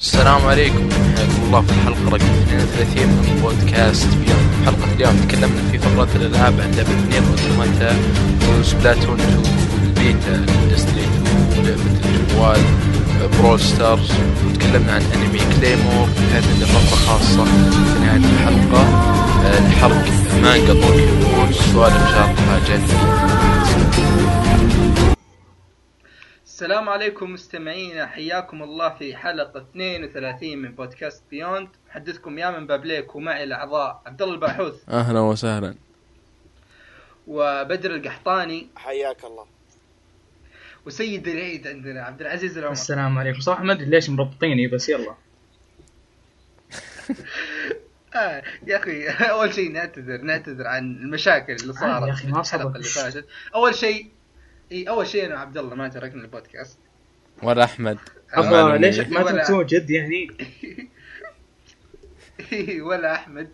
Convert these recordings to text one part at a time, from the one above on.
السلام عليكم. حياكم الله في الحلقة رقم 32 من بودكاست بيوم حلقة اليوم تكلمنا في فقرة الألعاب عن لعبة Nier Automata و Splatoon 2 ال beta و Destiny 2 ولعبة الجوال Brawl Stars. وتكلمنا عن أنمي Claymore. كانت عندنا فقرة خاصة في نهاية الحلقة. آه، لحرق مانجا Tokyo Ghoul سؤال إن السلام عليكم مستمعينا حياكم الله في حلقة 32 من بودكاست بيوند محدثكم يا من بابليك ومعي الأعضاء عبد الله الباحوث. أهلا وسهلا. وبدر القحطاني. حياك الله. وسيد العيد عندنا عبد العزيز العمر. السلام عليكم. صراحة ما أدري ليش مربطيني بس يلا. آه يا أخي أول شيء نعتذر نعتذر عن المشاكل اللي صارت يا أخي، في ما صبر. اللي فاتت. أول شيء إي أول شيء أنا وعبد الله ما تركنا البودكاست. ولا أحمد. أبغى معلومية. ليش ما ولا- تسوون جد يعني؟ ولا أحمد.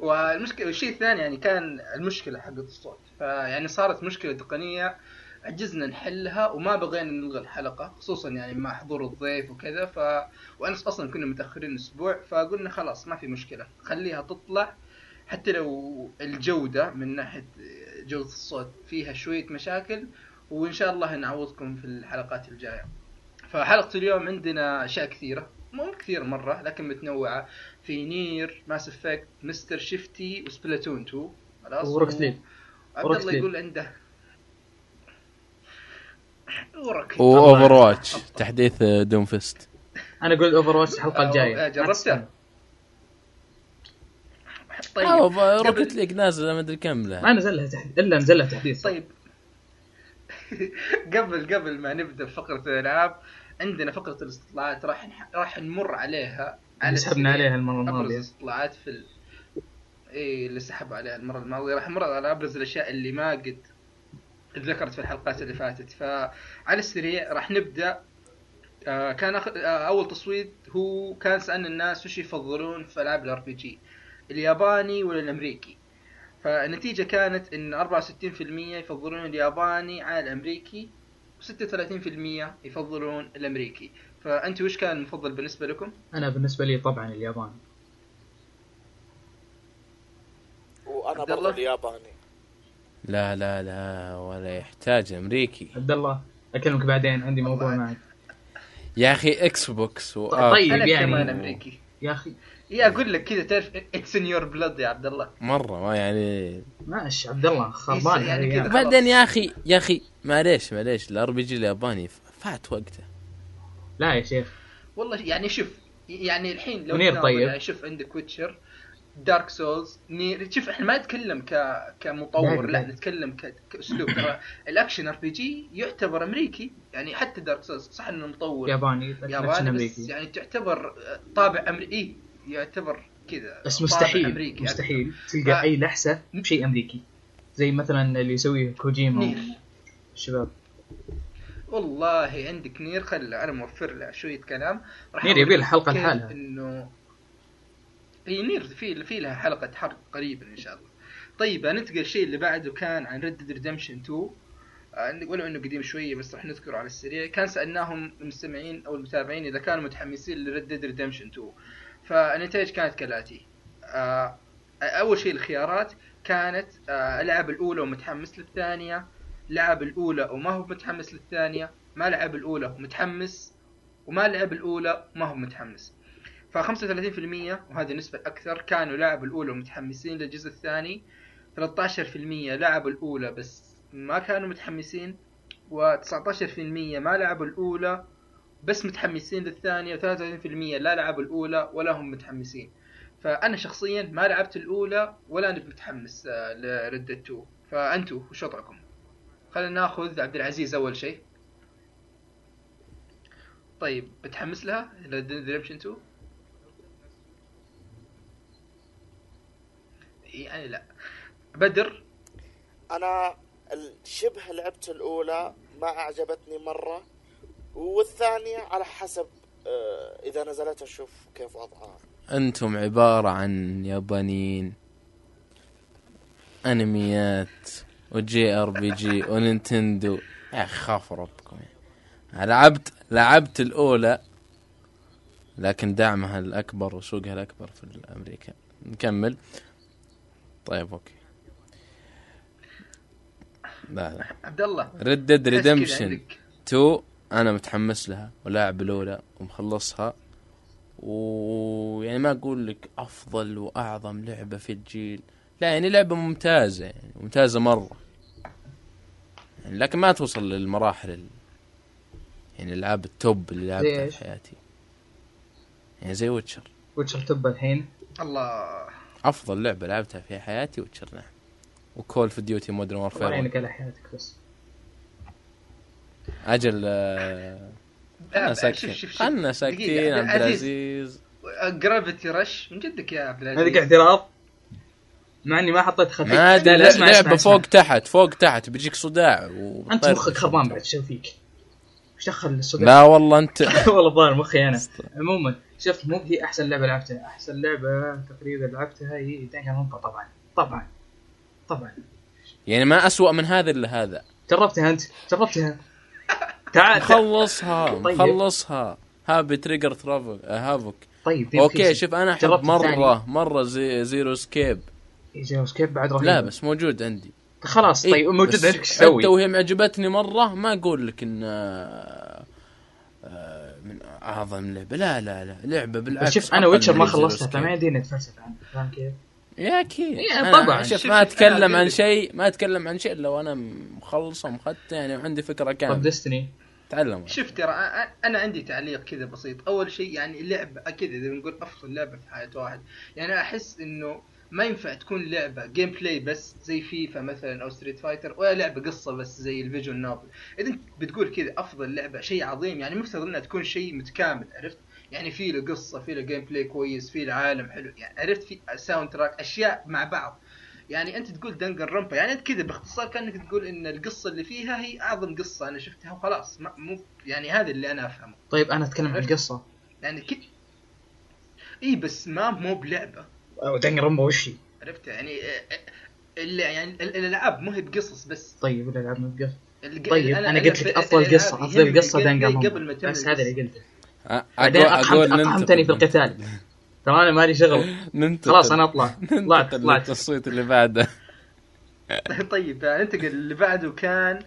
والمشكلة والشيء الثاني يعني كان المشكلة حقت الصوت. فيعني صارت مشكلة تقنية عجزنا نحلها وما بغينا نلغي الحلقة خصوصا يعني مع حضور الضيف وكذا. ف وأنا أصلا كنا متأخرين أسبوع فقلنا خلاص ما في مشكلة خليها تطلع. حتى لو الجودة من ناحية جودة الصوت فيها شوية مشاكل وإن شاء الله نعوضكم في الحلقات الجاية. فحلقة اليوم عندنا أشياء كثيرة. مو كثير مرة لكن متنوعة. في Nier Mass Effect Mr. Shifty و Splatoon 2 خلاص؟ و Rocket League. عبد الله. يقول عنده. و Rocket و Overwatch تحديث Doomfist أنا أقول Overwatch الحلقة آه، الجاية. جربته؟ طيب Rocket League نازل ما أدري كم ما له نزل لها تحديث. إلا نزل لها تحديث. طيب قبل قبل ما نبدأ فقرة الألعاب عندنا فقرة الاستطلاعات راح نح- راح نمر عليها اللي سحبنا. عليها المرة ابرز الماضية. الاستطلاعات في ال... إيه اللي سحب عليها المرة الماضية. راح نمر على أبرز الأشياء اللي ما قد ذكرت في الحلقات اللي فاتت. فعلى السريع راح نبدأ. آه كان أخ... آه أول تصويت هو كان سألنا الناس وش يفضلون في ألعاب ال RPG الياباني ولا الأمريكي؟ فالنتيجه كانت إن 64% يفضلون الياباني على الأمريكي و36% يفضلون الأمريكي فانت وش كان المفضل بالنسبة لكم؟ أنا بالنسبة لي طبعا اليابان وأنا عبد برضه؟ الياباني لا لا لا ولا يحتاج أمريكي عبد الله أكلمك بعدين عندي موضوع. معك يا أخي إكس بوكس و طيب. يعني- كمان أمريكي يا أخي يا أقول لك كذا تعرف it's in your blood يا عبد الله؟ مرة ما يعني. ماشي عبد الله خربان يعني يعني كذا. بعدين يا أخي يا أخي معليش معليش ال RPG الياباني فات وقته. لا يا شيخ. والله يعني شوف يعني الحين لو منير تناظر طيب. يعني شوف عندك ويتشر دارك سولز نير شوف إحنا ما نتكلم ك كمطور لا،. نتكلم ك... كأسلوب. ترى ال action RPG يعتبر أمريكي يعني حتى دارك سولز صح إنه مطور ياباني ياباني بس أمريكي. يعني تعتبر طابع امريكي يعتبر كذا بس مستحيل أمريكي مستحيل. ف- تلقى أي لحسة بشيء أمريكي. زي مثلا اللي يسويه كوجيما. نير. والشباب والله عندك نير. خل أنا موفر له شوية كلام. راح نير يبي كيف لحالها. إنه اي نير في في لها حلقة حرق قريبا إن شاء الله. طيب ننتقل الشيء اللي بعده كان عن ريد ريدمشن 2 آه، ولو إنه قديم شوية بس راح نذكره على السريع. كان سألناهم المستمعين أو المتابعين إذا كانوا متحمسين لريد ديد ريدمشن 2 فالنتائج كانت كالآتي. آه، أول شيء الخيارات كانت آه، العب الأولى ومتحمس للثانية لعب الأولى وما هو متحمس للثانية ما لعب الأولى ومتحمس وما لعب الأولى وما هو متحمس. ف 35% وهذه النسبة الأكثر كانوا لعبوا الأولى ومتحمسين للجزء الثاني. 13% لعبوا الأولى بس ما كانوا متحمسين و19% ما لعبوا الأولى بس متحمسين للثانية و33% لا لعبوا الأولى ولا هم متحمسين. فأنا شخصيا ما لعبت الأولى ولا أنا متحمس آه، لردة 2 فأنتوا وش وضعكم؟ خلينا ناخذ عبد العزيز أول شيء. طيب بتحمس لها؟ Dead Redemption 2 يعني لا. بدر؟ أنا شبه لعبت الأولى ما أعجبتني مرة. والثانية على حسب آه، إذا نزلت أشوف كيف وضعها. أنتم عبارة عن يابانيين أنميات وجي أر بي جي ونينتندو. يا أخي خافوا ربكم. يعني. لعبت لعبت الأولى لكن دعمها الأكبر وسوقها الأكبر في أمريكا نكمل. طيب أوكي. لا لا. عبد الله. ريد ديد ريدمشن عندك. 2 أنا متحمس لها ولاعب الاولى ومخلصها. ويعني ما أقول لك أفضل وأعظم لعبة في الجيل. لا يعني لعبة ممتازة يعني ممتازة مرة. يعني لكن ما توصل للمراحل ال... يعني الالعاب ال top اللي لعبتها؟ في حياتي. يعني زي ويتشر. ويتشر top الحين؟ الله. أفضل لعبة لعبتها في حياتي ويتشر نعم. وكول اوف ديوتي مودرن الله وورفير يعينك على حياتك بس. أجل آه، خلنا ساكتين. خلنا ساكتين عبد العزيز. جرافيتي رش من جدك يا عبد العزيز؟ هذيك اعتراض؟ مع إني ما حطيت خفيف ما أدري لا، لا، أسمع، لعبة أسمع، فوق اسمع. تحت فوق تحت بيجيك صداع أنت مخك خربان بعد شو فيك؟ إيش دخل الصداع؟ لا والله أنت والله الظاهر مخي أنا. عموما شوف مو هي أحسن لعبة لعبتها. أحسن لعبة تقريبا لعبتها هي دانجر طبعا طبعا طبعا. يعني ما أسوأ من هذا إلا هذا. جربتها أنت؟ جربتها؟ تعال خلصها طيب. خلصها هابي تريجر ترافل هافوك طيب أوكي. شوف أنا أحب مرة مرة زي زيرو سكيب يجي سكيب بعد رهيب لا بس موجود عندي خلاص إيه، طيب موجود بس عندك إيش حتى تسوي؟ وهي معجبتني مرة ما أقول لك إن آه، آه، من أعظم لعبة لا لا لا لعبة بالعكس شوف أنا ويتشر ما خلصتها. فما يديني اتفلسف عنها فاهم كيف؟ يا أكيد طبعاً. شوف ما أتكلم عن شيء ما أتكلم عن شيء إلا وأنا مخلصه ومخدته يعني وعندي فكرة طب كامله ديستني تعلم. شوف ترى أنا عندي تعليق كذا بسيط. أول شيء يعني لعبة كذا إذا بنقول أفضل لعبة في حياة واحد. يعني أحس إنه ما ينفع تكون لعبة gameplay بس زي فيفا مثلا أو ستريت فايتر ولا لعبة قصة بس زي ال visual novel اذا انت بتقول كذا أفضل لعبة شيء عظيم. يعني مفترض إنها تكون شيء متكامل عرفت؟ يعني في له قصة في له gameplay كويس في له عالم حلو. يعني عرفت في soundtrack أشياء مع بعض. يعني أنت تقول دنجن رمبا يعني أنت كذا باختصار كأنك تقول إن القصة اللي فيها هي أعظم قصة أنا شفتها وخلاص. ما مو يعني هذا اللي أنا أفهمه. طيب أنا أتكلم عن القصة. يعني كي إي بس ما مو بلعبة. دانجر رمبو وش هي؟ عرفت؟ يعني آه، آه، اللي يعني ال- الألعاب مو هي بقصص بس. طيب لعبنا بقصه الج- طيب أنا, قلت لك أفضل قصة أفضل قصة ما رمبو تمل بس هذا اللي. قلته. بعدين أقول اقحمتني في القتال. ترى أنا مالي شغل. ننتقل. خلاص أنا أطلع. طلعت طلعت. للتصويت اللي بعده. طيب ننتقل اللي بعده. كان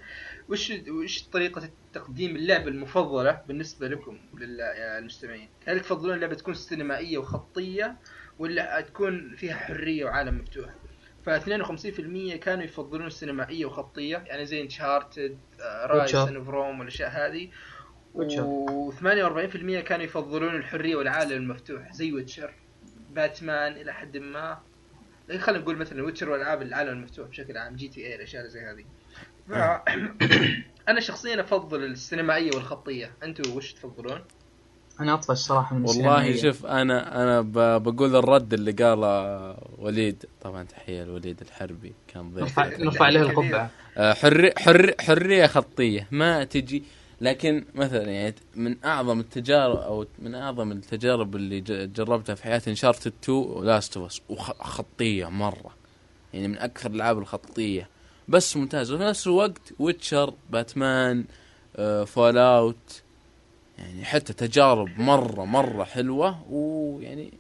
وش وش طريقة تقديم اللعبة المفضلة بالنسبة لكم للمستمعين؟ هل تفضلون اللعبة تكون سينمائية وخطية ولا تكون فيها حرية وعالم مفتوح؟ ف 52% كانوا يفضلون السينمائية وخطية. يعني زي انشارتد رايز اوف روم والأشياء هذه. Witcher. و 48% كانوا يفضلون الحرية والعالم المفتوح زي ويتشر باتمان إلى حد ما. لكن خلينا نقول مثلا ويتشر والعاب العالم المفتوح بشكل عام GTA الأشياء زي هذه. ف... أنا شخصيا أفضل السينمائية والخطية. أنتم وش تفضلون؟ أنا أطفش صراحة من والله. شوف أنا أنا ب- بقول الرد اللي قاله وليد. طبعا تحية لوليد الحربي كان ضيف. نرفع نرفع له القبعة. آه، حرية حرية حرية خطية. ما تجي لكن مثلا يعني من أعظم التجارب أو من أعظم التجارب اللي جربتها في حياتي انشارتد 2 ولاست اوف اس وخطية مرة. يعني من أكثر الألعاب الخطية. بس ممتازة وفي نفس الوقت ويتشر باتمان فول اوت يعني حتى تجارب مرة مرة حلوة. ويعني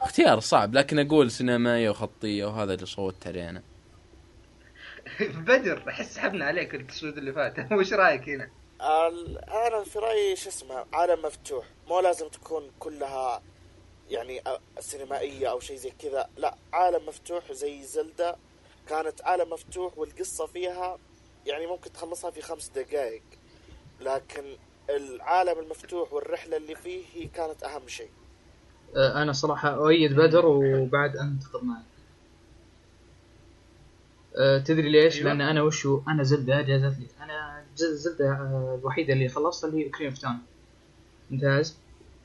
اختيار صعب. لكن أقول سينمائية وخطية وهذا اللي صوتت عليه أنا. بدر أحس سحبنا عليك التصويت اللي فات. وش رأيك هنا؟ ال- أنا في رأيي شو اسمه عالم مفتوح. مو لازم تكون كلها يعني سينمائية أو شيء زي كذا. لا عالم مفتوح زي زلدة. كانت عالم مفتوح والقصة فيها يعني ممكن تخلصها في خمس دقائق لكن العالم المفتوح والرحلة اللي فيه هي كانت أهم شيء. آه، أنا صراحة أؤيد بدر وبعد انتقد معي. أه تدري ليش؟ أيوة. لأن أنا وشو أنا زلدة جازت لي أنا ز- زلدة آه، الوحيدة اللي خلصتها اللي هي كريم تاون ممتاز.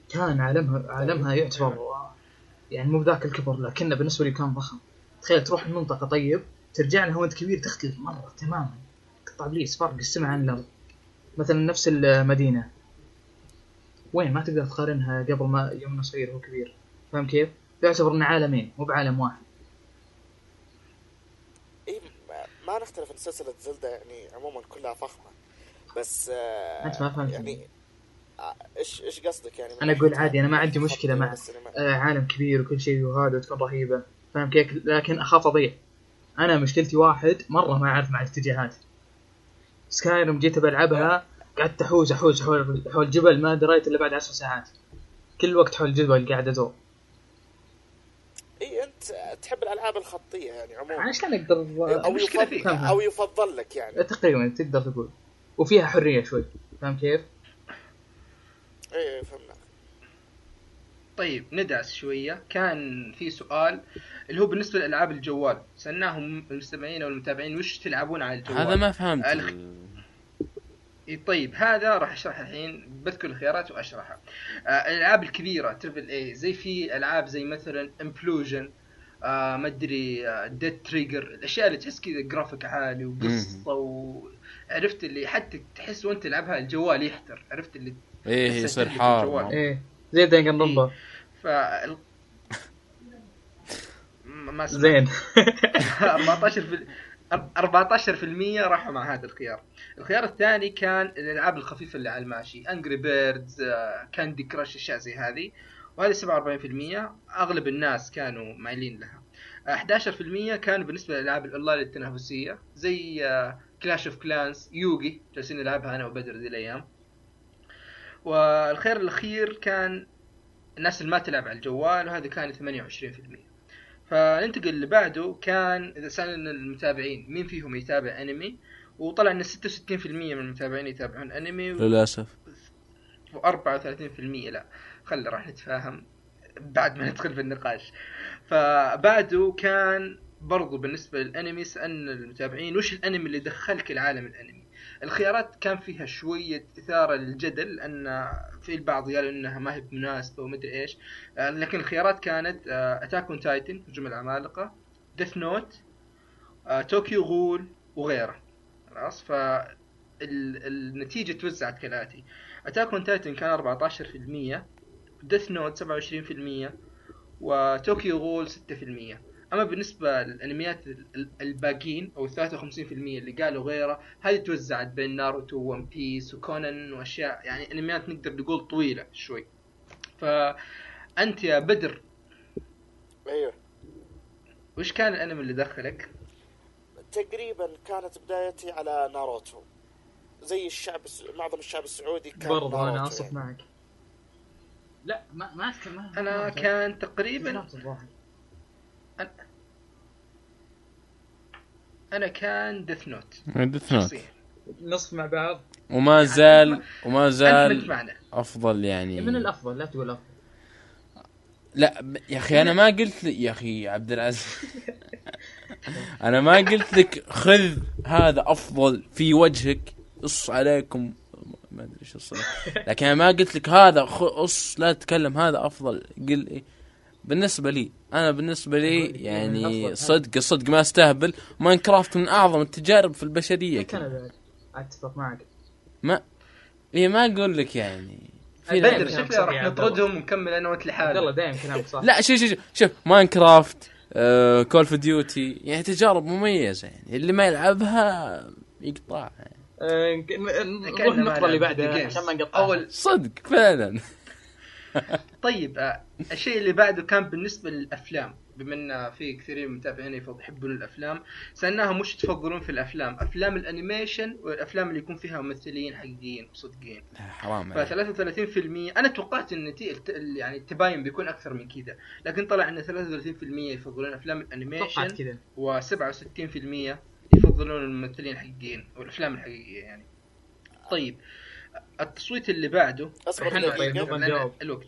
كان عالمها عالمها يعتبر يعني مو بذاك الكبر لكنه بالنسبة لي كان ضخم. تخيل تروح المنطقة طيب ترجع لها وأنت كبير تختلف. مرة تماما. قطع ابليس فرق السماء عن الأرض. مثلا نفس المدينة. وين؟ ما تقدر تقارنها قبل ما يوم صغير هو كبير. فاهم كيف؟ يعتبر إنه عالمين مو بعالم واحد. اي ما- ما نختلف إن سلسلة زلدة يعني عموما كلها فخمة. بس آه، أنت ما فهمت. يعني آه، إيش إيش قصدك يعني؟ أقول ناحية عادي، أنا ما عندي خط مشكلة مع-؟ آه عالم كبير وكل شيء وهذا وتكون رهيبة. فاهم كيف؟ لكن أخاف أضيع. أنا مشكلتي واحد مرة ما أعرف مع الاتجاهات. سكايرم جيت بلعبها قعدت أحوز أحوز حول حول جبل ما دريت إلا بعد عشر ساعات. كل وقت حول جبل قاعد ادور إي أنت تحب الألعاب الخطية يعني عموما. عشان أقدر أو المشكلة يفضل. أو يفضل لك يعني. تقريبا تقدر تقول. وفيها حرية شوي. فاهم كيف؟ اي فهمنا طيب ندعس شوية. كان في سؤال اللي هو بالنسبة لألعاب الجوال. سألناهم المستمعين أو المتابعين وش تلعبون على الجوال؟ هذا ما فهمت. الخ- طيب هذا راح اشرح الحين. بذكر الخيارات واشرحها آه الألعاب الكبيرة triple A زي في ألعاب زي مثلا امبلوجن آه ما أدري آه ديد تريجر الأشياء اللي تحس كذا جرافيك عالي وقصة وعرفت اللي حتى تحس وانت تلعبها الجوال يحتر. عرفت اللي إيه يصير حار. إيه. زي دنجن رمبا ف ما سمعت. زين. 14 في 14% راحوا مع هذا الخيار. الخيار الثاني كان الألعاب الخفيفة اللي على الماشي، انجري بيردز، كاندي كراش أشياء زي هذه، وهذه 47% أغلب الناس كانوا مايلين لها. آه، 11% كانوا بالنسبة للألعاب الأونلاين التنافسية زي Clash of Clans، Yu-Gi، جالسين نلعبها أنا وبدر ذي الأيام. والخيار الأخير كان الناس اللي ما تلعب على الجوال وهذا كان 28% فننتقل اللي بعده كان إذا سألنا المتابعين مين فيهم يتابع أنمي وطلع إن 66% من المتابعين يتابعون أنمي للأسف. و34% لا خلي راح نتفاهم بعد ما ندخل في النقاش. فبعده كان برضو بالنسبة للأنمي سألنا المتابعين وش الأنمي اللي دخلك العالم الأنمي؟ الخيارات كان فيها شوية إثارة للجدل لأن في البعض قال إنها ما هي مناسبة ومدري إيش. آه، لكن الخيارات كانت Attack on Titan هجوم العمالقة Death Note Tokyo Ghoul وغيره. خلاص؟ ف ال- النتيجة توزعت كالآتي. Attack on Titan كان 14% Death Note 27% و Tokyo Ghoul 6% أما بالنسبة للأنميات ال- ال- الباقيين أو 53% اللي قالوا غيره هذه توزعت بين ناروتو و One Piece وكونان وأشياء يعني أنميات نقدر نقول طويلة شوي فانت يا بدر أيوه وش كان الأنمي اللي دخلك؟ تقريبا كانت بدايتي على ناروتو زي الشعب. معظم الشعب السعودي كان برضو أنا أصف يعني. معك لا ما ما ما أنا ما- كان تقريبا. أنا كان Death Note Death Note نصف مع بعض. وما زال وما زال أفضل يعني. من الأفضل لا تقول أفضل. لا ب- يا أخي أنا ما قلت لي يا أخي عبد العزيز. أنا ما قلت لك خذ هذا أفضل في وجهك أص عليكم. ما أدري إيش الصراحه لكن أنا ما قلت لك هذا خ- أص لا تتكلم هذا أفضل. قل إيه. بالنسبة لي أنا بالنسبة لي يعني أفضل. صدق صدق ما استهبل ماينكرافت من أعظم التجارب في البشرية كان كذا. أتفق معك ما إيه ما أقول لك يعني في بدر شكله راح الله. نطردهم ونكمل أنا وأنت عبد لحالنا الله دائما كلامك صح لا شوف شوف شوف Minecraft آه، Call of Duty يعني تجارب مميزة يعني اللي ما يلعبها يقطع يعني. نروح النقطة اللي بعدها عشان ما. نقطع أول صدق فعلا طيب آه، الشيء اللي بعده كان بالنسبة للأفلام بما إن في كثيرين من المتابعين يفض- يحبون الأفلام سألناهم وش تفضلون في الأفلام؟ أفلام ال animation والأفلام اللي يكون فيها ممثلين حقيقيين صدقين حرام ف عليك. 33% أنا توقعت إن يعني التباين بيكون أكثر من كذا لكن طلع إن 33% يفضلون أفلام الأنيميشن توقعت كذا. و67% يفضلون الممثلين الحقيقيين أو الافلام الحقيقية يعني. طيب التصويت اللي بعده. أصبر دقيقة. طيب، نبغى نجاوب. الوقت.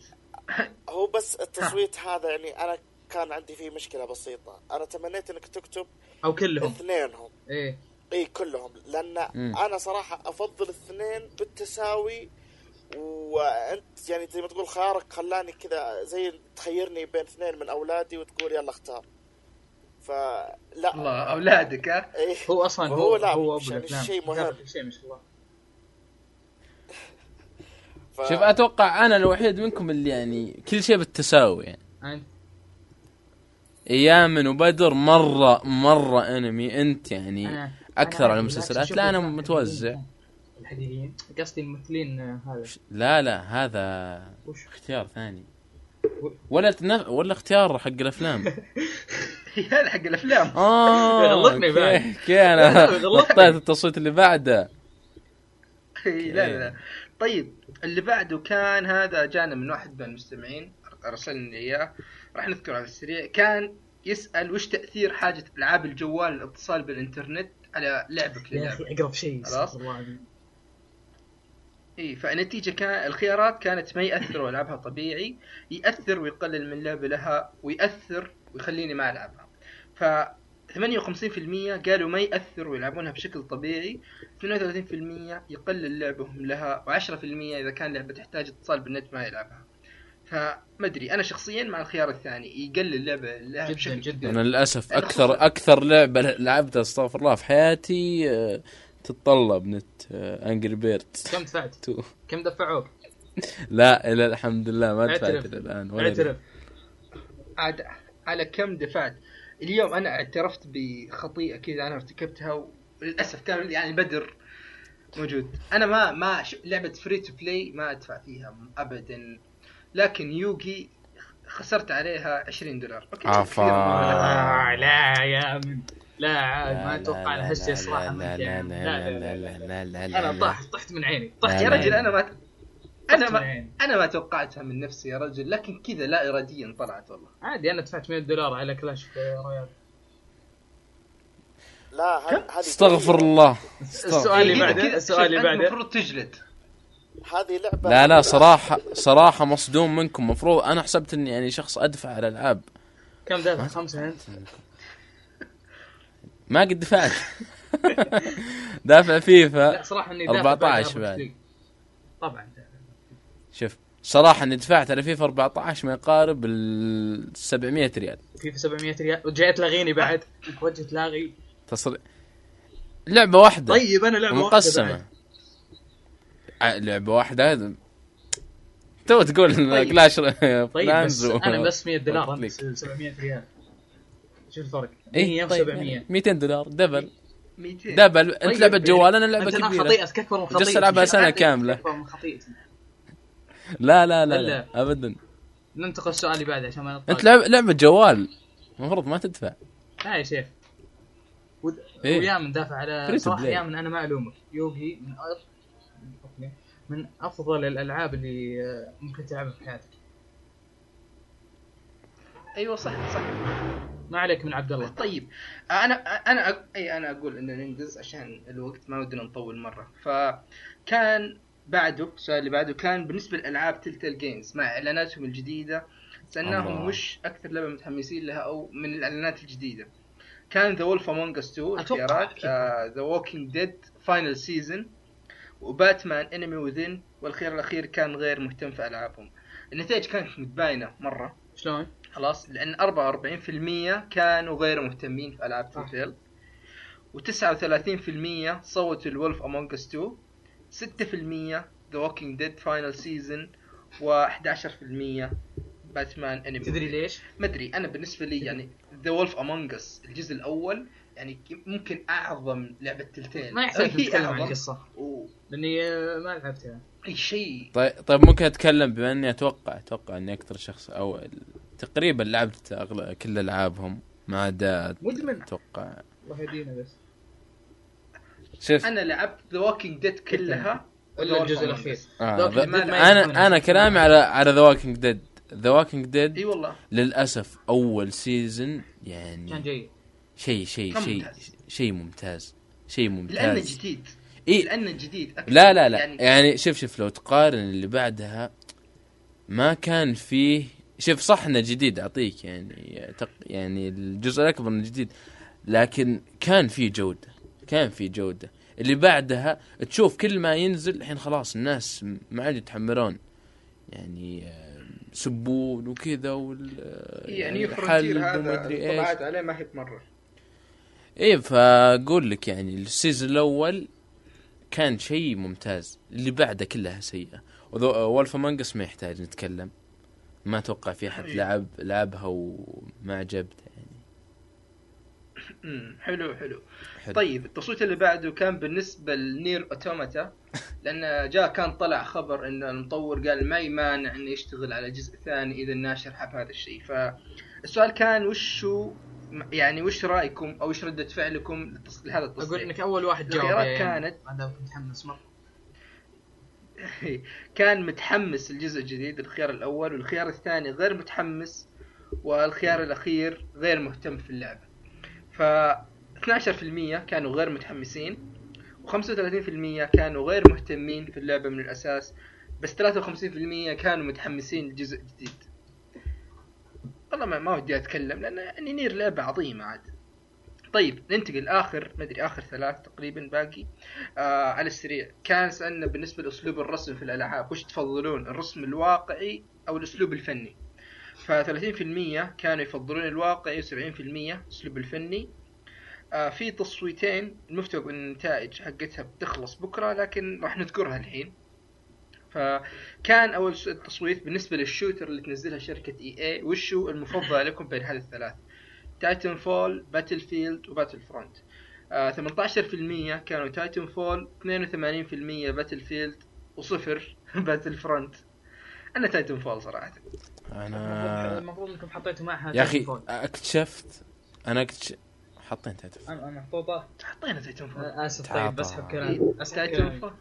هو بس التصويت هذا يعني أنا كان عندي فيه مشكلة بسيطة. أنا تمنيت إنك تكتب أو كلهم. اثنينهم. إيه. إي كلهم. لأن مم. أنا صراحة أفضل اثنين بالتساوي وأنت يعني زي ما تقول خيارك خلاني كذا زي تخيرني بين اثنين من أولادي وتقول يلا اختار. فلا الله أولادك ها؟ إيه هو أصلا وهو هو لا، هو أبو مش الأفلام. شيء مهم. شيء ما شاء الله. ف... شوف أتوقع أنا الوحيد منكم اللي يعني كل شيء بالتساوي يعني. انت ايامن وبدر مرة مرة انمي أنت يعني أنا- أكثر أنا على المسلسلات لا أنا متوزع. الحقيقيين قصدي الممثلين آه، هذا. لا لا هذا وش؟ اختيار ثاني. ولا تنف... ولا اختيار حق الأفلام. هذا حق الأفلام. آه يغلطني بعد. أوكي، أنا. حطيت التصويت اللي بعده. لا لا طيب اللي بعده كان هذا جانا من واحد من المستمعين أرسلنا إياه. راح نذكر على السريع. كان يسأل وش تأثير حاجة ألعاب الجوال الاتصال بالإنترنت على لعبك يا أخي أقرب شيء خلاص. إي فالنتيجه كان الخيارات كانت ما يأثر والعبها طبيعي يأثر ويقلل من لعب لها ويأثر ويخليني ما ألعبها. ف 58% قالوا ما ياثر ويلعبونها بشكل طبيعي 32% يقلل لعبهم لها و10% إذا كان لعبة تحتاج اتصال بالنت ما يلعبها فما أدري أنا شخصيا مع الخيار الثاني يقلل لعبة لها جداً بشكل جداً. كبير. أنا للأسف أنا أكثر خصوصاً- أكثر لعبة لعبتها أستغفر الله في حياتي آه، تتطلب نت Angry Birds كم دفعت؟ كم دفعوك؟ لا إلى الحمد لله ما دفعت. إلى الآن ولا اعترف عاد على كم دفعت اليوم أنا اعترفت بخطيئة كذا أنا ارتكبتها وللأسف كان يعني بدر موجود أنا ما ما ش- لعبة free to play ما أدفع فيها ابدا لكن Yu-Gi خسرت عليها 20 دولار أوكي مرة. آه لا يا من لا عاد لا، ما لا، أتوقع هالشيء لا، صراحة لا، لا،. لا، لا لا، لا لا، لا لا، لا، لا، أنا لا. طحت طحت من عيني لا، طحت يا لا، رجل أنا ما أنا ما عيني أنا ما توقعتها من نفسي يا رجل لكن كذا لا اراديا طلعت والله. عادي أنا دفعت 100 دولار على كلاش رويال. لا هذه استغفر الله. السؤال اللي بعده كذا- السؤال اللي بعده المفروض تجلد. هذه لعبة لا لا صراحة صراحة مصدوم منكم. مفروض أنا حسبت إني يعني شخص أدفع على الألعاب. كم دافع؟ خمسة انت ما قد دفعت. دافع فيفا لا صراحة إني دافع 14 بعد. طبعا. شوف صراحة إني دفعت على فيفا 14 ما يقارب ال 700 ريال. في 700 ريال. وجاي تلاغيني بعد. وجه تلاغي تصريح لعبة واحدة. طيب أنا لعبة واحدة مقسمه بعد. ع- لعبة واحدة تو تقول طيب. كلاش طيب بس و- أنا بس 100 دولار. وقت انت ليك. 700 ريال. شوف الفرق؟ إيه 100 طيب و700 200 دولار. دبل. 200 دبل. أنت طيب، لعبة جوال أنا لعبة أنت كبيرة. خطيئتك أكبر من خطيئتي. جالس سنة عندك كاملة. أكبر من خطيئتي. لا لا لا. لا ابدا. ننتقل السؤال اللي بعده عشان ما أنت نطول لعبة جوال. المفروض ما تدفع. لا يا شيخ. ود- إيه؟ ويا من دافع على صراحة. يا من أنا ما ألومك. Yu-Gi من أف... من أفضل الألعاب اللي آه، ممكن تلعبها في حياتك. أيوه صح صح. ما عليك من عبد الله. طيب. أنا أنا أ- أي أنا أقول ان ننجز عشان الوقت ما ودنا نطول مرة. فكان بعده السؤال اللي بعده كان بالنسبة لألعاب Telltale Games مع إعلاناتهم الجديدة سألناهم الله. وش أكثر لعبة متحمسين لها أو من الإعلانات الجديدة كان The Wolf Among Us 2 أتوقع اختيارات. The Walking Dead Final Season وباتمان Enemy Within والخيار الأخير كان غير مهتم في ألعابهم النتائج كانت متباينة مرة شلون؟ خلاص لأن 44% كانوا غير مهتمين في ألعاب. Tell و39% صوتوا ال Wolf Among Us 2 6% The Walking Dead Final Season و11% باتمان Enemy تدري ليش؟ مدري. أنا بالنسبة لي يعني The Wolf Among Us الجزء الأول يعني ممكن أعظم لعبة Telltale. ما يحتاج هي نتكلم عن. القصة. و- لأني آه، ما لعبتها. أي شيء. طيب طيب ممكن أتكلم بما إني أتوقع أتوقع إني أكثر شخص أو تقريبا لعبت أغلب كل ألعابهم ما عدا مدمن. أتوقع. الله يهدينا بس. شوف. أنا لعبت ذا ووكينج ديد كلها. Wolf الجزء. Us. آه ذا- أنا أنا كلامي على على ذا ووكينج ديد ذا ووكينج ديد إي والله. للأسف أول سيزون يعني كان جيد. شيء شيء كان شيء ممتاز. شيء ممتاز شيء لأنه ممتاز جديد. إيه لأنه جديد. أكثر. لا لا لا. يعني يعني شوف شوف لو تقارن اللي بعدها ما كان فيه شوف صح إنه جديد أعطيك يعني تق يعني الجزء الأكبر إنه جديد لكن كان في جودة. كان في جودة. اللي بعدها تشوف كل ما ينزل الحين خلاص الناس ما عاد يتحملون يعني آه، سبون وكذا وال آه، يعني حلب فرونتير هذا طلعت عليه ما هي مره إيه فأقول لك يعني السيزون الأول كان شيء ممتاز. اللي بعده كلها سيئة. وولف مانجس ما يحتاج نتكلم. ما أتوقع في أحد إيه. لعب لعبها وما عجبته. يعني حلو حلو. حلو. طيب التصويت اللي بعده كان بالنسبة لنير أوتوماتا لأن جاء كان طلع خبر إن المطور قال ما يمانع إنه يشتغل على جزء ثاني إذا الناشر حب هذا الشيء. فالسؤال كان وشو يعني وش رأيكم أو وش ردة فعلكم لهذا أقول التصريح إنك أول واحد جاوب الخيارات يعني كانت- متحمس مره كان متحمس الجزء الجديد الخيار الأول والخيار الثاني غير متحمس والخيار الأخير غير مهتم في اللعبة. ف 12% كانوا غير متحمسين و35% كانوا غير مهتمين في اللعبة من الأساس بس 53% كانوا متحمسين لجزء جديد. والله ما, ما ودي أتكلم لأن يعني نير لعبة عظيمة عاد. طيب ننتقل آخر مدري آخر ثلاث تقريبا باقي. آه على السريع. كان سألنا بالنسبة لأسلوب الرسم في الألعاب وش تفضلون الرسم الواقعي أو الأسلوب الفني؟ ف 30% كانوا يفضلون الواقعي و70% أسلوب الفني. آه في تصويتين المفترض إن النتائج حقتها بتخلص بكرة لكن راح نذكرها الحين. فكان أول س- تصويت بالنسبة لل shooter اللي تنزلها شركة EA وشو المفضل لكم بين هذه الثلاث؟ Titanfall Battlefield و Battlefront آه 18% كانوا Titanfall 82% Battlefield وصفر Battlefront أنا Titanfall صراحة. أنا المفروض إنكم حطيتوا معها يا أخي. أكتشفت أنا اكتش... حطيت هاتف أنا أنا محطوطه حطينا Titanfall. أسف. طيب بسحب كلام. Titanfall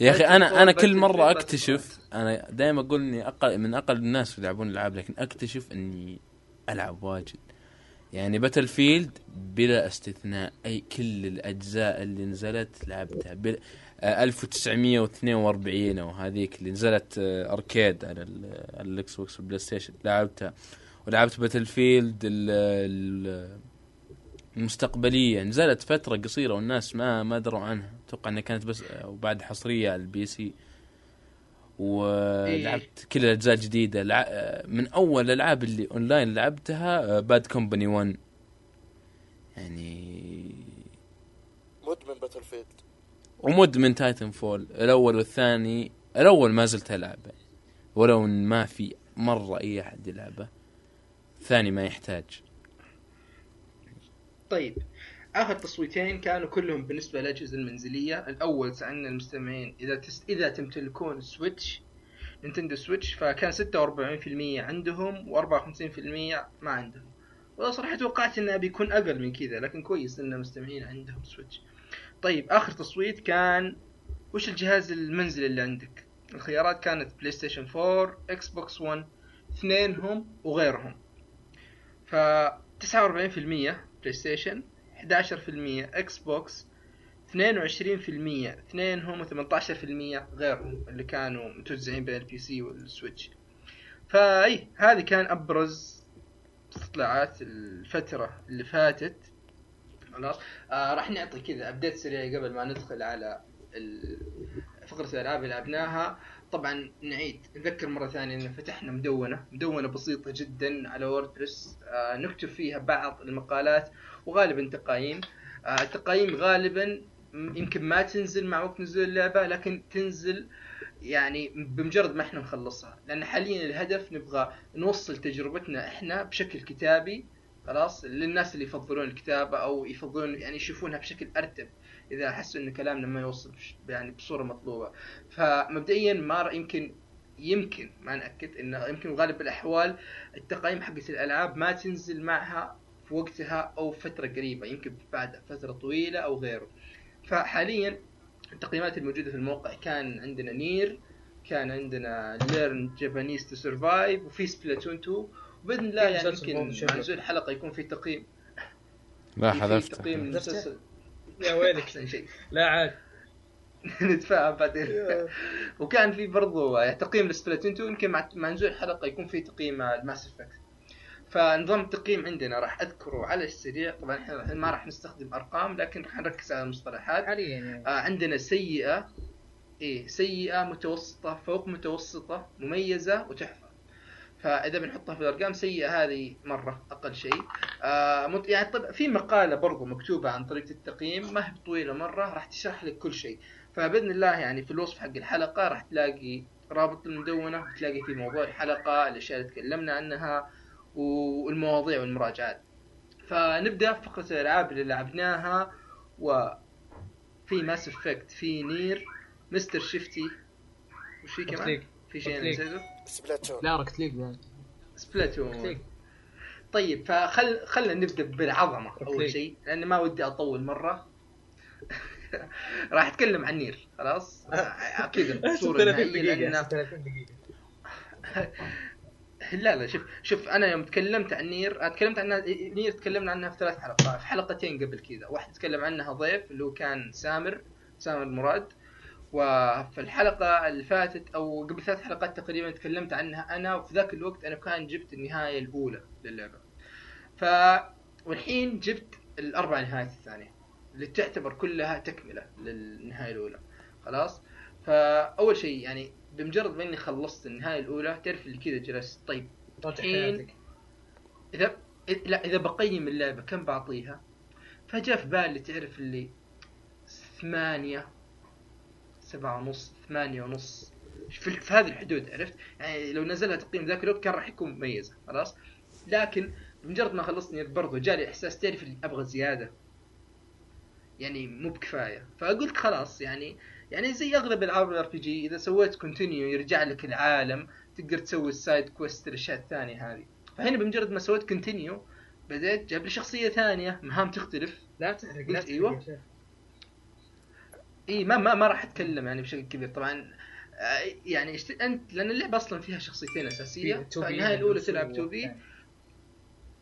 يا أخي أنا أنا كل Battlefield مره. أكتشف أنا دائما أقول إني أقل من أقل الناس يلعبون الألعاب لكن أكتشف إني ألعب واجد. يعني Battlefield بلا استثناء أي كل الأجزاء اللي نزلت لعبتها بل... آه، 1942 أو هذيك اللي نزلت آه، arcade على ال- على ال Xbox وال PlayStation لعبتها. ولعبت Battlefield ال... ال... المستقبلية. نزلت فترة قصيرة والناس ما ما دروا عنها. أتوقع إنها كانت بس وبعد حصرية على ال PC. ولعبت كل الأجزاء الجديده لع... من أول الألعاب اللي أونلاين لعبتها Bad Company 1 يعني مدمن Battlefield ومدمن Titanfall الأول والثاني الأول ما زلت العبه ولو إن ما في مرة أي أحد يلعبه الثاني ما يحتاج. طيب آخر تصويتين كانوا كلهم بالنسبة للاجهزه المنزلية. الأول سألنا المستمعين إذا تس... إذا تمتلكون Switch Nintendo Switch فكان 46% عندهم و54% ما عندهم. والله صراحة توقعت انه بيكون أقل من كذا لكن كويس إن المستمعين عندهم Switch. طيب آخر تصويت كان وش الجهاز المنزلي اللي عندك؟ الخيارات كانت PlayStation 4 Xbox 1 اثنينهم وغيرهم. ف 49% PlayStation 11% Xbox 22% اثنينهم و18% غيرهم اللي كانوا متوزعين بين ال PC وال Switch فاي هذه كان أبرز استطلاعات الفترة اللي فاتت. خلاص. آه راح نعطي كذا update سريع قبل ما ندخل على فقرة الألعاب اللي لعبناها. طبعا نعيد نذكر مرة ثانية إن فتحنا مدونة مدونة بسيطة جدا على WordPress آه نكتب فيها بعض المقالات وغالبا تقاييم. آه التقاييم غالبا يمكن ما تنزل مع وقت نزول اللعبة لكن تنزل يعني بمجرد ما إحنا نخلصها. لأن حاليا الهدف نبغى نوصل تجربتنا إحنا بشكل كتابي خلاص للناس اللي يفضلون الكتابة أو يفضلون يعني يشوفونها بشكل أرتب إذا حسوا إن كلامنا ما يوصل يعني بصورة مطلوبة. فمبدئيا ما يمكن يمكن ما نأكد انه يمكن غالب الأحوال التقييم حقت الألعاب ما تنزل معها في وقتها أو فترة قريبة يمكن بعد فترة طويلة أو غيره. فحاليا التقييمات الموجودة في الموقع كان عندنا NieR كان عندنا Learn Japanese to Survive وفي Splatoon 2 وباذن الله يعني يمكن مع. نزول الحلقة يكون في تقييم. لا حذفت. تقييم. المسلسل. يا ويلك. احسن شيء. لا عاد. نتفاهم بعدين. وكان في برضو تقييم ل Splatoon 2 يمكن مع نزول الحلقة يكون في تقييم ال Mass Effect. فنظام التقييم عندنا راح أذكره على السريع. طبعا إحنا ما راح نستخدم أرقام لكن راح نركز على المصطلحات. حاليا يعني. آه عندنا سيئة. إيه سيئة متوسطة فوق متوسطة مميزة وتحفة. فإذا بنحطها في الأرقام سيئة هذه مرة أقل شيء آه. يعني طب في مقالة برضو مكتوبة عن طريقة التقييم ما هي طويلة مرة راح تشرح لك كل شيء فبإذن الله يعني في الوصف حق الحلقة راح تلاقي رابط المدونة تلاقي في موضوع الحلقة الأشياء اللي تكلمنا عنها والمواضيع والمراجعات فنبدأ فقرة الألعاب اللي لعبناها و في Mass Effect في NieR Mr. Shifty وش في كمان؟ في شيء. نسيته؟ Splatoon. لا Rocket League. Splatoon. طيب فخل خلينا نبدأ بالعظمة أول. شيء لأن ما ودي أطول مرة. راح أتكلم عن NieR خلاص؟ كذا بصوره 30 نهائيه دقيقة لأن 30 دقيقة. لا لا شوف شوف أنا يوم تكلمت عن NieR تكلمت عنها NieR تكلمنا عنها في ثلاث حلقات في حلقتين قبل كذا. واحد تكلم عنها ضيف اللي هو كان سامر سامر مراد وفي الحلقة اللي فاتت أو قبل ثلاث حلقات تقريبا تكلمت عنها أنا وفي ذاك الوقت أنا كان جبت النهاية الأولى للعبة. ف والحين جبت الأربع نهايات الثانية اللي تعتبر كلها تكملة للنهاية الأولى. خلاص؟ فأول شيء يعني بمجرد ما إني خلصت النهاية الأولى تعرف اللي كذا جلست. طيب الحين- إذا لا إذا بقيم اللعبة كم بعطيها؟ فجاء في بالي تعرف اللي ثمانية سبعة ونص ثمانية ونص. في, في هذه الحدود عرفت؟ يعني لو نزلها تقييم ذاك الوقت كان راح يكون مميزة خلاص؟ لكن بمجرد ما خلصني برضو جالي إحساس تعرف اللي أبغى زيادة يعني مو بكفاية. فقلت خلاص يعني يعني زي أغلب العاب ال RPG إذا سويت continue يرجع لك العالم تقدر تسوي ال side quest الاشياء الثانية هذه. فهنا بمجرد ما سويت continue بديت جاب لي شخصية ثانية مهام تختلف. لا تحرق لا تحرق أيوة. اي ما ما ما راح أتكلم يعني بشكل كبير. طبعا آه، يعني. أنت لأن اللعبة أصلا فيها شخصيتين أساسية. في 2B فالنهاية الأولى نفسه تلعب 2B. والثاني.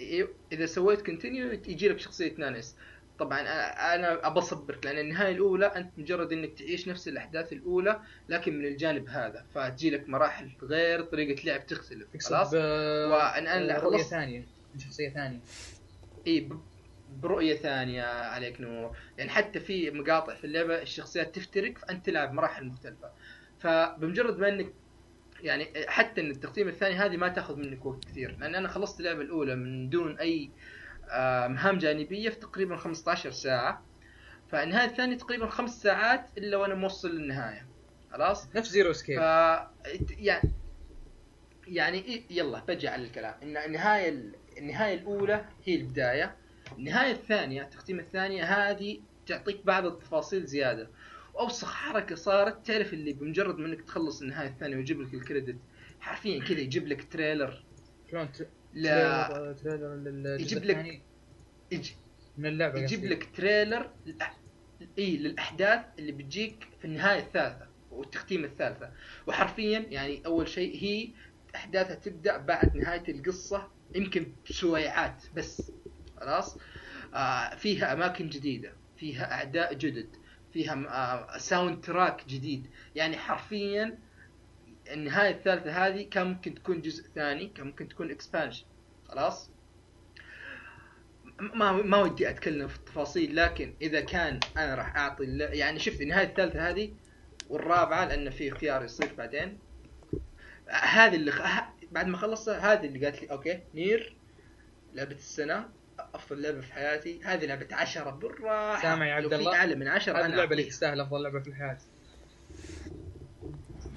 إيوه، إذا سويت continue يجي لك شخصية 9S طبعا أنا أنا ابى اصبرك لأن النهاية الأولى أنت مجرد إنك تعيش نفس الأحداث الأولى لكن من الجانب هذا. فتجي لك مراحل غير طريقة لعب تختلف خلاص؟ أنا رؤية خلصت- ثانية من شخصية ثانية. اي برؤية ثانية عليك نور. يعني حتى في مقاطع في اللعبة الشخصيات تفترق فانت تلعب مراحل مختلفة. فبمجرد ما إنك يعني حتى إن التقييم الثاني هذه ما تأخذ منك وقت كثير. لأن أنا خلصت اللعبة الأولى من دون أي آه، مهام جانبية في تقريبا 15 ساعة. فالنهاية الثانية تقريبا خمس ساعات إلا وأنا موصل للنهاية. خلاص؟ نفس Zero Escape يعني يعني إيه- يلا بجي على الكلام. إن النهاية النهاية الأولى هي البداية. النهايه الثانية التختيم الثانية هذه تعطيك بعض التفاصيل زيادة. واوسخ حركة صارت تعرف اللي بمجرد ما انك تخلص النهاية الثانية ويجيب لك ال credit. حرفيا كذا يجيب لك trailer. شلون ت- لا. trailer trailer يجيب لك- يجي من اللعبة يجيب. لك trailer. إي للأحداث اللي بتجيك في النهاية الثالثة والتختيم الثالثة. وحرفيا يعني أول شيء هي أحداثها تبدأ بعد نهاية القصة يمكن بسويعات بس. خلاص؟ آه فيها أماكن جديدة فيها أعداء جدد فيها آه soundtrack جديد. يعني حرفيا النهاية الثالثة هذه كان ممكن تكون جزء ثاني كان ممكن تكون expansion خلاص؟ ما ما ودي أتكلم في التفاصيل لكن إذا كان أنا راح أعطي يعني شفت النهاية الثالثة هذه والرابعة لأن في خيار يصير بعدين. هذه اللي خ... بعد ما خلصتها هذه اللي قالت لي okay NieR لعبة السنة. أفضل لعبة في حياتي. هذه لعبة عشرة بالراحة. سامع يا عبد الله؟ اعلى من عشرة هذه أنا اللعبة اللي. تستاهل أفضل لعبة في الحياة.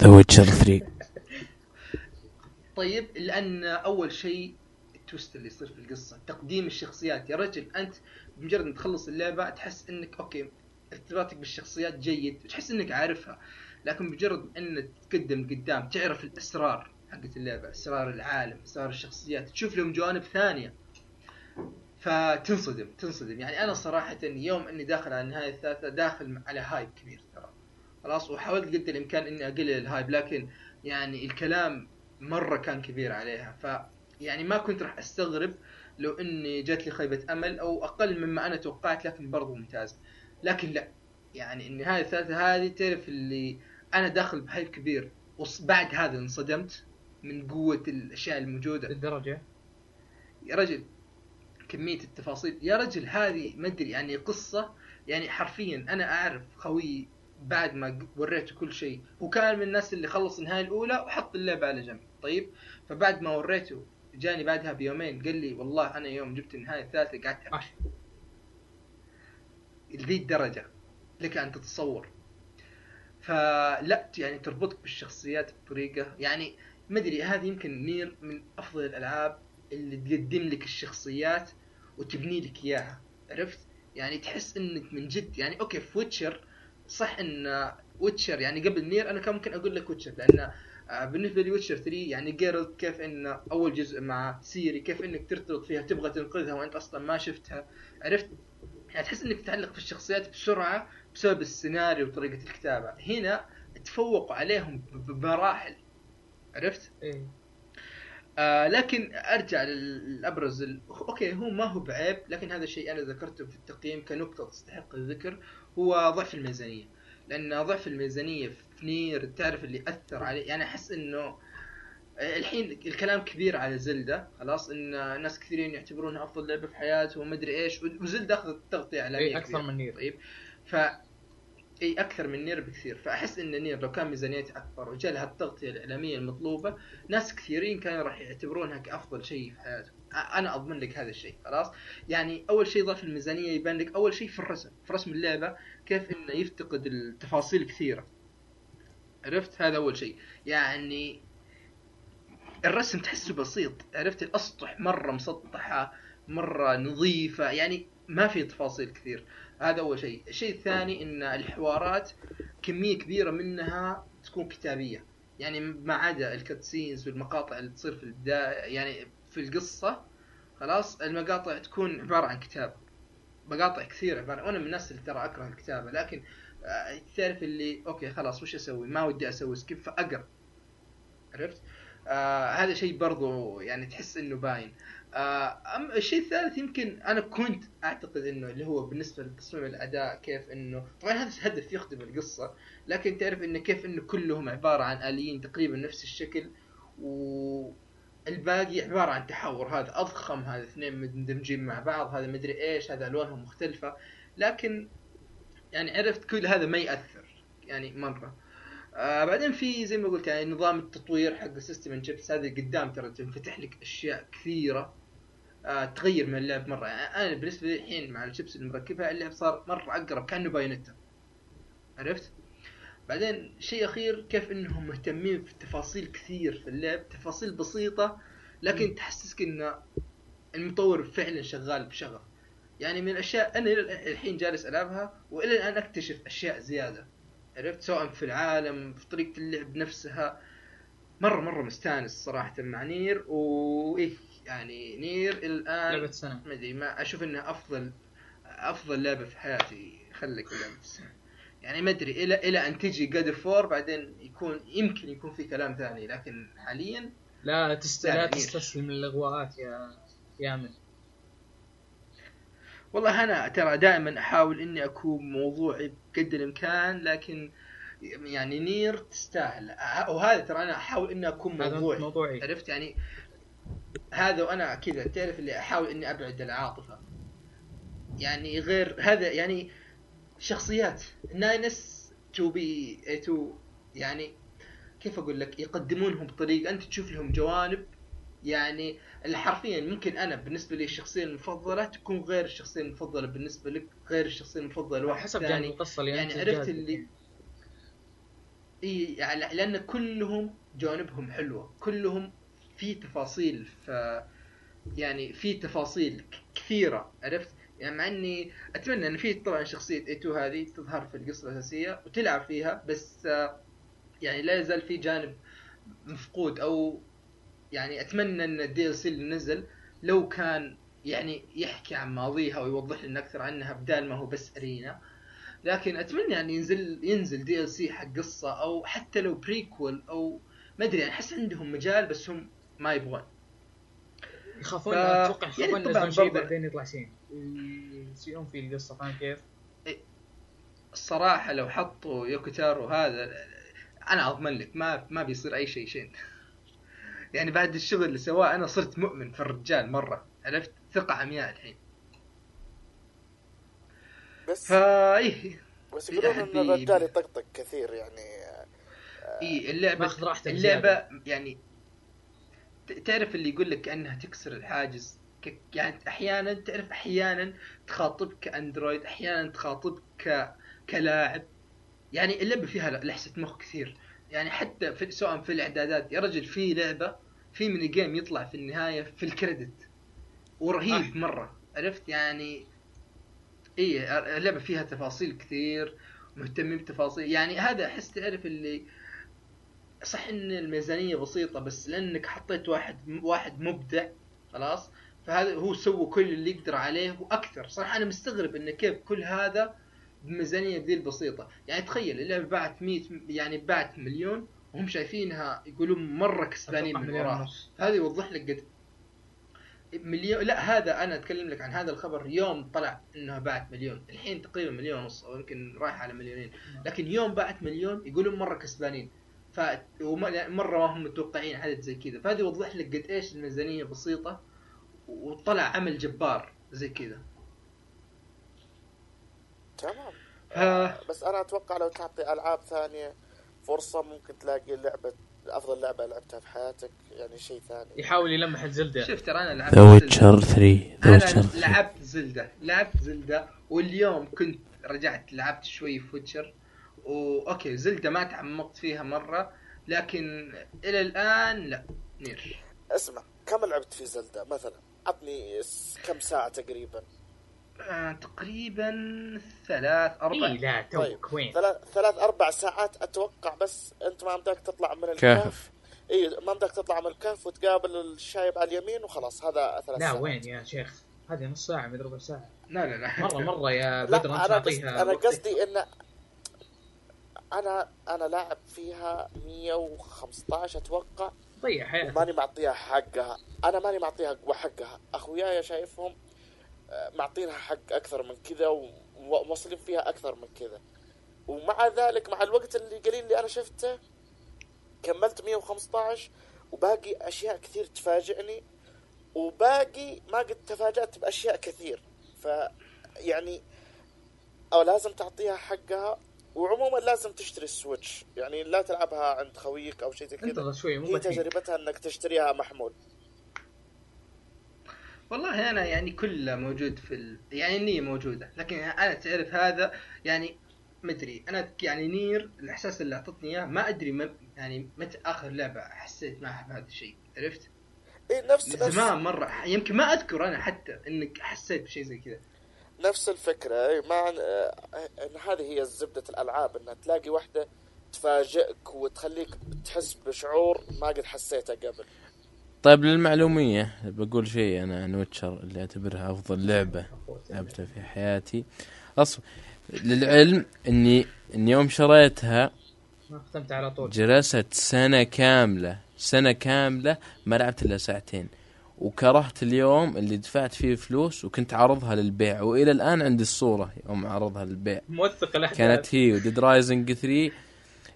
The Witcher 3 طيب لأن أول شيء ال twist اللي يصير في القصة تقديم الشخصيات. يا رجل أنت بمجرد ما تخلص اللعبة تحس إنك okay ارتباطك بالشخصيات جيد تحس إنك عارفها. لكن بمجرد إن تقدم قدام تعرف الأسرار حقت اللعبة أسرار العالم أسرار الشخصيات تشوف لهم جوانب ثانية. فتنصدم تنصدم. يعني أنا صراحة يوم إني داخل على النهاية الثالثة داخل على هايب كبير ترى. خلاص وحاولت قد الإمكان إني أقلل الهايب لكن يعني الكلام مرة كان كبير عليها. ف يعني ما كنت راح أستغرب لو إني جات لي خيبة أمل أو أقل مما أنا توقعت لكن برضو ممتاز. لكن لا يعني النهاية الثالثة هذه تعرف اللي أنا داخل بهايب كبير. وبعد هذا انصدمت من قوة الأشياء الموجودة. للدرجة؟ يا رجل. كمية التفاصيل. يا رجل هذه ما أدري يعني قصة يعني حرفيا أنا أعرف خوي بعد ما وريته كل شيء وكان من الناس اللي خلص النهاية الأولى وحط اللعبة على جنب. طيب؟ فبعد ما وريته جاني بعدها بيومين قال لي والله أنا يوم جبت النهاية الثالثة قعدت ابكي لذي الدرجة. لك أن تتصور. فلا يعني تربطك بالشخصيات بطريقة يعني ما أدري هذه يمكن NieR من أفضل الألعاب اللي تقدم لك الشخصيات وتبني لك إياها عرفت؟ يعني تحس إنك من جد يعني okay في Witcher صح إن Witcher يعني قبل NieR أنا كان ممكن أقول لك ويتشر لأن آه، بالنسبة لي Witcher 3 يعني Geralt كيف إن أول جزء مع Ciri كيف إنك ترتبط فيها تبغى تنقذها وأنت أصلا ما شفتها عرفت؟ يعني تحس إنك تتعلق في الشخصيات بسرعة بسبب السيناريو وطريقة الكتابة. هنا تفوقوا عليهم بمراحل عرفت؟ إيه. آه لكن أرجع للأبرز ال... okay هو ما هو بعيب لكن هذا الشيء أنا ذكرته في التقييم كنقطة تستحق الذكر هو ضعف الميزانية لأن ضعف الميزانية في NieR تعرف اللي اثر عليه يعني أحس إنه الحين الكلام كبير على Zelda خلاص إن ناس كثيرين يعتبرونها أفضل لعبة في حياتهم وما ادري إيش و Zelda أخذت تغطية إعلامية إيه، أكثر كبيرة. من NieR. طيب ف اي أكثر من NieR بكثير. فأحس إن NieR لو كان ميزانيته أكبر وجاء لها التغطيه الإعلامية المطلوبة ناس كثيرين كانوا راح يعتبرونها كأفضل شيء في حياتهم أنا أضمن لك هذا الشيء خلاص؟ يعني أول شيء ضعف الميزانية يبان لك أول شيء في الرسم في رسم اللعبة كيف إنه يفتقد التفاصيل كثيرة. عرفت؟ هذا أول شيء. يعني الرسم تحسه بسيط عرفت؟ الأسطح مرة مسطحة مرة نظيفة يعني ما في تفاصيل كثير. هذا أول شيء. الشيء الثاني إن الحوارات كمية كبيرة منها تكون كتابية. يعني ما عدا الكاتسينز والمقاطع اللي تصير في البدايه يعني في القصة خلاص المقاطع تكون عبارة عن كتاب. مقاطع كثيرة عباره وأنا من الناس اللي ترى أكره الكتابة لكن آه، تعرف اللي okay خلاص وش أسوي؟ ما ودي أسوي skip فأقرأ. عرفت؟ آه هذا شيء برضو يعني تحس إنه باين. أما الشيء الثالث يمكن أنا كنت أعتقد إنه اللي هو بالنسبة لتصميم الأداء كيف إنه طبعا هذا هدف يخدم القصة لكن تعرف إنه كيف إنه كلهم عبارة عن آليين تقريبا نفس الشكل والباقي عبارة عن تحور هذا أضخم هذا اثنين مندمجين مع بعض هذا مدري إيش هذا ألوانهم مختلفة لكن يعني عرفت كل هذا ما يأثر يعني مرة. آه بعدين في زي ما قلت يعني نظام التطوير حق ال system and chips هذا قدام ترى تنفتح لك أشياء كثيرة. آه تغير من اللعب مرة. يعني أنا بالنسبة لي الحين مع الشيبس اللي مركبها اللعب صار مرة أقرب كأنه Bayonetta. عرفت؟ بعدين شيء أخير كيف إنهم مهتمين في تفاصيل كثير في اللعب تفاصيل بسيطة لكن تحسسك إن المطور فعلا شغال بشغف. يعني من الأشياء أنا الحين جالس ألعبها وإلى الآن أكتشف أشياء زيادة. عرفت؟ سواء في العالم في طريقة اللعب نفسها. مره مرة مستانس صراحة مع نير وايه يعني نير الآن لعبة سنة. ما أدري ما أشوف انها أفضل أفضل لعبة في حياتي. خليك لعبه السنة. يعني ما أدري إلى إلى أن تجي جاد فور بعدين يكون يمكن يكون في كلام ثاني لكن حاليا لا تست... لا،. تستسلم للإغواءات يا يامن والله أنا ترى دائما أحاول إني أكون موضوعي بقد الإمكان لكن يعني نير تستاهل. أه- وهذا ترى أنا أحاول إني أكون موضوعي. موضوعي. عرفت؟ يعني هذا وأنا كذا تعرف اللي أحاول إني أبعد العاطفة. يعني غير هذا يعني شخصيات. 9S 2B A2 يعني كيف أقول لك؟ يقدمونهم بطريقة أنت تشوف لهم جوانب. يعني حرفيا ممكن أنا بالنسبة لي الشخصية المفضلة تكون غير الشخصية المفضلة بالنسبة لك غير الشخصية المفضلة لواحد حسب ثاني. القصة اللي يعني عرفت اللي-. إي يعني لأن كلهم جوانبهم حلوة كلهم في تفاصيل ف يعني في تفاصيل كثيرة عرفت؟ يعني مع إني أتمنى إن في طبعا شخصية A2 هذه تظهر في القصة الأساسية وتلعب فيها بس يعني لا يزال في جانب مفقود أو يعني أتمنى إن ال DLC اللي نزل لو كان يعني يحكي عن ماضيها ويوضح لنا أكثر عنها بدال ما هو بس arena. لكن أتمنى يعني ينزل ينزل DLC حق قصة أو حتى لو prequel أو ما أدري يعني أحس عندهم مجال بس هم ما يبغون. يخافون ف- أتوقع يعني يخافون طبعاً ينزلون شيء بعدين يطلع شيء. يسيئون في القصة فاهم كيف؟ الصراحة لو حطوا يوكوتارو هذا أنا أضمن لك ما ما بيصير أي شيء شين. يعني بعد الشغل اللي سواه أنا صرت مؤمن في الرجال مرة عرفت؟ ثقة عمياء الحين. بس فا إيه. بس يقولون إن الرجال يطقطق كثير يعني إي اللعبة اللعبة يعني تعرف اللي يقول لك كأنها تكسر الحاجز؟ يعني أحيانا تعرف أحيانا تخاطبك كأندرويد أحيانا تخاطبك ك... كلاعب. يعني اللعبة فيها لحسة مخ كثير. يعني حتى في سواء في الإعدادات يا رجل في لعبة في ميني جيم يطلع في النهاية في الكريدت. ورهيب آه. مرة. عرفت؟ يعني اي اللعبة فيها تفاصيل كثير مهتمين بتفاصيل. يعني هذا أحس تعرف اللي صح إن الميزانية بسيطة بس لأنك حطيت واحد واحد مبدع خلاص؟ فهذا هو سوى كل اللي يقدر عليه وأكثر. صراحة أنا مستغرب انه كيف كل هذا بميزانية ذي البسيطة. يعني تخيل اللعبة باعت 100 يعني باعت مليون وهم شايفينها يقولون مرة كسبانين من وراها. هذا يوضح لك قد مليون لا هذا أنا أتكلم لك عن هذا الخبر يوم طلع إنها باعت مليون. الحين تقريبا مليون ونص أو يمكن رايح على مليونين. لكن يوم باعت مليون يقولون مرة كسبانين. ف ومره ما هم متوقعين عدد زي كذا. فهذا يوضح لك قد إيش الميزانية بسيطة وطلع عمل جبار زي كذا. تمام. ف- بس أنا أتوقع لو تعطي ألعاب ثانية فرصة ممكن تلاقي لعبة أفضل لعبة لعبتها في حياتك يعني شيء ثاني. يحاول يلمح Zelda. شوف ترى أنا لعبت The. Witcher 3 The Witcher أنا 3 لعبت Zelda. لعبت Zelda واليوم كنت رجعت لعبت شوي في Witcher و okay Zelda ما تعمقت فيها مرة لكن إلى الآن لا NieR. اسمع كم لعبت في Zelda مثلا؟ عطني كم ساعة تقريبا؟ آه تقريبا ثلاث أربع. اي لا طيب. توك وين ثلاث ثلاث أربع ساعات أتوقع بس أنت ما بدك تطلع من الكهف. كهف. اي ما بدك تطلع من الكهف وتقابل الشايب على اليمين وخلاص هذا ثلاث لا ساعات. وين يا شيخ؟ هذه نص ساعة من ربع ساعة. لا لا لا. مرة مرة يا بدر أنت أنا قصدي وقتك. قصدي إن أنا أنا لاعب فيها 115 أتوقع. ضيع حياتك وماني معطيها حقها. أنا ماني معطيها حقها. أخوياي شايفهم آه، معطينها حق أكثر من كذا وموصلين فيها أكثر من كذا. ومع ذلك مع الوقت اللي قليل اللي أنا شفته كملت 115 وباقي أشياء كثير تفاجئني وباقي ما قد تفاجأت بأشياء كثير. ف يعني أو لازم تعطيها حقها وعموما لازم تشتري السويتش. يعني لا تلعبها عند خويك أو شيء زي كذا. شوي مو هي تجربتها إنك تشتريها محمول. والله أنا يعني كله موجود في ال... يعني النية موجودة. لكن أنا تعرف هذا يعني مدري. أنا يعني Nier الإحساس اللي أعطتني إياه ما أدري ما يعني متى آخر لعبة حسيت معها بهذا الشيء. عرفت؟ اي نفس زمان مرة يمكن ما أذكر أنا حتى إنك حسيت بشيء زي كذا. نفس ما عن- آه، إن هذه هي زبدة الألعاب إنها تلاقي واحدة تفاجئك وتخليك تحس بشعور ما قد حسيته قبل. طيب للمعلومية بقول شيء أنا عن Witcher اللي أعتبرها أفضل لعبة لعبتها في حياتي. أصلا للعلم إني إني يوم شريتها ما ختمت على طول. جلست سنة كاملة سنة كاملة ما لعبت إلا ساعتين. وكرهت اليوم اللي دفعت فيه فلوس وكنت عارضها للبيع. وإلى الآن عندي الصورة يوم عرضها للبيع. موثق الأحداث. كانت هي وديد رايزنج 3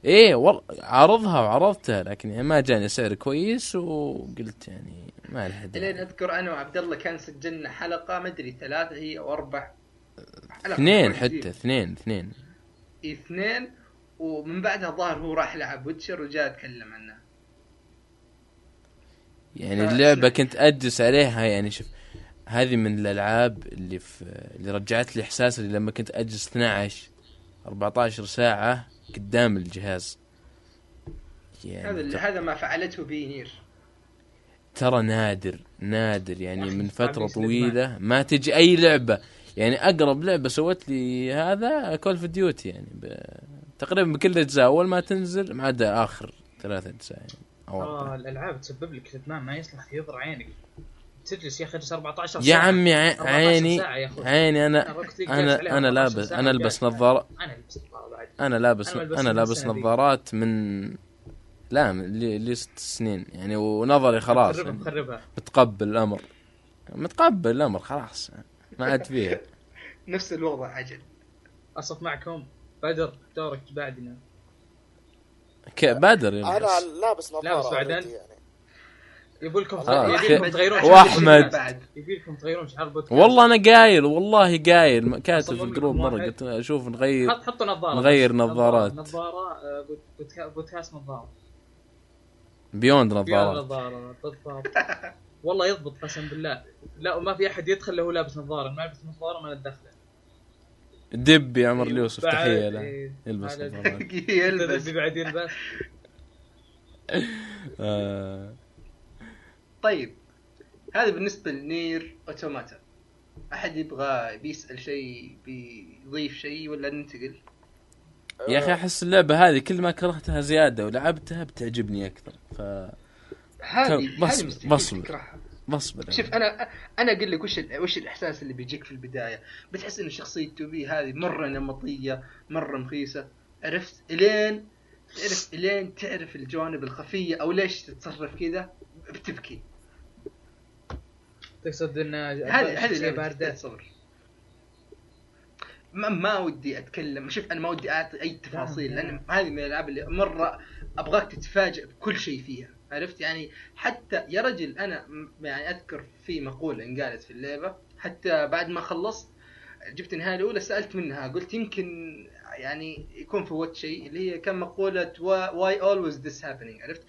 إيه والله عرضها وعرضتها لكن يعني ما جاني سعر كويس وقلت يعني ما لها إلين داعي أذكر أنا وعبد الله كان سجلنا حلقة ما أدري ثلاثة هي أو أربع. اثنين حتى. اثنين اثنين. اثنين. ومن بعدها ظهر هو راح لعب ويتشر وجاء اتكلم عنها. يعني ف- اللعبة كنت أجلس عليها يعني شوف هذه من الألعاب اللي في اللي رجعت لي إحساس اللي لما كنت أجلس 12 14 ساعة قدام الجهاز. يعني هذا هذا ما فعلته بي Nier. ترى نادر نادر يعني من يصير طويلة ما تجي أي لعبة. يعني أقرب لعبة سوت لي هذا Call of Duty يعني ب... تقريبا بكل الأجزاء أول ما تنزل ما عدا آخر ثلاث أجزاء يعني. أربعة. الألعاب تسبب لك ادمان ما يصلح يضر عينك. تجلس يا أخي تجلس 14 يا ساعة. عمي عي- 14 عيني يا. عيني أنا أنا 14 لابس ألبس جالس. نظارة. أنا لبست نظارة بعد. أنا لابس من لابس. نظارات من لا لي, لي ست سنين. يعني ونظري خلاص. مخربها متقبل الأمر. متقبل الأمر خلاص. ما عاد فيها. نفس الوضع عجل. أصف معكم. بدر دورك بعدنا. ك- بادر يلبس. أنا لابس نظاره لابس بعدين؟ يعني لكم آه، تغيرون وأحمد. بعد يبي لكم تغيرون شعار بودكاست والله أنا قايل والله قايل كاتب في ال group مرة. قلت أشوف نغير حط حطوا نظارة نغير. نظارات. نظارة آه، بود- بودكا- بودكاست نظارة بيوند نظارات نظارة بالضبط والله يضبط قسم بالله لا وما في أحد يدخل له لابس نظارة ما يلبس نظارة ما ندخله دب يا عمر اليوسف بعد- تحية له. إيه، يلبس نظارات يلبس. بعد يلبس. آه، طيب هذا بالنسبة لنير أوتوماتا. أحد يبغى بيسال شيء بيضيف شيء ولا ننتقل؟ يا أخي أحس اللعبة هذه كل ما كرهتها زيادة ولعبتها بتعجبني أكثر ف هذه بص- هذه مستحيل بصبر. بصبر شوف أنا أنا أقول لك وش ال- وش الإحساس اللي بيجيك في البداية؟ بتحس ان شخصية توبي هذه مرة نمطية مرة مخيسه عرفت؟ إلين تعرف إلين تعرف الجوانب الخفية أو ليش تتصرف كذا؟ بتبكي. تقصد إن هذه هذه تصور ما, ما ودي أتكلم. شوف أنا ما ودي أعطي أي تفاصيل لا. لأن هذه من الألعاب اللي مرة أبغاك تتفاجئ بكل شيء فيها. عرفت؟ يعني حتى يا رجل أنا يعني أذكر في مقولة انقالت في اللعبه حتى بعد ما خلصت جبت النهاية الأولى سألت منها قلت يمكن يعني يكون فوت شيء اللي هي كان مقولة why always this happening عرفت؟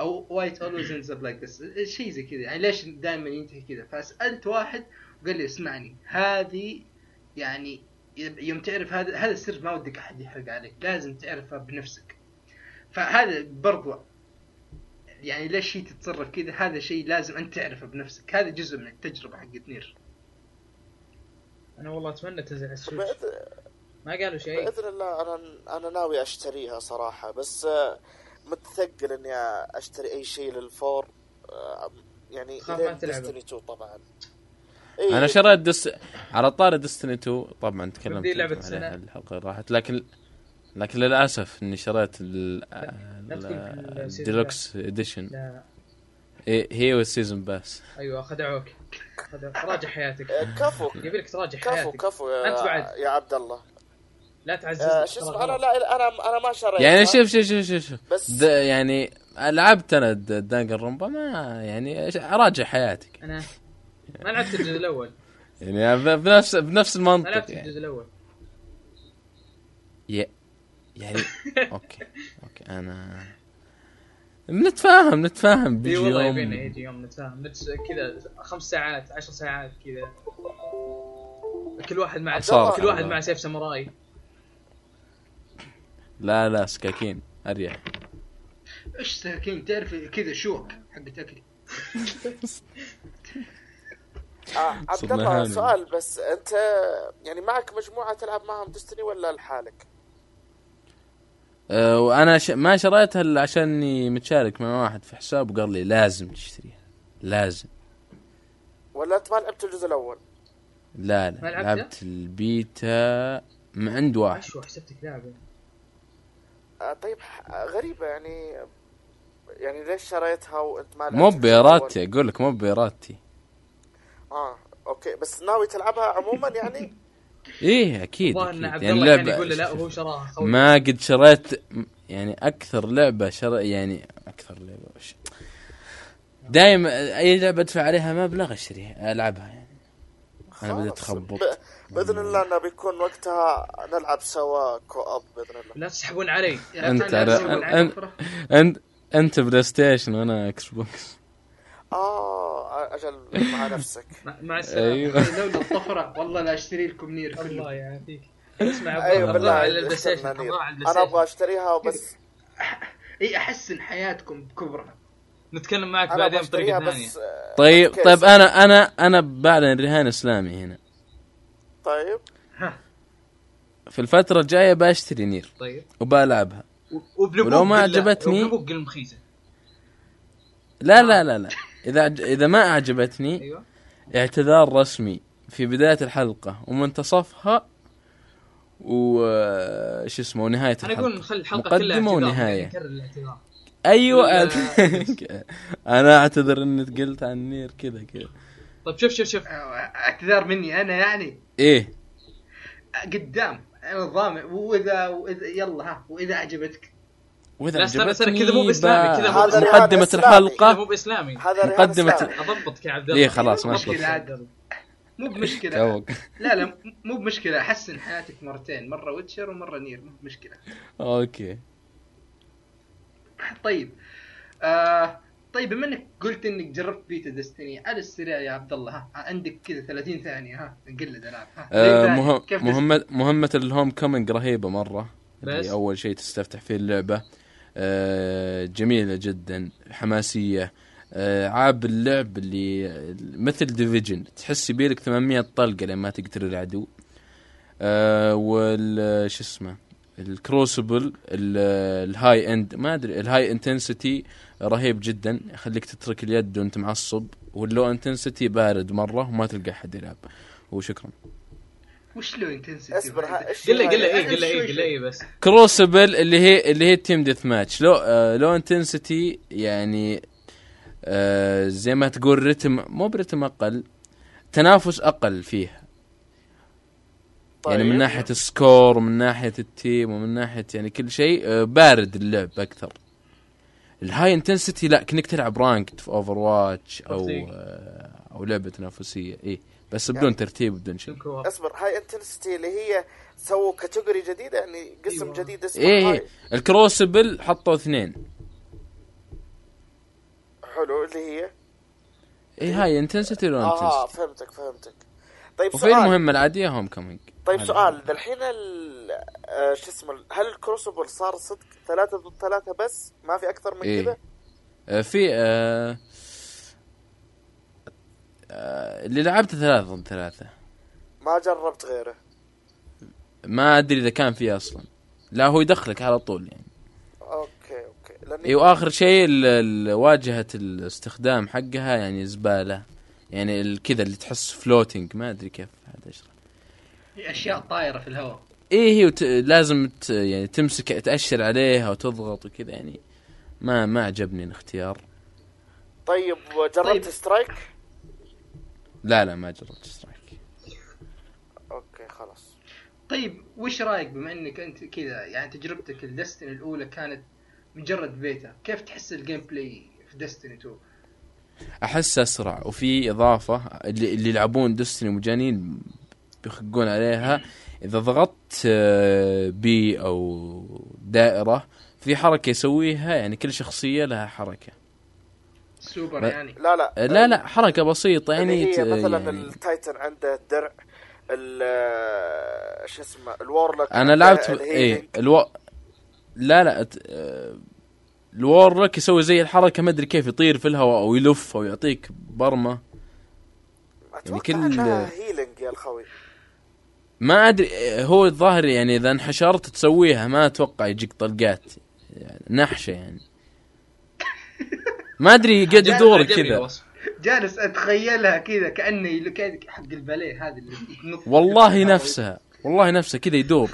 أو why always ends up like this شيء زي كذا يعني ليش دائما ينتهي كذا؟ فسألت واحد وقال لي اسمعني هذه يعني يوم تعرف هذا هذا السر ما ودك أحد يحرق عليك لازم تعرفه بنفسك. فهذا برضو يعني ليش هي تتصرف كذا هذا شيء لازم أنت تعرفه بنفسك. هذا جزء من التجربة حقت Nier. أنا والله أتمنى تنزل على ال Switch ما قالوا شيء؟ بإذن الله أنا أنا ناوي أشتريها صراحة بس آه، متثقل إني أشتري أي شيء لل four آه، يعني. Destiny 2 طبعا. إيه. أنا شريت Des على طاري Destiny 2 طبعا تكلمت سنة. الحلقة اللي راحت لكن لكن للأسف إني شريت ال Deluxe Edition لا. هي وال season pass أيوه خدعوك خدعوك. راجع حياتك. آه، كفو. يبي لك تراجع كفو حياتك. كفو يا, أنت بعد. يا عبد الله لا تعزز آه، شو اسمه؟ أنا لا أنا أنا ما شريت يعني شوف شوف شوف شوف, شوف. بس د- يعني لعبت أنا دانجر رومبا ما يعني أراجع حياتك. أنا ما لعبت الجزء الأول. يعني ب- بنفس بنفس ما المنطق لعبت يعني, الجزء الأول. ي- يعني أوكي أوكي أنا نتفاهم نتفاهم اي بيجي والله يوم. يبينا يجي يوم نتفاهم. نتس- كذا خمس ساعات عشر ساعات كذا. كل واحد مع صار. كل واحد مع سيف ساموراي. لا لا سكاكين أريح. إيش ساكين تعرف كذا شوك حقت اكل آه عبد الله. سؤال بس أنت يعني معك مجموعة تلعب معهم ديستني ولا لحالك؟ أه وأنا ش... ما شريتها إلا عشاني متشارك مع واحد في حساب وقال لي لازم تشتريها لازم ولا أنت ما لعبت الجزء الأول؟ لا لا؟ لعبت البيتا من عند واحد اشوى حسبتك لاعبه آه طيب غريبة يعني يعني ليش شريتها وأنت ما لعبت مو الجزء بإرادتي أقول لك مو بإرادتي الأول؟ آه أوكي بس ناوي تلعبها عموما يعني؟ إيه أكيد, أكيد. عبد يعني لعبة يقول لا وهو شراها ما قد شريت يعني أكثر لعبة شر يعني أكثر لعبة وش؟ دايم أي لعبة أدفع عليها مبلغ اشتريها ألعبها يعني. أنا بديت خلاص. اخبط بإذن الله إنه بيكون وقتها نلعب سوا co-op بإذن الله. لا تسحبون علي. العفرة. أنت أنت PlayStation وأنا Xbox آه أجل مع نفسك. مع, السلامة. أيوه. لولا الطفره والله لا أشتري لكم Nier الله كله يعافيك. اسمع أيوه بالله أنا أبغى أشتريها بس اي أحسن حياتكم بكبرها نتكلم معك بعدين بطريقة ثانية. آه، طيب. طيب أنا أنا أنا بعلن رهان إسلامي هنا. طيب. في الفترة الجاية بشتري نير طيب. وبلعبها ولو ما عجبتني- لا لا لا لا. إذا إذا ما أعجبتني أيوه. اعتذار رسمي في بداية الحلقة ومنتصفها وش اسمه ونهايه أنا الحلقة. أقول نخلي الحلقة كلها مقدمة اعتذار، ونهاية. الاعتذار. أيوه أنا أعتذر إني قلت عن نير كذا كذا. طيب شوف شوف شوف. اعتذار مني أنا يعني. إيه. قدام نظام وإذا وإذا يلا ها. وإذا عجبتك وإذا لا، استنى، استنى، كذا مو بإسلامي، كذا مو. كذا الحلقة مو بإسلامي. هذا مقدمة إسلامي. اضبطك يا عبد الله. إيه، خلاص، ماشي. مو بمشكلة. توك. لا لا مو بمشكلة. أحسن حياتك مرتين مرة ويتشر ومرة نير مو بمشكلة. أوكي. طيب. آه طيب بما إنك قلت إنك جربت beta Destiny على السريع يا عبد الله ها عندك كذا 30 ثانية ها نقلد ألعاب ها. آه زي مهم كيف مهمة مهمة ال Homecoming رهيبة مرة. بس؟ اللي أول شيء تستفتح فيه اللعبة. آه جميلة جدا حماسية. آه، عاب اللعب اللي مثل Division تحس يبيلك 800 طلقة لما تقتل العدو. آه، وال شو اسمه؟ ال Crucible ال- ال high end ما أدري ال high intensity رهيب جدا. يخليك تترك اليد وأنت معصب وال low intensity بارد مرة وما تلقى أحد يلعب. وشكرا. وش له intensity اصبر قل لي قل لي؟ إيه قل لي إيه قل لي إيه بس Crucible اللي هي اللي هي team deathmatch low آه low intensity يعني آه زي ما تقول رتم مو برتم أقل تنافس أقل فيه يعني من طيب. ناحية ال score ومن ناحية ال team ومن ناحية يعني كل شيء آه بارد اللعب أكثر ال high intensity لا كأنك تلعب ranked في Overwatch أو. آه أو لعبة تنافسية اي بس يعني- بدون ترتيب بدون شيء أصبر high intensity اللي هي سووا category جديدة يعني قسم أيوة. جديد اسمه إيه high إيه. ال Crucible حطوا اثنين حلو اللي هي اي high intensity لو آه فهمتك فهمتك طيب وفي سؤال المهمه العادية Homecoming طيب هذا. سؤال الحين ال- آه، شو اسمه هل ال Crucible صار صدق ثلاثة ضد ثلاثة بس ما في أكثر من إيه. كذا؟ آه، في آه اللي لعبت ثلاثة ضد ثلاثة. ما جربت غيره. ما أدري إذا كان في أصلا. لا هو يدخلك على طول يعني. okay okay. لأني اي وآخر شيء واجهة الاستخدام حقها يعني زبالة. يعني كذا اللي تحس floating ما أدري كيف هذا اشرح أشياء طايرة في الهواء. إيه هي وت... لازم ت... يعني تمسك تأشر عليها وتضغط وكذا يعني. ما ما عجبني الاختيار. طيب جربت طيب. strike؟ لا لا ما جربت strike okay خلاص. طيب وش رأيك بما إنك أنت كذا يعني تجربتك ال Destiny الأولى كانت مجرد بيتا كيف تحس ال gameplay في Destiny 2 أحس أسرع وفي إضافة اللي, اللي يلعبون Destiny مجانين بيخقون عليها إذا ضغطت آه، B أو دائرة في حركة يسويها يعني كل شخصية لها حركة. سوبر ب- يعني. لا لا. لا لا حركة بسيطة يعني هي ت- مثلا يعني. ال Titan عنده الدرع ال آه، شو اسمه ال Warlock أنا لعبت. إيه ألو... لا لا ت- ال Warlock يسوي زي الحركة ما أدري كيف يطير في الهواء أو يلف أو يعطيك برمة. أتوقع كل- إنها healing يا الخوي. ما أدري هو الظاهر يعني إذا انحشرت تسويها ما أتوقع يجيك طلقات. يعني نحشة يعني. ما أدري قاعد يدور كذا. جالس أتخيلها كذا كأنه كان حق الباليه هذا اللي والله نفسها والله نفسها كذا يدور.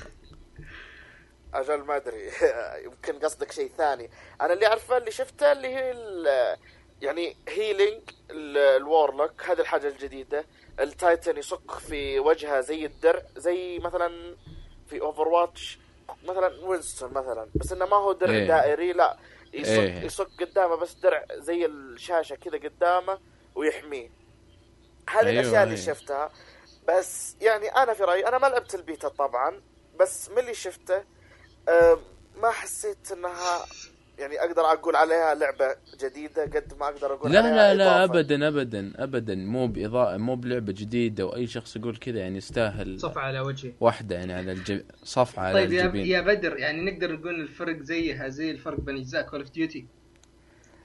أجل ما أدري. يمكن قصدك شيء ثاني. أنا اللي أعرفه اللي شفته اللي هي ال- يعني healing ال Warlock هذه الحاجة الجديدة. ال Titan يصك في وجهه زي الدرع زي مثلا في Overwatch مثلا Winston مثلا. بس إنه ما هو درع إيه. دائري لا. يصك إيه. يصك قدامه بس درع زي الشاشة كذا قدامه ويحميه هذه أيوة، الأشياء اللي أيوة. شفتها بس يعني أنا في رأيي أنا ما لعبت البيتا طبعا بس من اللي شفته أم، ما حسيت إنها يعني أقدر أقول عليها لعبة جديدة قد ما أقدر أقول لا عليها لا لا. ابدا ابدا ابدا. مو بإضاءة مو بلعبة جديدة وأي شخص يقول كذا يعني يستاهل صفعة على وجهي. واحدة يعني على الجب... صفعه على طيب يا, الجبين. يا بدر يعني نقدر نقول الفرق زيها زي الفرق بين أجزاء كول اوف ديوتي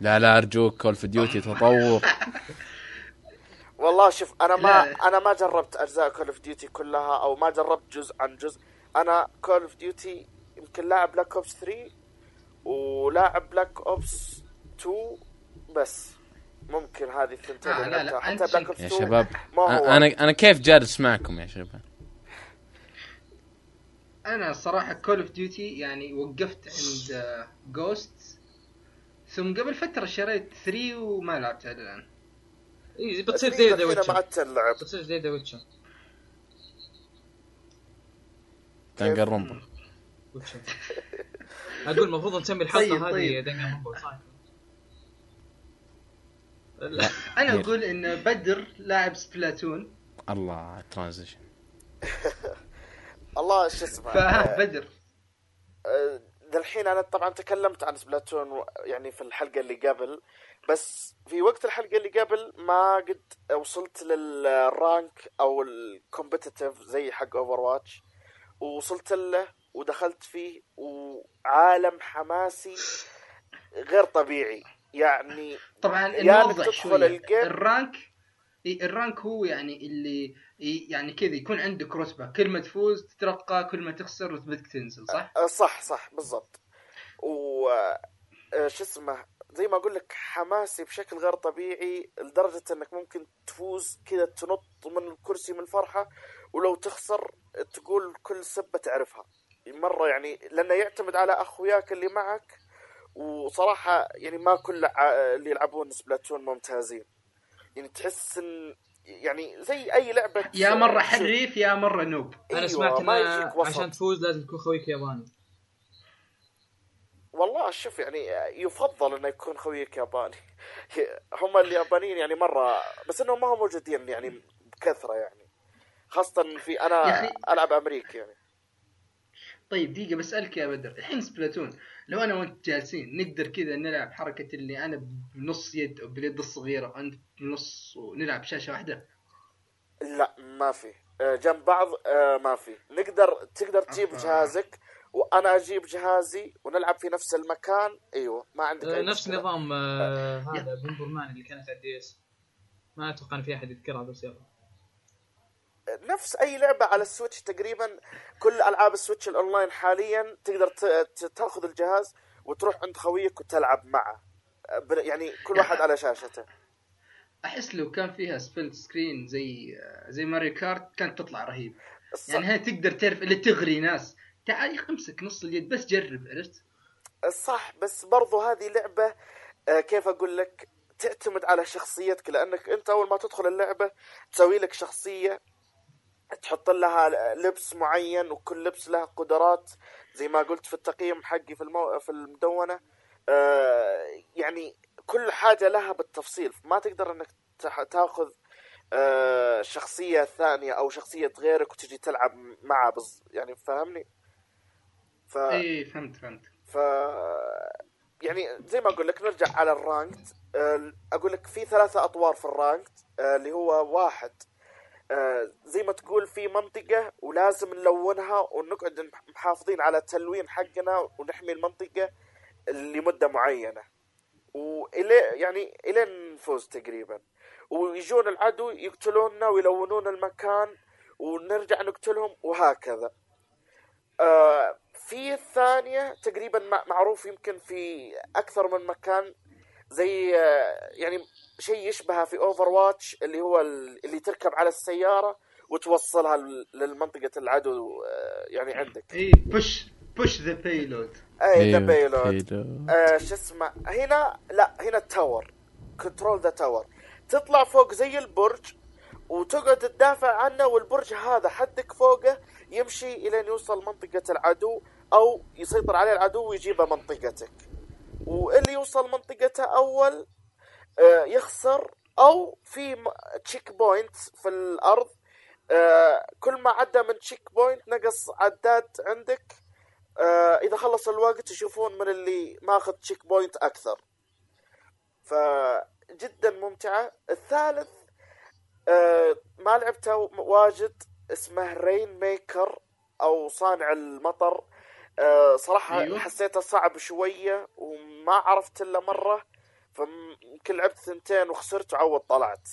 لا لا أرجوك Call of Duty تطور والله شوف أنا ما لا. أنا ما جربت أجزاء Call of Duty كلها أو ما جربت جزء عن جزء. أنا Call of Duty يمكن لاعب Black Ops 3 ولاعب Black Ops 2 بس. ممكن هذه الثنتين آه، لا، لا، حتى Black Ops يا 2 شباب ما هو أنا أنا كيف جالس معكم يا شباب؟ أنا الصراحه كول اوف ديوتي يعني وقفت عند جوست ثم قبل فترة شريت 3 وما لعبتها الآن. إي بتصير زي ذا ما ويتشر عاد تلعب بتصير زي ذا ويتشر دانجر رومبا أقول المفروض نسمي الحلقة طيب، هذه طيب. رومبا صح لا. أنا. أقول إن بدر لاعب سبلاتون. الله transition. الله شو اسمه؟ بدر. ذا الحين أنا طبعا تكلمت عن Splatoon يعني في الحلقة اللي قبل بس في وقت الحلقة اللي قبل ما قد وصلت لل rank أو ال competitive زي حق Overwatch ووصلت له ودخلت فيه وعالم حماسي غير طبيعي. يعني طبعا إنك نوضح شوي ال game- ال rank ال rank هو يعني اللي يعني كذا يكون عندك رتبة. كل ما تفوز تترقى كل ما تخسر رتبتك تنزل صح؟ آه، صح صح بالضبط. و آه، شو اسمه زي ما أقول لك حماسي بشكل غير طبيعي لدرجة إنك ممكن تفوز كذا تنط من الكرسي من الفرحة ولو تخسر تقول كل سبة تعرفها. مرة يعني لأنه يعتمد على أخوياك اللي معك وصراحة يعني ما كل اللي يلعبون سبلاتون ممتازين يعني تحس إن يعني زي أي لعبة يا مرة. حريف يا مرة نوب أنا أيوة، سمعت ما. عشان تفوز لازم يكون خويك ياباني والله شوف يعني يفضل إنه يكون خويك ياباني هم اليابانيين يعني مرة بس إنهم ما هم موجودين يعني بكثرة يعني خاصة في يا أنا. ألعب أمريكي يعني طيب دقيقة بسألك يا بدر. الحين Splatoon لو أنا وأنت جالسين نقدر كذا نلعب حركة اللي أنا بنص يد أو باليد الصغيرة وأنت بنص ونلعب شاشة واحدة؟ لا ما في. آه، جنب بعض آه، ما في. نقدر تقدر تجيب أها. جهازك وأنا أجيب جهازي ونلعب في نفس المكان. أيوه ما عندك أي نفس. نظام آه، هذا Bomberman اللي كانت على ال DS. ما أتوقع إن في أحد يذكرها بس يلا. نفس أي لعبة على ال Switch تقريبا كل ألعاب ال Switch ال online حاليا تقدر تأخذ الجهاز وتروح عند خويك وتلعب معه. يعني كل واحد على شاشته. أحس لو كان فيها split screen زي زي Mario Kart كانت تطلع رهيب. الص- يعني هي تقدر تعرف اللي تغري ناس. تعال امسك نص اليد بس جرب عرفت؟ صح بس برضو هذه لعبة آه، كيف أقول لك؟ تعتمد على شخصيتك لأنك أنت أول ما تدخل اللعبة تسوي لك شخصية تحط لها لبس معين وكل لبس له قدرات زي ما قلت في التقييم حقي في المو... في المدونة. آه، يعني كل حاجة لها بالتفصيل ما تقدر إنك تأخذ آه، شخصية ثانية أو شخصية غيرك وتجي تلعب معها بز... يعني فاهمني؟ ف... إي فهمت فهمت. ف يعني زي ما أقول لك نرجع على ال ranked. آه، أقول لك في ثلاثة أطوار في الرانكت آه، اللي هو واحد آه، زي ما تقول في منطقة ولازم نلونها ونقعد محافظين على التلوين حقنا ونحمي المنطقة لمدة معينة. وإلي يعني إلين نفوز تقريبا. ويجون العدو يقتلوننا ويلونون المكان ونرجع نقتلهم وهكذا. آه في الثانية تقريبا مع- معروف يمكن في أكثر من مكان زي آه، يعني شيء يشبه في Overwatch اللي هو ال- اللي تركب على السيارة وتوصلها لل- للمنطقة العدو آه، يعني عندك. اي push push the payload اي the payload شو اسمه؟ هنا لا هنا ال tower control the tower تطلع فوق زي البرج وتقعد تدافع عنه والبرج هذا حدك فوقه يمشي الين يوصل منطقة العدو أو يسيطر عليه العدو ويجيبه منطقتك. واللي يوصل منطقته أول آه، يخسر أو في checkpoint في الأرض آه، كل ما عدى من checkpoint نقص عداد عندك آه، إذا خلص الوقت يشوفون من اللي ماخذ checkpoint أكثر. فجدا ممتعة. الثالث ما لعبته واجد اسمه رين ميكر أو صانع المطر. آه، صراحة أيوه. حسيته صعب شوية وما عرفت إلا مرة فيمكن لعبت ثنتين وخسرت وعوض طلعت.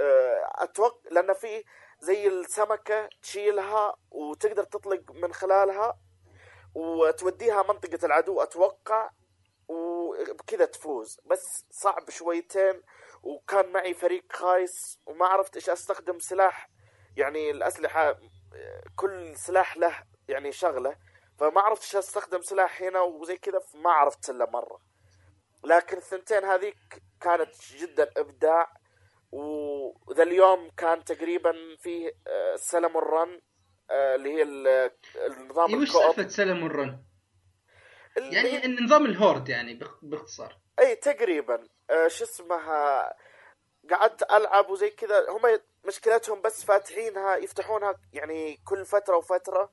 آه، أتوقع لأن في زي السمكة تشيلها وتقدر تطلق من خلالها وتوديها منطقة العدو أتوقع وبكذا تفوز. بس صعب شويتين وكان معي فريق خايس وما عرفت إيش أستخدم سلاح. يعني الأسلحة كل سلاح له يعني شغلة. فما عرفت إيش أستخدم سلاح هنا وزي كذا فما عرفت إلا مرة. لكن الثنتين هذيك كانت جدا إبداع وذا اليوم كان تقريبا فيه آه، سلم الرن آه، اللي هي ال- النظام وش سالفة سلم الرن؟ يعني هي- نظام الهورد يعني باخ- باختصار. إي تقريبا. آه، شو اسمها؟ قعدت ألعب وزي كذا. هم مشكلتهم بس فاتحينها يفتحونها يعني كل فترة وفترة.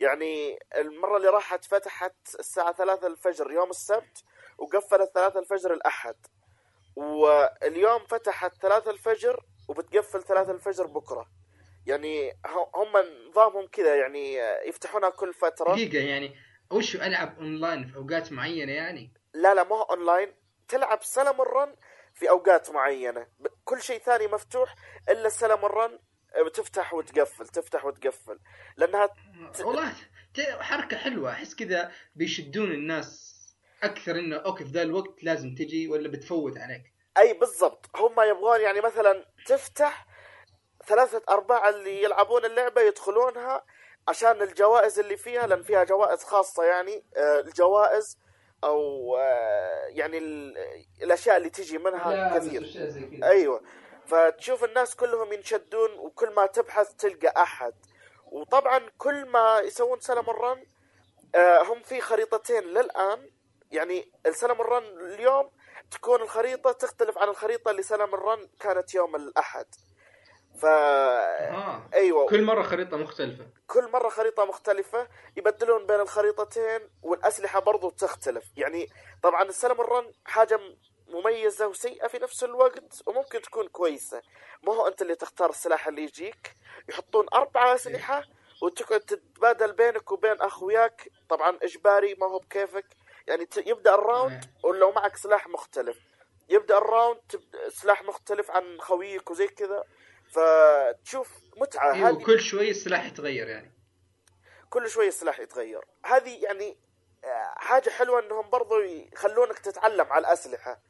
يعني المرة اللي راحت فتحت الساعة ثلاثة الفجر يوم السبت وقفلت ثلاثة الفجر الاحد واليوم فتحت ثلاثة الفجر وبتقفل ثلاثة الفجر بكرة. يعني هم نظامهم كذا يعني يفتحونها كل فترة. دقيقة يعني وش العب أونلاين في أوقات معينة يعني؟ لا لا ما هو أونلاين. تلعب Salmon Run في أوقات معينة. ب- كل شيء ثاني مفتوح إلا Salmon Run بتفتح وتقفل تفتح وتقفل. لأنها والله ت- حركة حلوة. أحس كذا بيشدون الناس أكثر إنه أوكي في ذا الوقت لازم تجي ولا بتفوت عليك. أي بالضبط. هم يبغون يعني مثلا تفتح ثلاثة أرباع اللي يلعبون اللعبة يدخلونها عشان الجوائز اللي فيها لأن فيها جوائز خاصة يعني آه، الجوائز أو آه، يعني ال- الأشياء اللي تجي منها كثير. أيوه. فتشوف الناس كلهم ينشدون وكل ما تبحث تلقى أحد. وطبعا كل ما يسوون سلم الرن آه، هم في خريطتين للآن. يعني ال Salmon Run اليوم تكون الخريطة تختلف عن الخريطة اللي Salmon Run كانت يوم الأحد. ف آه. أيوه. كل مرة خريطة مختلفة. كل مرة خريطة مختلفة يبدلون بين الخريطتين والأسلحة برضو تختلف. يعني طبعا ال Salmon Run حاجة م- مميزة وسيئة في نفس الوقت وممكن تكون كويسة. ما هو أنت اللي تختار السلاح اللي يجيك؟ يحطون أربعة أسلحة وتقعد تتبادل بينك وبين أخوياك. طبعا إجباري ما هو بكيفك. يعني يبدأ ال round ولو معك سلاح مختلف. يبدأ ال round سلاح مختلف عن خويك وزي كذا. فتشوف متعة. أيوه هذه كل شوي السلاح يتغير يعني. كل شوي السلاح يتغير. هذه يعني آه، حاجة حلوة إنهم برضو يخلونك تتعلم على الأسلحة.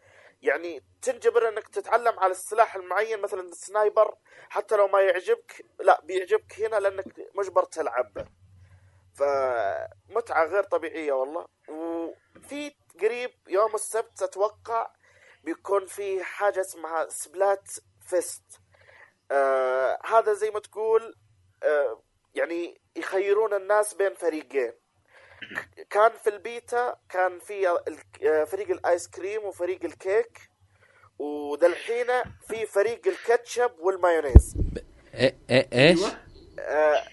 يعني تنجبر إنك تتعلم على السلاح المعين مثلا ال sniper حتى لو ما يعجبك لا بيعجبك هنا لأنك مجبر تلعب. به فمتعة غير طبيعية والله. وفي قريب يوم السبت أتوقع بيكون في حاجة اسمها Splatfest. آه هذا زي ما تقول آه يعني يخيرون الناس بين فريقين. كان في البيتا كان في آه، فريق الآيس كريم وفريق الكيك وذا الحين في فريق الكاتشب والمايونيز. إيه إيه إيش؟ أيوه. آه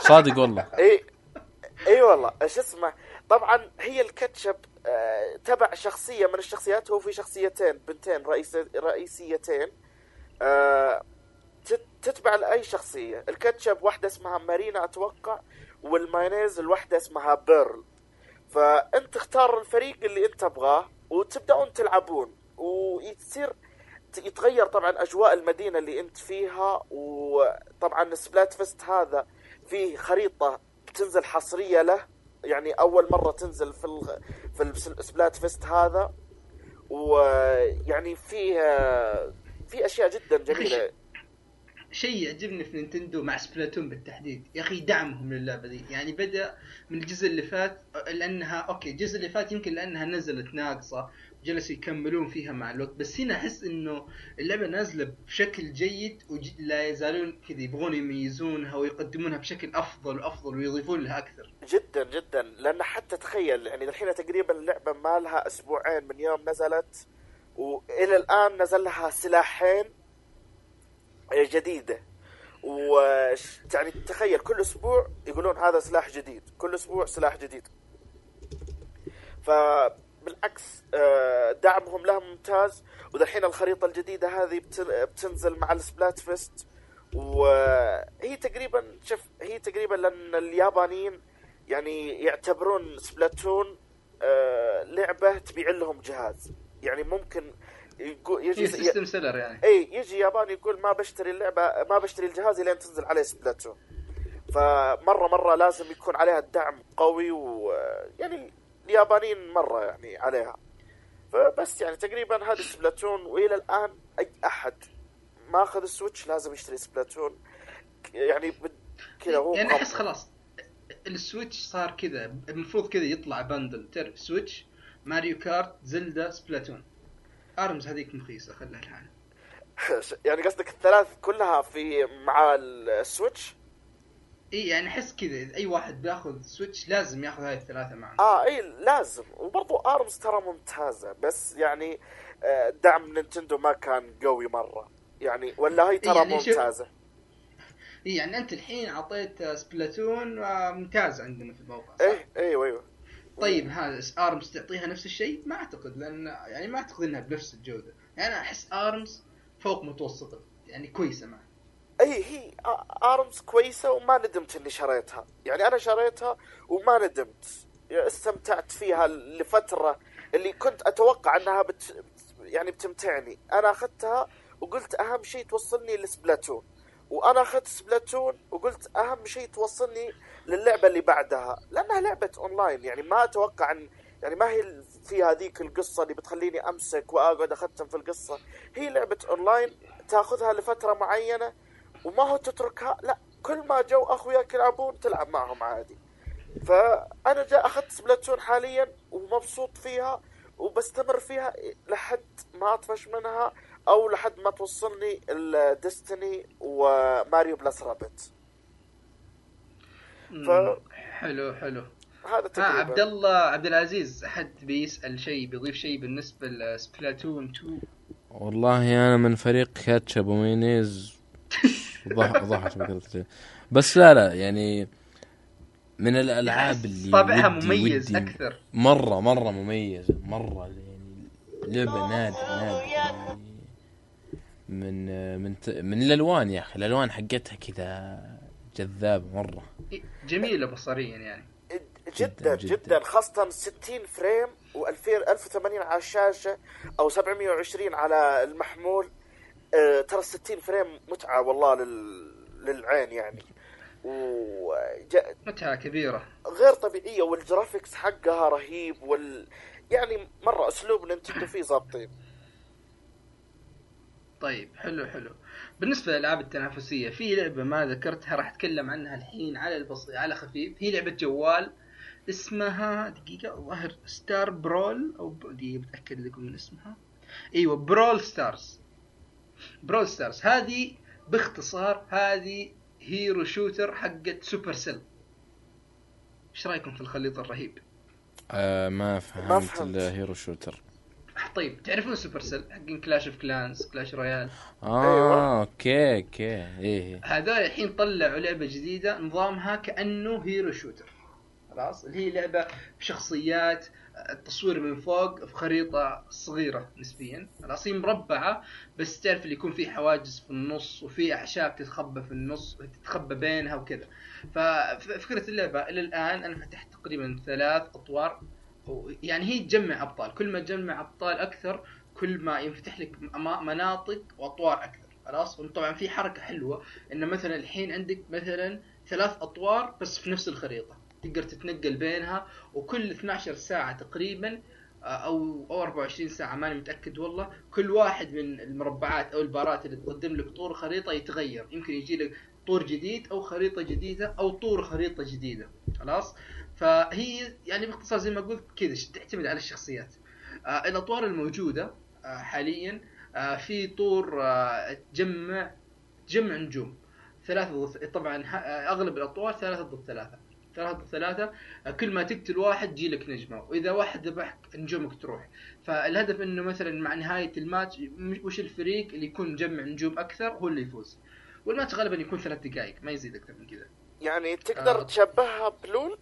صادق والله. اي اي والله إيش اسمه؟ طبعا هي الكاتشب آه تبع شخصية من الشخصيات هو في شخصيتين بنتين رئيس رئيسيتين تت- تتبع لأي شخصية. الكاتشب واحدة اسمها مارينا أتوقع والمايونيز الواحده اسمها بيرل. فأنت تختار الفريق اللي أنت تبغاه وتبدأون تلعبون. ويصير يتغير طبعا أجواء المدينة اللي أنت فيها. وطبعا Splatfest هذا فيه خريطة بتنزل حصرية له. يعني أول مرة تنزل في. في ال Splatfest هذا. ويعني فيه في أشياء جدا جميلة. شيء يعجبني في Nintendo مع Splatoon بالتحديد. يا أخي دعمهم للعبة دي. يعني بدأ من الجزء اللي فات لأنها أوكي الجزء اللي فات يمكن لأنها نزلت ناقصة جلسوا يكملون فيها مع الوقت بس هنا أحس إنه اللعبة نازلة بشكل جيد ولا يزالون كذا يبغون يميزونها ويقدمونها بشكل أفضل وأفضل ويضيفون لها أكثر. جدا جدا. لأن حتى تخيل يعني الحين تقريبا اللعبة ما لها أسبوعين من يوم نزلت وإلى الآن نزل لها سلاحين جديده و يعني تخيل كل أسبوع يقولون هذا سلاح جديد. كل أسبوع سلاح جديد. فبالعكس آه، دعمهم لها ممتاز. ودحين الخريطة الجديدة هذه بتن- بتنزل مع ال Splatfest. وهي تقريبا شوف هي تقريبا لأن اليابانيين يعني يعتبرون Splatoon آه، لعبة تبيع لهم جهاز. يعني ممكن يقول يجي system seller يعني. اي يجي ياباني يقول ما بشتري اللعبة ما بشتري الجهاز لين تنزل عليه Splatoon. فمرة مرة لازم يكون عليها الدعم قوي ويعني اليابانيين مرة يعني عليها. فبس يعني تقريبا هذه Splatoon وإلى الآن أي أحد ماخذ ال Switch لازم يشتري Splatoon. يعني كذا هو يعني. أحس خلاص ال Switch صار كذا المفروض كذا يطلع bundle. تعرف Switch؟ Mario Kart Zelda Splatoon. Arms هذيك مخيسة خلها لحالها يعني قصدك الثلاث كلها في مع ال Switch؟ إي يعني أحس كذا أي واحد بياخذ Switch لازم ياخذ هاي الثلاثة معه آه إي لازم. وبرضو Arms ترى ممتازة بس يعني آه، دعم Nintendo ما كان قوي مرة. يعني ولا هي ترى يعني شوف- ممتازة؟ إي يعني أنت الحين أعطيت Splatoon آه، ممتاز عندنا في الموقع صح؟ إيه أيوه أيوه. طيب هذا Arms تعطيها نفس الشيء؟ ما أعتقد لأن يعني ما أعتقد إنها بنفس الجودة. يعني أنا أحس Arms فوق متوسطة يعني كويسة معه أي هي Arms كويسة وما ندمت إني شريتها. يعني أنا شريتها وما ندمت. استمتعت فيها لفترة اللي كنت أتوقع أنها بت يعني بتمتعني. أنا أخذتها وقلت أهم شيء توصلني ل Splatoon. وأنا أخذت Splatoon وقلت أهم شيء توصلني للعبة اللي بعدها لأنها لعبة اونلاين يعني ما أتوقع ان يعني ما هي فيها هذيك القصة اللي بتخليني أمسك وأقعد أختم في القصة. هي لعبة اونلاين تأخذها لفترة معينة وما هو تتركها لا كل ما جو اخوياك يلعبون تلعب معهم عادي. فأنا جاء أخذت Splatoon حاليا ومبسوط فيها وبستمر فيها لحد ما أطفش منها. أو لحد ما توصلني ال Destiny و Mario Plus Rabbids ف- حلو حلو. هذا تقريبا عبد الله عبد العزيز احد بيسأل شيء بيضيف شيء بالنسبة ل Splatoon 2 والله أنا من فريق كاتشب ومايونيز. ضح ضحك بس لا لا يعني من الألعاب اللي طابعها ودي- مميز ودي أكثر. مرة مرة مميزه مرة يعني لعبة نادرة نادرة يعني من من ت- من الألوان يا أخي. الألوان حقتها كذا جذابه مرة. جميلة بصريا يعني. جدا جداً، جدا. خاصة 60 فريم و2000 1080 على الشاشة أو 720 على المحمول. آه ترى 60 frame متعة والله لل... للعين يعني. وغير متعة كبيرة. طبيعية وال graphics حقها رهيب وال يعني مرة أسلوب نينتندو فيه ظابطين. طيب حلو حلو. بالنسبة للألعاب التنافسية في لعبة ما ذكرتها راح أتكلم عنها الحين على البسيط على خفيف. هي لعبة جوال اسمها دقيقة الظاهر Star Brawl أو ب- دقيقة بتاكد لكم من اسمها. أيوه Brawl Stars Brawl Stars هذه باختصار هذه hero shooter حقت Supercell إيش رأيكم في الخليط الرهيب؟ آه ما فهمت فهمت. ال hero shooter طيب تعرفون Supercell حقين Clash of Clans Clash Royale آه أيوة. okay okay. إيه هذول الحين طلعوا لعبة جديدة نظامها كأنه hero shooter خلاص؟ اللي هي لعبة بشخصيات التصوير من فوق في خريطة صغيرة نسبيا. خلاص؟ هي مربعة بس تعرف اللي يكون في حواجز في النص وفي أعشاب تتخبى في النص تتخبى بينها وكذا. ففكره اللعبة إلى الآن أنا فتحت تقريبا ثلاث أطوار. يعني هي تجمع أبطال. كل ما تجمع أبطال أكثر كل ما ينفتح لك مناطق وأطوار أكثر. خلاص؟ وطبعا في حركة حلوة انه مثلا الحين عندك مثلا ثلاث أطوار بس في نفس الخريطة. تقدر تتنقل بينها وكل 12 ساعة تقريبا آه، أو أو 24 ساعة ماني متأكد والله. كل واحد من المربعات أو البارات اللي تقدم لك طور خريطة يتغير. يمكن يجي لك طور جديد أو خريطة جديدة أو طور خريطة جديدة. خلاص؟ فهي يعني باختصار زي ما قلت كذا تعتمد على الشخصيات. آه الأطوار الموجودة آه حاليا آه في طور آه تجمع تجمع نجوم. ثلاثة ضد طبعا آه، أغلب الأطوار ثلاثة ضد ثلاثة. ثلاثة ضد ثلاثة آه، كل ما تقتل واحد تجيلك نجمة وإذا واحد ذبحك نجومك تروح. فالهدف إنه مثلا مع نهاية الماتش وش الفريق اللي يكون مجمع نجوم أكثر هو اللي يفوز. والماتش غالبا يكون ثلاث دقائق ما يزيد أكثر من كذا. يعني تقدر آه. تشبهها بلول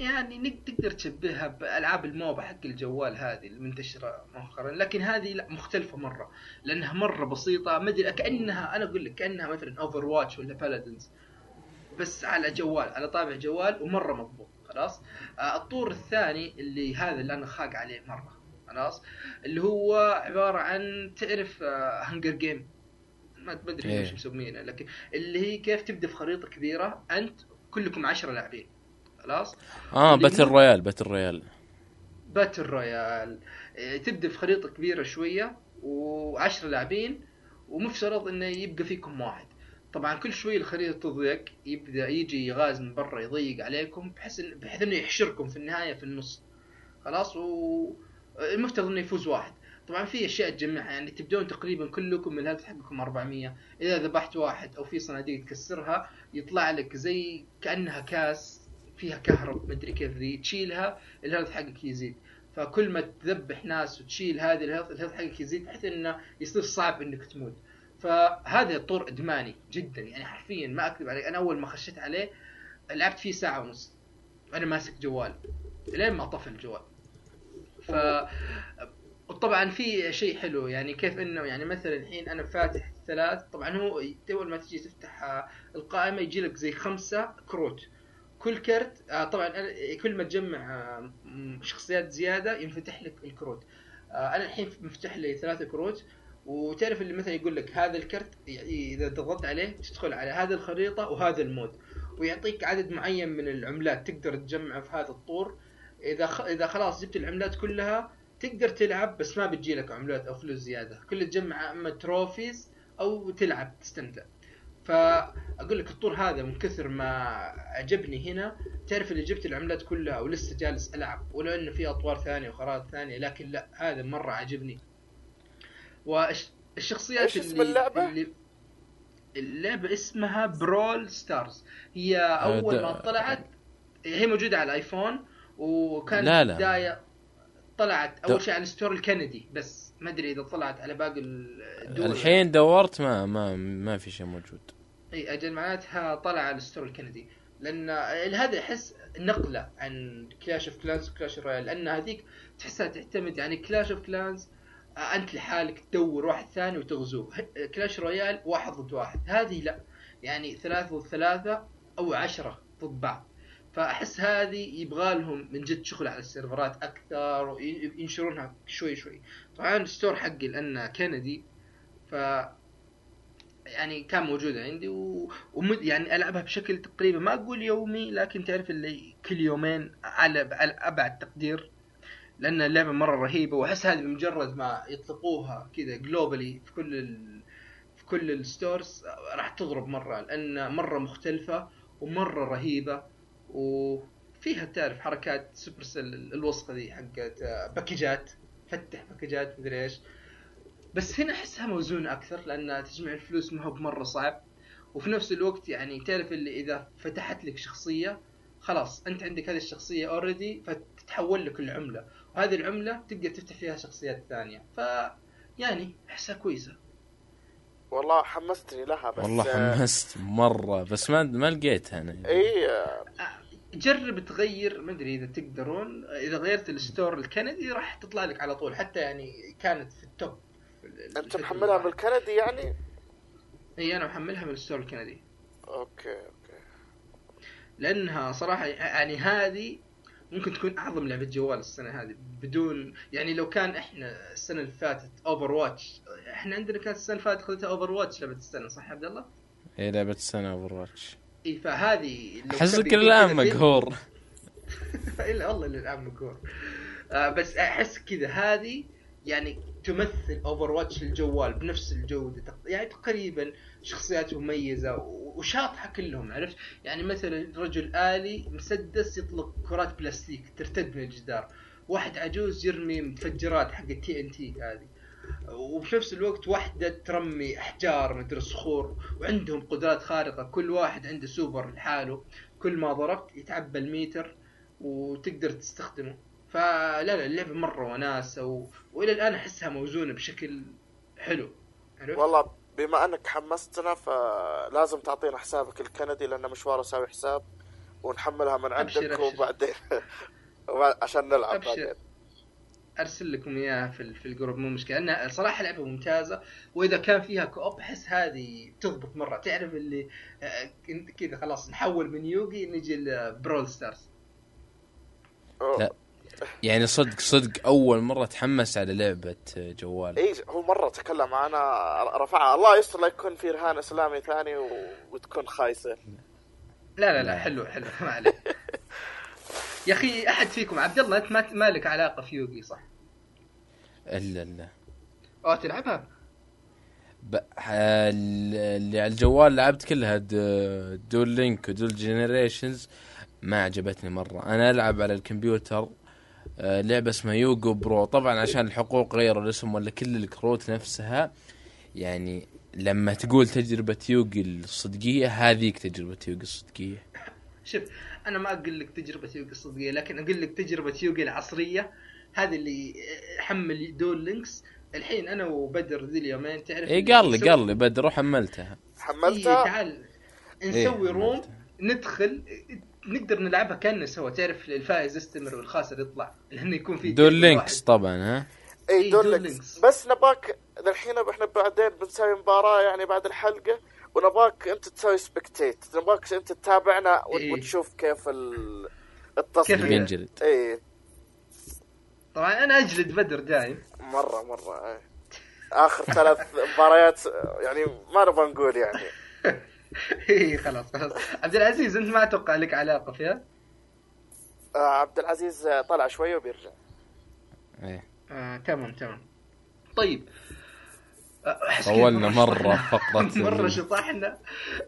يعني تقدر تشبهها بألعاب ال MOBA حق الجوال هذه المنتشره مؤخرا لكن هذه لا مختلفة مرة لأنها مرة بسيطة ما أدري كأنها أنا أقول لك كأنها مثلا Overwatch ولا Paladins بس على جوال على طابع جوال ومرة مضبوط خلاص؟ آه الطور الثاني اللي هذا اللي أنا خاق عليه مرة خلاص؟ اللي هو عبارة عن تعرف Hunger Game ما ما أدري إيه. إيش مسمينه لكن اللي هي كيف تبدأ في خريطة كبيرة أنت كلكم عشرة لاعبين. خلاص؟ آه battle royale battle royale battle royale تبدأ في خريطة كبيرة شوية وعشرة لاعبين ومفترض إنه يبقى فيكم واحد. طبعا كل شوي الخريطة تضيق يبدأ يجي غاز من برا يضيق عليكم بحيث بحيث إنه يحشركم في النهاية في النص. خلاص؟ والمفترض إنه يفوز واحد. طبعا في أشياء تجمعها يعني تبدون تقريبا كلكم من الهدف حقكم 400 إذا ذبحت واحد أو في صناديق تكسرها يطلع لك زي كأنها كاس فيها كهرب مدري كيف ذي تشيلها ال health حقك يزيد. فكل ما تذبح ناس وتشيل هذه ال health حقك يزيد بحيث إنه يصير صعب إنك تموت. فهذا الطور إدماني جدا يعني حرفيا ما أكذب عليك. أنا أول ما خشيت عليه لعبت فيه ساعة ونص. أنا ماسك جوال لين ما طفى الجوال. ف وطبعا في شيء حلو يعني كيف إنه يعني مثلا الحين أنا فاتح ثلاث طبعا هو أول ما تجي تفتح القائمة يجي لك زي خمسة كروت. كل كرت آه طبعا كل ما تجمع آه شخصيات زيادة ينفتح لك الكروت. آه أنا الحين مفتح لي ثلاثة كروت وتعرف اللي مثلا يقول لك هذا الكرت يعني إذا ضغطت عليه تدخل على هذه الخريطة وهذا ال mode ويعطيك عدد معين من العملات تقدر تجمعه في هذا الطور. إذا خ... إذا خلاص جبت العملات كلها تقدر تلعب بس ما بتجي لك عملات أو فلوس زيادة. كل ما تجمع أما trophies أو تلعب تستمتع. فأقول لك الطور هذا من كثر ما عجبني هنا تعرف اللي جبت العملات كلها ولسه جالس ألعب ولو انه في أطوار ثانية وخرائط ثانية لكن لا هذا مرة عجبني والشخصيات إيش اسم اللعبة؟ اللي اللعبة اسمها Brawl Stars هي أول ده- ما طلعت هي موجودة على الآيفون وكانت لا، لا. بداية طلعت أول شيء على ال store الكندي بس ما أدري إذا طلعت على باقي الدول. الحين دورت ما ما ما في شيء موجود. إي أجل معناتها طلع على ال store الكندي. لأن هذا احس نقلة عن Clash of Clans و Clash Royale لأن هذيك تحسها تعتمد يعني Clash of Clans أنت لحالك تدور واحد ثاني وتغزوه Clash Royale واحد ضد واحد. هذه لا. يعني ثلاثة ضد ثلاثة أو عشرة ضد بعض. فأحس هذه يبغى لهم من جد شغل على السيرفرات أكثر وينشرونها شوي شوي. طبعا ال store حقي لأنه كندي ف يعني كان موجود عندي و... ومد يعني ألعبها بشكل تقريبا ما أقول يومي لكن تعرف اللي كل يومين على أبعد تقدير لأن اللعبة مرة رهيبة وأحس هذه بمجرد ما يطلقوها كذا globally في كل ال... في كل ال stores راح تضرب مرة لأن مرة مختلفة ومرة رهيبة وفيها تعرف حركات Supercell الوسخة ذي حقت آه، باكجات فتح باكجات مدري إيش. بس هنا أحسها موزونة أكثر لأن تجميع الفلوس ما هو بمرة صعب. وفي نفس الوقت يعني تعرف اللي إذا فتحت لك شخصية خلاص أنت عندك هذه الشخصية اوريدي فتتحول لك العملة. وهذه العملة تقدر تفتح فيها شخصيات ثانية. ف يعني أحسها كويسة. والله حمستني لها بس والله آه، حمست مرة بس ما ما لقيتها أنا. اي آه، جرب تغير ما أدري إذا تقدرون إذا غيرت ال store الكندي راح تطلع لك على طول حتى يعني كانت في ال top أنت محملها راحت. بالكندي يعني؟ إي أنا محملها من ال store الكندي okay okay لأنها صراحة يعني هذه ممكن تكون أعظم لعبة جوال السنة هذه بدون يعني لو كان إحنا السنة اللي فاتت Overwatch إحنا عندنا كانت السنة اللي فاتت خذتها Overwatch لعبة السنة صح يا عبد الله؟ هي لعبة السنة Overwatch إي فهذه احسك الان مقهور إلا والله اللي الان مقهور آه بس أحس كذا هذه يعني تمثل Overwatch الجوال بنفس الجودة. يعني تقريبا شخصيات مميزة وشاطحة كلهم عرفت؟ يعني مثلا رجل آلي مسدس يطلق كرات بلاستيك ترتد من الجدار. واحد عجوز يرمي متفجرات حق ال TNT هذه. وفي نفس الوقت واحدة ترمي أحجار مدري صخور وعندهم قدرات خارقة كل واحد عنده سوبر لحاله كل ما ضربت يتعبى الميتر وتقدر تستخدمه فلا لا اللعبة مرة وناسة و... وإلى الآن أحسها موزونة بشكل حلو عرفت؟ والله بما أنك حمستنا فلازم تعطينا حسابك الكندي لأن مشوار أسوي حساب ونحملها من أبشر، عندك أبشر. وبعدين وبعد- عشان نلعب أبشر. بعدين أرسل لكم إياها في في ال group مو مشكلة لانها صراحة لعبة ممتازة وإذا كان فيها co-op أحس هذه تضبط مرة تعرف اللي آه، كنت كذا خلاص نحول من Yu-Gi نجي ل Brawl Stars. لا. يعني صدق صدق أول مرة تحمس على لعبة جوال اي هو مرة تكلم معنا رفعها الله يستر لا يكون في رهان إسلامي ثاني و... وتكون خايسة لا لا لا. حلو حلو ما عليه يا أخي أحد فيكم عبد الله أنت ما ما لك علاقة في يوغي صح؟ الا أو تلعبها؟ ب... اللي على الجوال لعبت كلها Duel Links و Duel Generations ما عجبتني مرة. أنا ألعب على الكمبيوتر آه، لعبة اسمها YGOPro طبعا عشان الحقوق غيروا الاسم ولا كل الكروت نفسها. يعني لما تقول تجربة يوغي الصدقية هذيك تجربة يوغي الصدقية. شوف أنا ما أقول لك تجربة يوغي الصدقية لكن أقول لك تجربة يوغي العصرية. هذه اللي حمل Duel Links. الحين أنا وبدر ذي اليومين تعرف اي قال لي قال لي بدر روح حملتها. إيه حملتها تعال إيه، نسوي room حملتها. ندخل نقدر نلعبها كاننا سوا. تعرف الفائز يستمر والخاسر يطلع لأنه يكون في دول Links واحد. طبعا ها؟ اي إي، Duel Duel Links. Links. بس نباك الحين إحنا بعدين بنسوي مباراة يعني بعد الحلقة ونبغاك أنت تسوي spectate نبغاك أنت تتابعنا إيه. وتشوف كيف ال... كيف التصميم بينجلد. اي طبعا أنا أجلد بدر دايم مرة مرة إيه. آخر ثلاث مباريات يعني ما نبغى نقول يعني. اي خلاص خلاص. عبد العزيز أنت ما أتوقع لك علاقة فيها؟ آه عبد العزيز طلع شوية وبيرجع. إيه. آه، تمام تمام. طيب آه، طولنا مرة. فقرة مرة شطحنا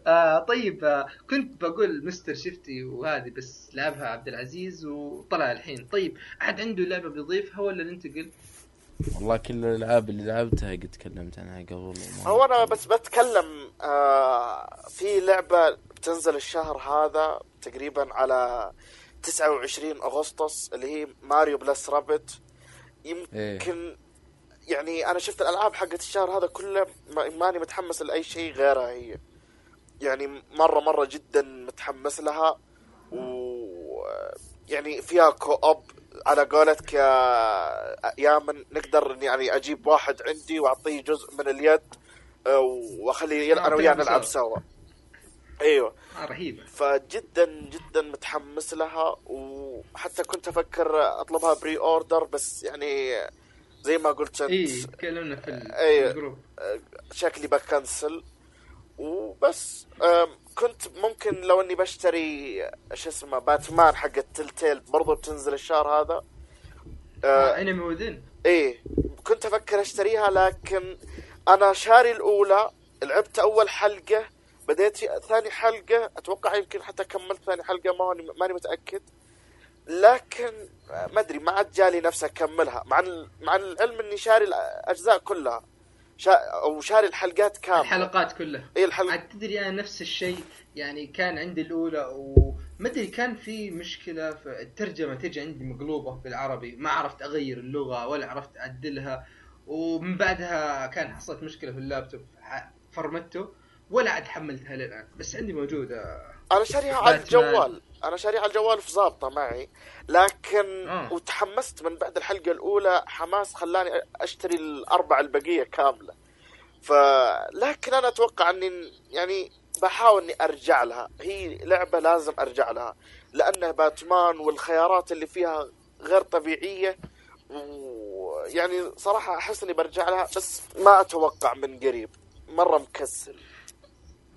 آه طيب آه كنت بقول مستر شفتي وهذه بس لعبها عبد العزيز وطلع الحين طيب أحد عنده لعبة بيضيفها ولا ننتقل؟ والله كل الألعاب اللي لعبتها قد تكلمت عنها قبل هو أنا بس بتكلم آه في لعبة بتنزل الشهر هذا تقريبا على 29 أغسطس اللي هي Mario plus Rabbids إيه. يعني أنا شفت الألعاب حقت الشهر هذا كله ما- ماني متحمس لأي شيء غيرها هي. يعني مرة مرة جدا متحمس لها. و يعني فيها co-op على قولتك يا يامن نقدر يعني أجيب واحد عندي وأعطيه جزء من اليد آه، وأخليه أنا وياه نلعب سوا. أيوه. آه رهيبة. فجدا جدا متحمس لها وحتى كنت أفكر أطلبها pre-order بس يعني زي ما قلت انت اي تكلمنا في إيه. الجروب. شكلي بكنسل. وبس كنت ممكن لو إني بشتري شو اسمه باتمان حق ال Telltale برضو بتنزل الشهر هذا. آه Enemy Within إيه كنت أفكر أشتريها لكن أنا شاري الأولى لعبت أول حلقة بديت ثاني حلقة أتوقع يمكن حتى كملت ثاني حلقة ما ماني متأكد. لكن ما أدري ما عاد جالي نفسي أكملها. مع مع العلم إني شاري الأجزاء كلها. شا أو شاري الحلقات كاملة. الحلقات كلها. إي الحلقة عاد تدري أنا نفس الشيء يعني كان عندي الأولى وما أدري كان في مشكلة في الترجمة تجي عندي مقلوبة بالعربي ما عرفت أغير اللغة ولا عرفت أعدلها. ومن بعدها كان حصلت مشكلة في اللابتوب. فرمته ولا عاد حملتها للآن. بس عندي موجودة. أنا شاريها على. الجوال. أنا شاريها على الجوال في ظابطه معي لكن آه. وتحمست من بعد الحلقة الأولى حماس خلاني أشتري الأربع البقية كاملة. ف لكن أنا أتوقع أني يعني بحاول إني أرجع لها. هي لعبة لازم أرجع لها لأنه باتمان والخيارات اللي فيها غير طبيعية. ويعني صراحة أحس إني برجع لها بس ما أتوقع من قريب مرة مكسل.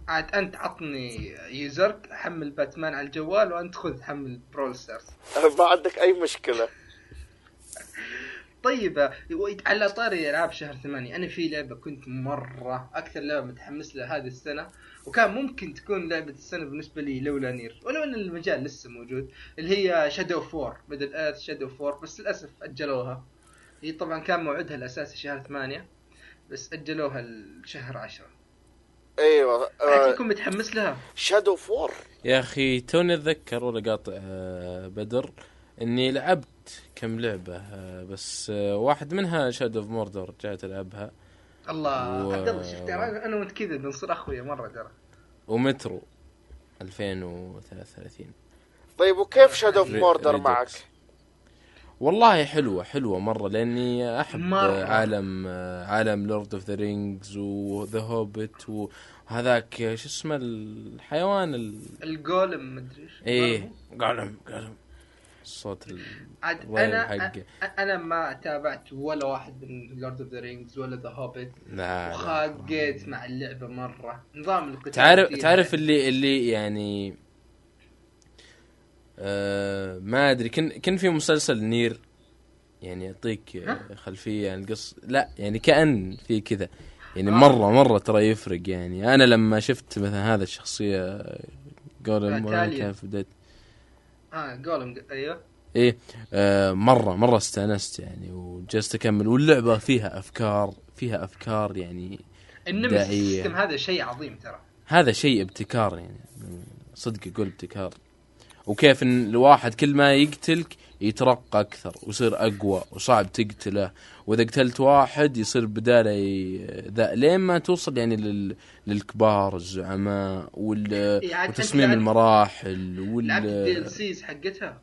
عاد أنت عطني user ك احمل باتمان على الجوال وأنت خذ حمل Brawl Stars. ما عندك أي مشكلة. طيب على طاري ألعاب شهر ثمانية أنا في لعبة كنت مرة أكثر لعبة متحمس لها هذه السنة وكان ممكن تكون لعبة السنة بالنسبة لي لولا NieR ولو إن المجال لسه موجود اللي هي Shadow of War Middle-earth Shadow of War بس للأسف أجلوها. هي طبعا كان موعدها الأساسي شهر ثمانية بس أجلوها لشهر عشرة. أيوه أحد يكون متحمس لها. Shadow of War يا أخي توني اتذكر ولا قاطع آه، بدر إني لعبت كم لعبة آه، بس آه، واحد منها Shadow of Mordor رجعت ألعبها. الله و- عبد الله شفت أنا وأنت كذا بنصير أخويا مرة ترى. ومترو 2033 طيب وكيف Shadow of Mordor. معك؟ والله حلوة حلوة مرة لأني أحب مرة. عالم عالم Lord of the Rings و The Hobbit وهذاك شو اسمه الحيوان ال... ال Gollum مدري إيش إيه Gollum Gollum الصوت ال... عاد أنا حقه. أنا ما تابعت ولا واحد من Lord of the Rings ولا The Hobbit. وخاقيت مع اللعبة مرة نظام القتال تعرف تعرف اللي اللي يعني آه ما أدري. كن كن في مسلسل نير؟ يعني يعطيك آه،؟ خلفية عن القصة لا يعني كأن في كذا. يعني آه. مرة مرة ترى يفرق يعني. أنا لما شفت مثلا هذا الشخصية قول تاليا. كان في بدايه آه جولم أيوه. إيه آه مرة مرة استأنست يعني وجلست أكمل. واللعبة فيها أفكار فيها أفكار يعني النمس. سيستم هذا شيء عظيم ترى. هذا شيء ابتكار يعني. صدق أقول ابتكار. وكيف إن الواحد كل ما يقتلك يترقى أكثر ويصير أقوى وصعب تقتله. وإذا قتلت واحد يصير بداله ي- ذا لين ما توصل يعني لل... للكبار الزعماء وال... إيه، أنت وتصميم لعبت- المراحل لعبت وال سيز حقتها؟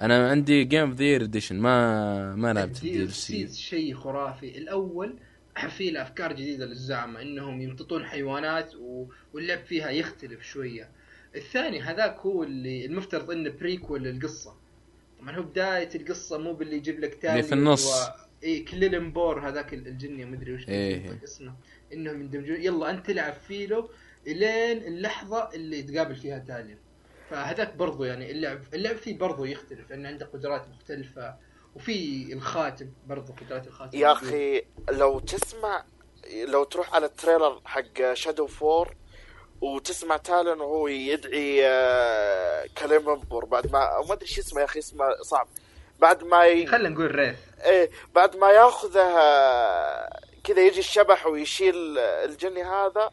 أنا عندي جيم اوف ذا اديشن ما ما لعبت الدي ال سي سيز شيء خرافي. الأول في افكار جديده للزعماء إنهم يمتطون حيوانات و... واللعب فيها يختلف شوية. الثاني هذاك هو اللي المفترض إنه بريكول للقصة طبعا هو بداية القصة مو باللي يجيب لك تالي اللي في النص. و... اي كليلمبور هذاك الجني مدري وش إيه. اسمه انهم يندمجون يلا أنت تلعب فيلو إلين اللحظة اللي تقابل فيها تالي فهذاك برضو يعني اللعب اللعب فيه برضو يختلف لأن عنده قدرات مختلفة وفي الخاتم برضو قدرات الخاتم يا أخي لو تسمع لو تروح على ال trailer حق Shadow of War وتسمع Talion وهو يدعي آه، Celebrimbor بعد ما ما أدري شو اسمه يا أخي اسمه صعب. بعد ما ي... خلينا نقول wraith إيه بعد ما ياخذه كذا يجي الشبح ويشيل الجني هذا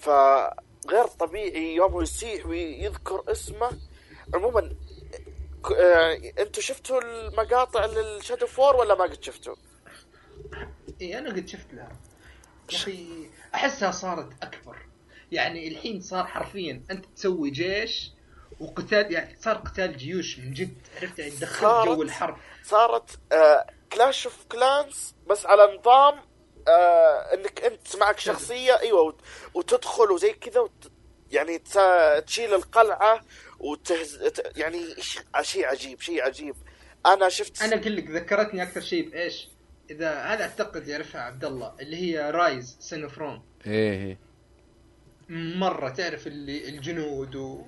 فغير طبيعي يوم هو يصيح ويذكر اسمه. عموما آه، أنتوا شفتوا المقاطع لل Shadow of War ولا ما قد شفتوا؟ اي أنا قد شفت لها. يا أخي أحسها صارت أكبر. يعني الحين صار حرفيا أنت تسوي جيش وقتال يعني صار قتال جيوش من جد عرفت؟ يعني دخلت جو الحرب. صارت Clash of Clans بس على نظام آه إنك أنت معك شخصية إيوه وت- وتدخل وزي كذا وت يعني تشيل القلعة وتهز يعني إيش- شيء عجيب شيء عجيب. أنا شفت أنا أقول لك ذكرتني أكثر شيء بإيش؟ إذا هذا أعتقد يعرفها عبد الله اللي هي Ryse Son of Rome إيه إيه. مرة تعرف اللي الجنود و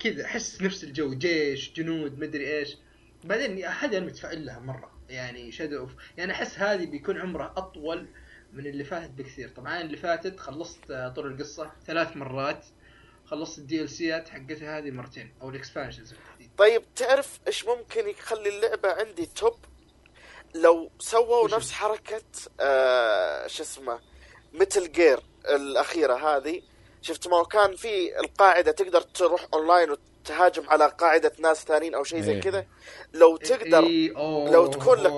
كذا أحس نفس الجو جيش جنود مدري إيش. بعدين هذه أنا متفائل لها مرة يعني Shadow of يعني أحس هذه بيكون عمرها أطول من اللي فاتت بكثير. طبعا اللي فاتت خلصت آه، طول القصة ثلاث مرات خلصت ال DLCات حقتها هذه مرتين أو ال expansions طيب تعرف إيش ممكن يخلي اللعبة عندي top لو سووا نفس حركة آه شو اسمه Metal Gear الأخيرة هذه. شفت ما كان في القاعدة تقدر تروح اونلاين وتهاجم على قاعدة ناس ثانيين أو شيء زي إيه. كذا. لو تقدر إيه، لو تكون لك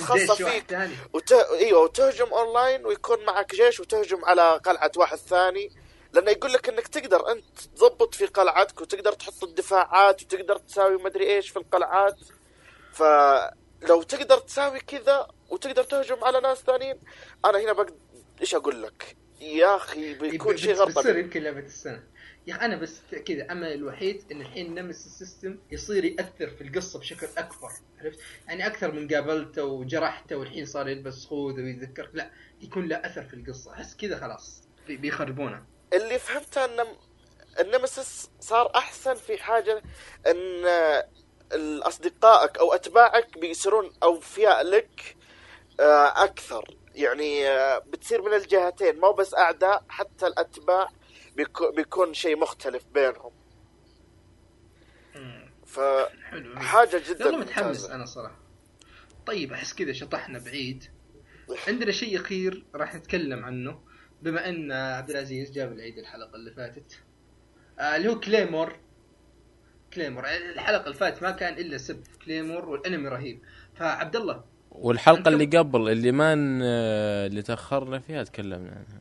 خاصة جيش واحد فيك. وت... إيوه وتهجم اونلاين ويكون معك جيش وتهجم على قلعة واحد ثاني. لأنه يقول لك إنك تقدر أنت تضبط في قلعتك وتقدر تحط الدفاعات وتقدر تساوي مدري إيش في القلعات. فلو تقدر تساوي كذا وتقدر تهجم على ناس ثانيين أنا هنا بقدر إيش أقول لك؟ يا أخي بيكون شيء غير بتصير يمكن لعبه السنة يا أنا بس كذا أمل الوحيد إن الحين Nemesis system يصير يأثر في القصة بشكل أكبر عرفت؟ يعني أكثر من قابلته وجرحته والحين صار يلبس خوذه ويتذكرك لا يكون له أثر في القصة. أحس كذا خلاص بي- بيخربونها اللي فهمته إن ال Nemesis صار أحسن في حاجة إن اصدقائك أو أتباعك بيصيرون أوفياء لك آه، أكثر. يعني آه، بتصير من الجهتين. مو بس أعداء حتى الأتباع بيكو- بيكون شيء مختلف بينهم. حلو. فحاجه جدا والله متحمس. أنا صراحة. طيب أحس كذا شطحنا بعيد. عندنا شيء أخير راح نتكلم عنه. بما أن عبد العزيز جاب العيد الحلقة اللي فاتت. آه اللي هو Claymore. Claymore. الحلقة اللي فاتت ما كان إلا سب Claymore والأنمي رهيب. فعبد الله والحلقة اللي قبل اللي ما اللي تأخرنا فيها تكلمنا عنها.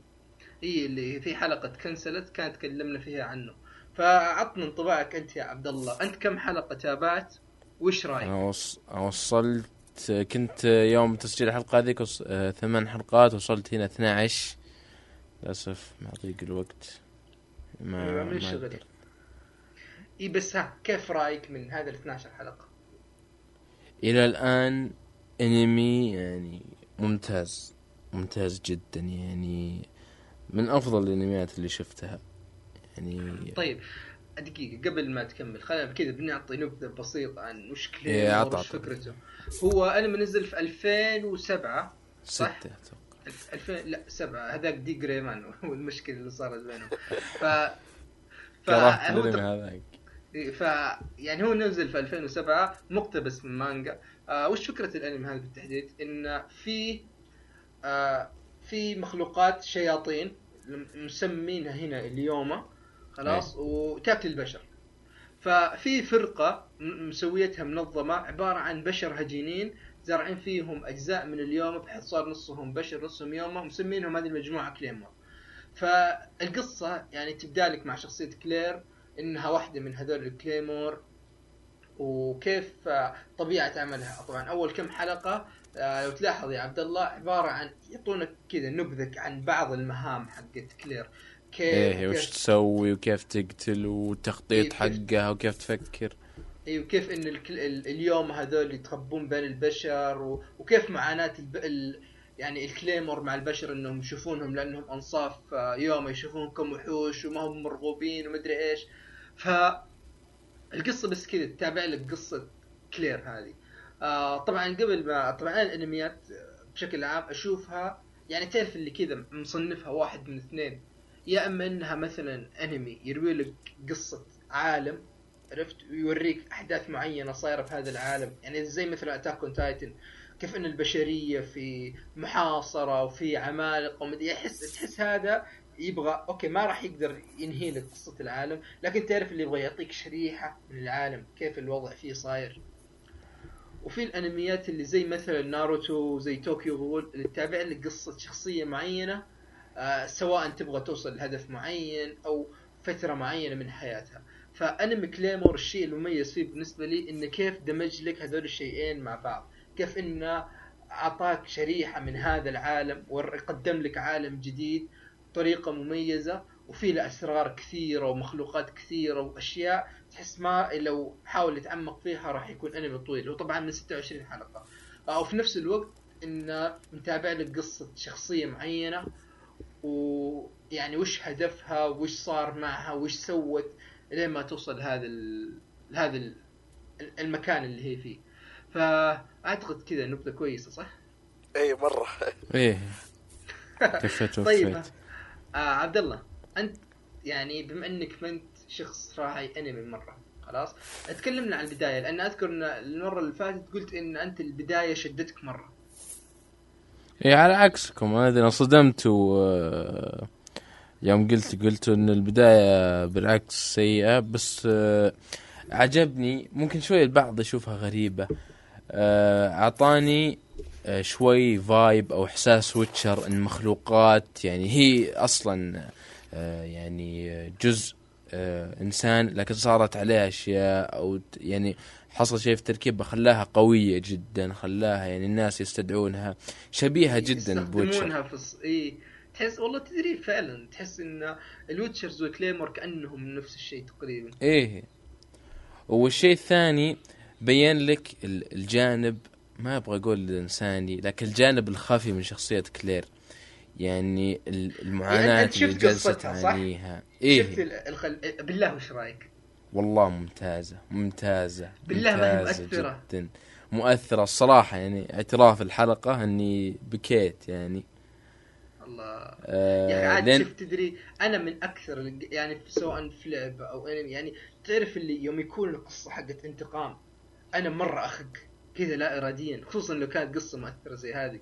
هي اللي في حلقة كنسلت كانت تكلمنا فيها عنه. فعطنا انطباعك أنت يا عبد الله. أنت كم حلقة تابعت؟ وش رأيك؟ أنا وص... وصلت كنت يوم تسجيل الحلقة هذيك وص... آه، ثمان حلقات وصلت هنا 12 للأسف مع ضيق الوقت. ما, من ما شغل. إي بس ها كيف رأيك من هذا ال 12 حلقة؟ إلى الآن انمي يعني ممتاز ممتاز جدا. يعني من أفضل الانميات اللي شفتها. يعني طيب دقيقة قبل ما تكمل خلينا كذا بنعطي نبذة بسيطة عن وش إيه، عطى- وش عطى. فكرته. هو أنمي نزل في 2007 ستة صح؟ أتوقع. الف- 2000 لا 7 هذاك دي جريمان هو المشكلة اللي صارت بينهم. ف الانمي تق- هذاك. ف يعني هو نزل في 2007 مقتبس من مانجا. آه وش فكرة الأنمي هذا بالتحديد؟ إن في آه في مخلوقات شياطين مسمينها هنا اليوما خلاص وتاكل البشر. ففي فرقة م- مسويتها منظمة عبارة عن بشر هجينين زارعين فيهم أجزاء من اليوم بحيث صار نصهم بشر نصهم يوما ومسمينهم هذه المجموعة كليمور. فالقصة يعني تبدأ لك مع شخصية كلير إنها واحدة من هذول ال Claymore وكيف طبيعة عملها. طبعا أول كم حلقة آه، لو تلاحظ يا عبد الله عبارة عن يعطونك كذا نبذه عن بعض المهام حقت كلير. كيف إيه وش تسوي وكيف تقتل والتخطيط إيه، حقها وكيف تفكر. أيوه كيف إن اليوم هذول يتخبون بين البشر. وكيف معاناة الب... ال... يعني ال Claymore مع البشر إنهم يشوفونهم لأنهم أنصاف آه، يوم يشوفونهم كوحوش وما هم مرغوبين ومدري إيش. ف القصة بس كذا تتابع لك قصة كلير هذه. آه طبعا قبل ما طبعا أنا الانميات بشكل عام أشوفها يعني تعرف اللي كذا مصنفها واحد من اثنين. يا إما إنها مثلا انمي يروي لك قصة عالم عرفت؟ ويوريك أحداث معينة صايرة في هذا العالم. يعني زي مثلا Attack on Titan كيف إن البشرية في محاصرة وفي عمالقة ومدري يحس تحس هذا يبغى okay ما راح يقدر ينهي لك قصه العالم لكن تعرف اللي يبغى يعطيك شريحة من العالم كيف الوضع فيه صاير. وفي الأنميات اللي زي مثلا ناروتو زي طوكيو غول اللي تتابع لك قصة شخصية معينة آه سواء تبغى توصل لهدف معين أو فترة معينة من حياتها. فأنمي Claymore الشيء المميز فيه بالنسبة لي إنه كيف دمج لك هذول الشيئين مع بعض. كيف إنه أعطاك شريحة من هذا العالم وقدم لك عالم جديد بطريقة مميزة وفي له أسرار كثيرة ومخلوقات كثيرة وأشياء تحس ما لو حاول يتعمق فيها راح يكون أنمي طويل. وطبعا من 26 حلقة. آه، وفي نفس الوقت انه متابع لك قصة شخصية معينة ويعني وش هدفها وش صار معها وش سوت لين ما توصل هذا ال... هذا ال... المكان اللي هي فيه. فأعتقد كذا نبذة كويسة صح؟ اي مرة. إيه. كفيت طيب. آه عبد الله أنت يعني بما إنك ما أنت شخص راعي أنمي مرة خلاص؟ أتكلمنا عن البداية لأن أذكر إن المرة اللي فاتت قلت إن أنت البداية شدتك مرة. إيه على عكسكم أنا أنا صدمت و آه، يوم قلت قلت إن البداية بالعكس سيئة بس آه، عجبني ممكن شوي البعض يشوفها غريبة. آه، أعطاني شوي vibe أو إحساس Witcher إن مخلوقات يعني هي أصلا آه، يعني جزء آه، إنسان لكن صارت عليها أشياء أو يعني حصل شيء في تركيبها خلاها قوية جدا خلاها يعني الناس يستدعونها شبيهة جدا ب Witcher. في الص... اي تحس والله تدري فعلا تحس إن ال Witchers وال Claymore كأنهم نفس الشيء تقريبا. إيه. والشيء الثاني بين لك ال- الجانب ما أبغى أقول الانساني لكن الجانب الخفي من شخصية كلير. يعني ال- المعاناة يعني اللي شفت صح؟ تعانيها شفت إيه ال- الخل... بالله وش رأيك؟ والله ممتازة ممتازة بالله ممتازة مؤثرة. جدا. مؤثرة الصراحة يعني اعتراف الحلقة أني بكيت يعني. الله. آه يا أخي عاد لين- شوف تدري أنا من أكثر يعني سواء في لعبه أو أنمي يعني تعرف اللي يوم يكون القصة حقت انتقام أنا مرة أخق. كذا لا اراديا خصوصا لو كانت قصة مؤثرة زي هذه.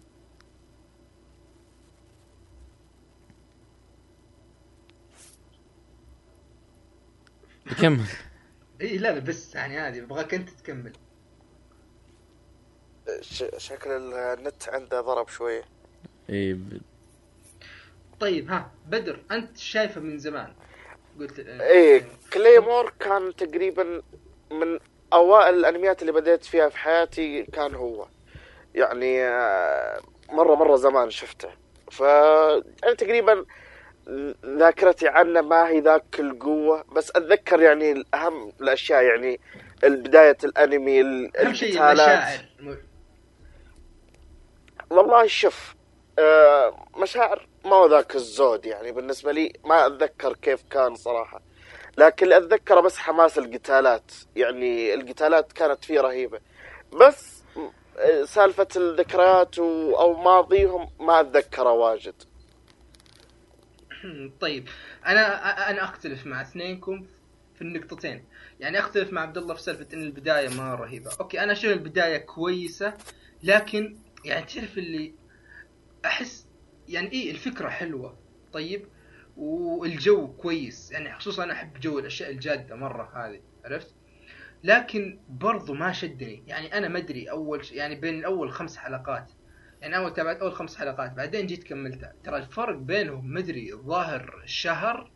كمل إي لا لا بس يعني هذه أبغاك أنت تكمل. ش... شكل النت عنده ضرب شوية. إيه ب- طيب ها بدر أنت شايفه من زمان؟ قلت إيه كليمور كان تقريبا من أوائل الأنميات اللي بديت فيها في حياتي كان هو. يعني آه، مرة مرة زمان شفته. ف يعني تقريبا ذاكرتي عنه ما هي ذاك القوة. بس أتذكر يعني الأهم الأشياء يعني بداية الأنمي أهم القتالات. والله شوف آه، مشاعر ما هو ذاك الزود يعني. بالنسبة لي ما أتذكر كيف كان صراحة. لكن اللي أتذكره بس حماس القتالات يعني القتالات كانت فيه رهيبة. بس سالفة الذكريات و- أو ماضيهم ما أتذكره واجد. طيب أنا أنا أختلف مع اثنينكم في النقطتين. يعني أختلف مع عبد الله في سالفة إن البداية ما رهيبة. أوكي أنا أشوف البداية كويسة لكن يعني تعرف اللي احس يعني إيه الفكرة حلوة. طيب والجو كويس. يعني خصوصا أنا أحب جو الأشياء الجادة مرة هذه عرفت؟ لكن برضو ما شدني. يعني أنا ما أدري أول ش... يعني بين اول خمس حلقات. يعني أول تابعت أول خمس حلقات بعدين جيت كملتها. ترى الفرق بينهم مدري الظاهر شهر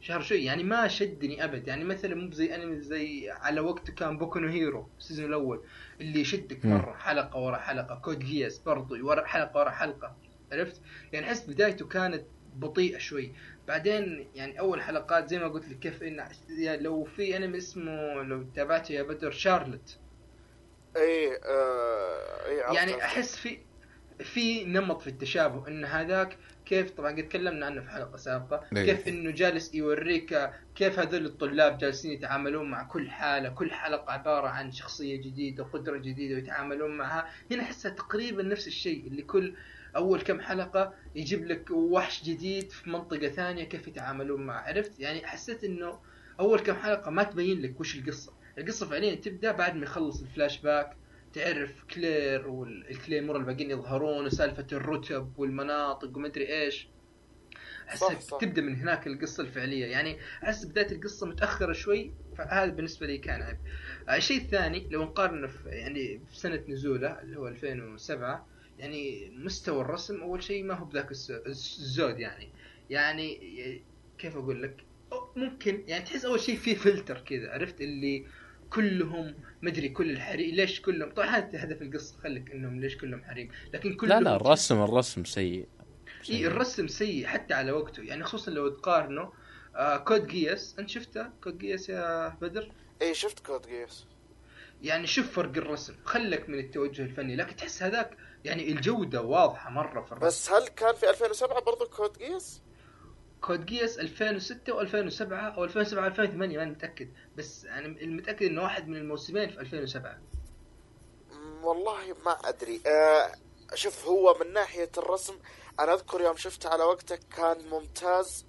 شهر شوي. يعني ما شدني أبد. يعني مثلا مو زي انمي زي على وقته كان Boku Hero ال season الأول اللي يشدك. مرة حلقة ورا حلقة. Code Geass برضو ورا حلقة ورا حلقة عرفت؟ يعني أحس بدايته كانت بطيئة شوي بعدين يعني أول حلقات زي ما قلت لك كيف إن يعني لو في أنمي اسمه لو تابعته يا بدر Charlotte اي آه اي يعني. أحس في في نمط في التشابه إن هذاك كيف طبعا قد تكلمنا عنه في حلقة سابقة إيه. كيف إنه جالس يوريك كيف هذول الطلاب جالسين يتعاملون مع كل حالة كل حلقة عبارة عن شخصية جديدة قدرة جديدة ويتعاملون معها هنا أحسها تقريبا نفس الشيء اللي كل أول كم حلقة يجيب لك وحش جديد في منطقة ثانية كيف يتعاملون معه عرفت؟ يعني حسيت إنه أول كم حلقة ما تبين لك وش القصة. القصة فعليا تبدأ بعد ما يخلص الفلاش باك تعرف كلير وال Claymore الباقيين يظهرون وسالفة الرتب والمناطق ومدري إيش. احس. تبدأ من هناك القصة الفعلية. يعني أحس بداية القصة متأخرة شوي فهذا بالنسبة لي كان عيب. الشيء الثاني لو نقارنه في يعني في سنة نزوله اللي هو 2007 يعني مستوى الرسم أول شيء ما هو بذاك الزود يعني. يعني كيف أقول لك؟ ممكن يعني تحس أول شيء في فلتر كذا عرفت؟ اللي كلهم مدري كل الحريم ليش كلهم؟ طبعا هذا هدف القصة خليك إنهم ليش كلهم حريم؟ لكن كلهم لا لا الرسم الرسم سيء. إي الرسم سيء حتى على وقته. يعني خصوصا لو تقارنه آه Code Geass أنت شفته؟ كود جياس يا بدر؟ إي شفت Code Geass. يعني شوف فرق الرسم خلك من التوجه الفني لكن تحس هذاك يعني الجودة واضحة مرة في الرسم. بس هل كان في 2007 برضو Code Geass؟ Code Geass 2006 و2007 أو 2007 2008 ماني متأكد. بس أنا المتاكد إنه واحد من الموسمين في 2007 مم، والله ما أدري. آه شوف هو من ناحية الرسم أنا أذكر يوم شفته على وقته كان ممتاز.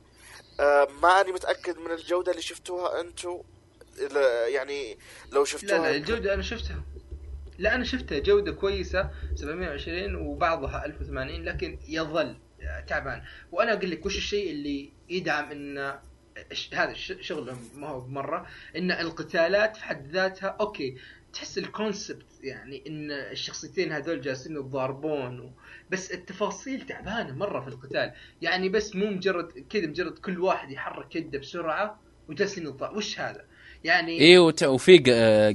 آه ما أني متأكد من الجودة اللي شفتوها أنتو. ل- يعني لو لا شفتوها. لا الجودة أنا شفتها. لا أنا شفتها جودة كويسة 720 وبعضها 1080 لكن يظل تعبان. وأنا أقول لك وش الشيء اللي يدعم إن هذا شغلهم ما هو بمرة إن القتالات في حد ذاتها أوكي تحس ال concept يعني إن الشخصيتين هذول جالسين يتضاربون و... بس التفاصيل تعبانة مرة في القتال. يعني بس مو مجرد كذا مجرد كل واحد يحرك يده بسرعة وجالسين يتضارب وش هذا؟ يعني اي وت- وفي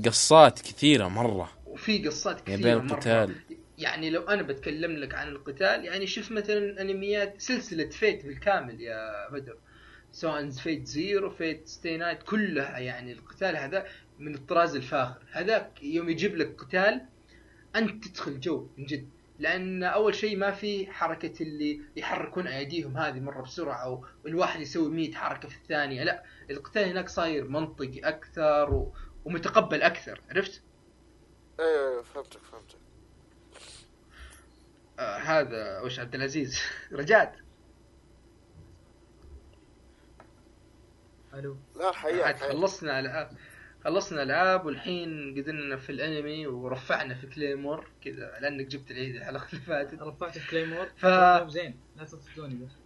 قصات كثيرة مرة. وفي قصات يعني كثيرة بين مرة. القتال يعني لو أنا بتكلم لك عن القتال يعني شوف مثلا أنميات سلسلة Fate بالكامل يا بدر سواء Fate Zero Fate Stay Night كلها يعني القتال هذا من الطراز الفاخر هذاك يوم يجيب لك قتال أنت تدخل جو من جد لأن أول شيء ما في حركة اللي يحركون أيديهم هذه مرة بسرعة والواحد يسوي 100 حركة في الثانية لا القتال هناك صاير منطقي أكثر و... ومتقبل أكثر عرفت؟ إيه فهمتك فهمتك. آه هذا وش عبد العزيز؟ رجعت. ألو. لا حياك. خلصنا العاب خلصنا العاب والحين قدرنا في الأنمي ورفعنا في كليمور كذا لأنك جبت العيد الحلقة اللي فاتت. رفعت كليمور ف-. زين. لا تصدقوني بس.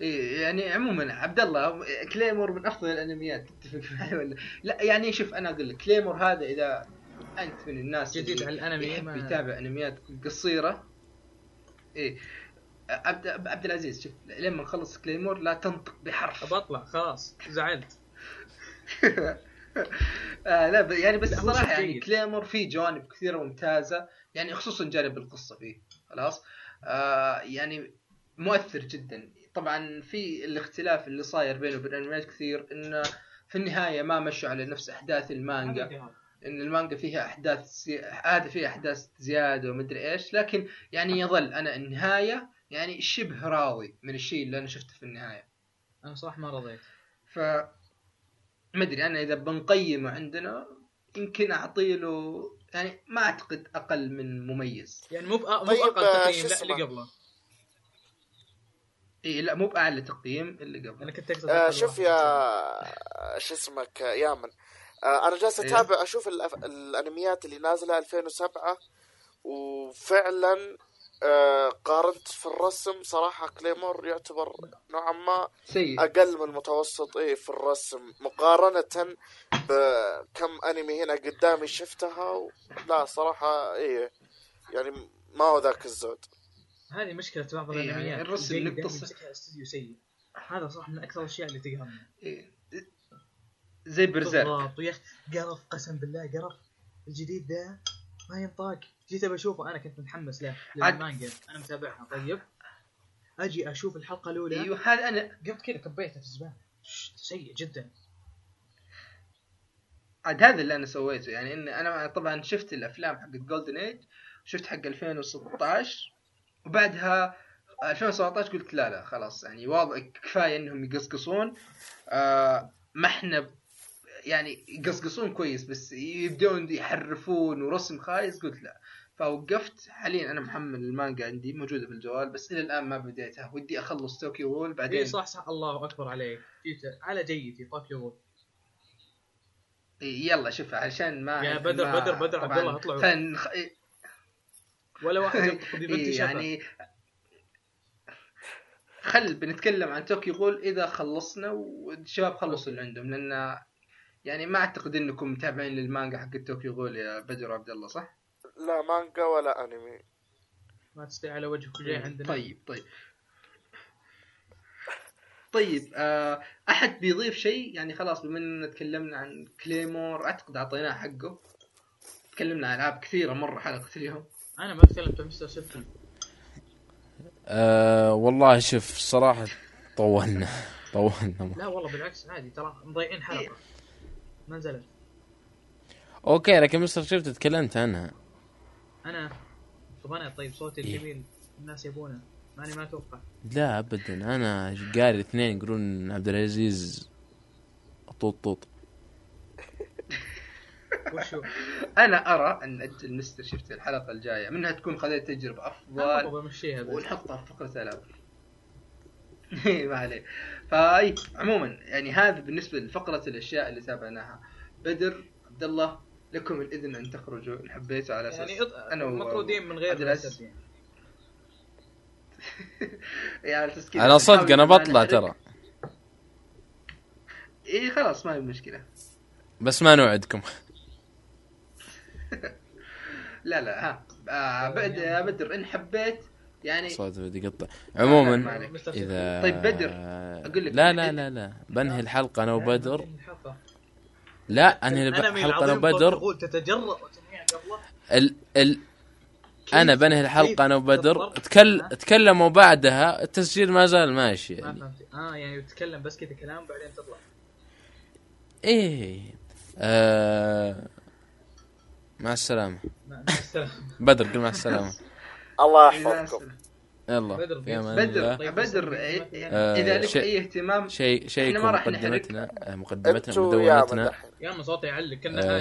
يعني عموما عبد الله Claymore من أفضل الأنميات تتفق معي ولا؟ لا يعني شوف أنا أقول لك Claymore هذا إذا أنت من الناس جديد على الانمي يحب يتابع أنميات قصيرة إيه عبد عبد العزيز شوف لما نخلص Claymore لا تنطق بحرف. بطلع خلاص زعلت. آه لا ب- يعني بس الصراحه يعني. Claymore فيه جوانب كثيرة ممتازة يعني خصوصا جانب القصة فيه خلاص؟ آه يعني مؤثر جدا. طبعا في الاختلاف اللي صاير بينه وبين الأنميات كثير انه في النهاية ما مشوا على نفس أحداث المانجا. إن المانجا فيها أحداث سي... هذا فيها أحداث زيادة ومدري إيش لكن يعني يظل أنا النهاية يعني شبه راضي من الشيء اللي أنا شفته في النهاية. أنا صراحة ما رضيت. ف ما أدري أنا إذا بنقيمه عندنا يمكن أعطي له يعني ما أعتقد أقل من مميز. يعني مو. مو طيب، أقل تقييم لا؟ اللي قبله. اي لا مو بأعلى تقييم اللي أنا قبل كنت أقصد آه شوف. يا شو اسمك يا يامن. آه أنا جالس إيه. أتابع أشوف الأف... الأنميات اللي نازلة 2007 وفعلا آه قارنت في الرسم. صراحة كليمور يعتبر نوعا ما سيء. أقل من المتوسط إيه في الرسم. مقارنة بكم أنمي هنا قدامي شفتها و... لا صراحة إيه يعني ما هو ذاك الزود. هذه مشكلة بعض إيه، يعني الأنميات. الرسم نقطة ص- يمسكها استوديو سيء. هذا صراحة من أكثر الأشياء اللي تقهرني. إيه. زي برزيرك. ويا أخي قرف قسم بالله قرف. الجديد ذا ما ينطاق. جيت ابى أشوفه أنا كنت متحمس له للمانجا أنا متابعها. طيب. أجي أشوف الحلقة الأولى. أيوه هذا أنا قمت كذا كبيته في الزبالة. سيء جدا. عاد هذا اللي أنا سويته يعني ان أنا طبعا شفت الأفلام حقت Golden Age شفت حق 2016 وبعدها 2017 قلت لا لا خلاص يعني واضح كفاية إنهم يقصقصون آه ما إحنا يعني يقصقصون كويس بس يبدون يحرفون ورسم خايس قلت لا. فوقفت. حاليا أنا محمل المانجا عندي موجودة في الجوال بس إلى الآن ما بديتها. ودي أخلص Tokyo Ghoul بعدين. اي صح صح الله أكبر عليك. جيت على جيتي Tokyo Ghoul. إيه، يلا شوف عشان ما يا بدر- ما- بدر- بدر عبد الله اطلعوا. خلينا ولا واحد إيه يعني خل بنتكلم عن Tokyo Ghoul إذا خلصنا والشباب خلصوا اللي عندهم لأن يعني ما أعتقد إنكم متابعين للمانجا حق Tokyo Ghoul يا بدر وعبد الله صح؟ لا مانجا ولا أنمي. ما تستوي على وجهك جاي عندنا. طيب طيب. طيب آه أحد بيضيف شيء؟ يعني خلاص بما إننا تكلمنا عن كليمور أعتقد أعطيناه حقه. تكلمنا عن ألعاب كثيرة مرة حلقة اليوم. أنا ما تكلمت عن مستر سيفتي أه والله شوف صراحة طولنا طولنا. لا والله بالعكس عادي ترى مضيعين حلقة. ما نزلت. أوكي لكن مستر شفت تكلمت عنها. أنا؟ طب أنا طيب صوتي إيه. الجميل الناس يبونه. ماني ما أتوقع. لا ابدا. أنا قاري اثنين يقولون عبد العزيز طوط طوط. وشو؟ أنا أرى أن ناجل مستر شفت الحلقة الجاية منها تكون خذيت تجربة أفضل. بمشيها ونحطها في فقرة العاب ما عليه. فأي عموما يعني هذا بالنسبة لفقرة الأشياء اللي تابعناها. بدر عبد الله لكم الإذن أن تخرجوا إن حبيتوا على أساس يعني أنا مطرودين من غير يعني. يعني على صدق أنا بطلع. ترى. اي خلاص ما هي مشكلة. بس ما نوعدكم. لا لا ها. آه بعد يا بدر إن حبيت يعني صوت بدي يقطع. لا، ما عموما إذا طيب بدر، أقول لك لا لا لا لا. بنهي الحلقة أنا وبدر. لا انهي الحلقة أنا وبدر. تقول تتجرأ ال ال أنا بنهي الحلقة أنا وبدر؟ تكل؟ تكلموا بعدها التسجيل ما زال ماشي ما يعني فهمت. آه يعني تتكلم بس كذا كلام بعدين تطلع. إيه. آه مع السلامة. مع السلامة. بدر قل مع السلامة. الله يحفظكم. يلا بدر، في أمان بدر الله. طيب، بدر بس- إيه- آه، إذا لك أي اهتمام شيء شيء ما مقدمتنا آه، مقدمتنا مدونتنا. يا أما صوتي يعلق كنا آه،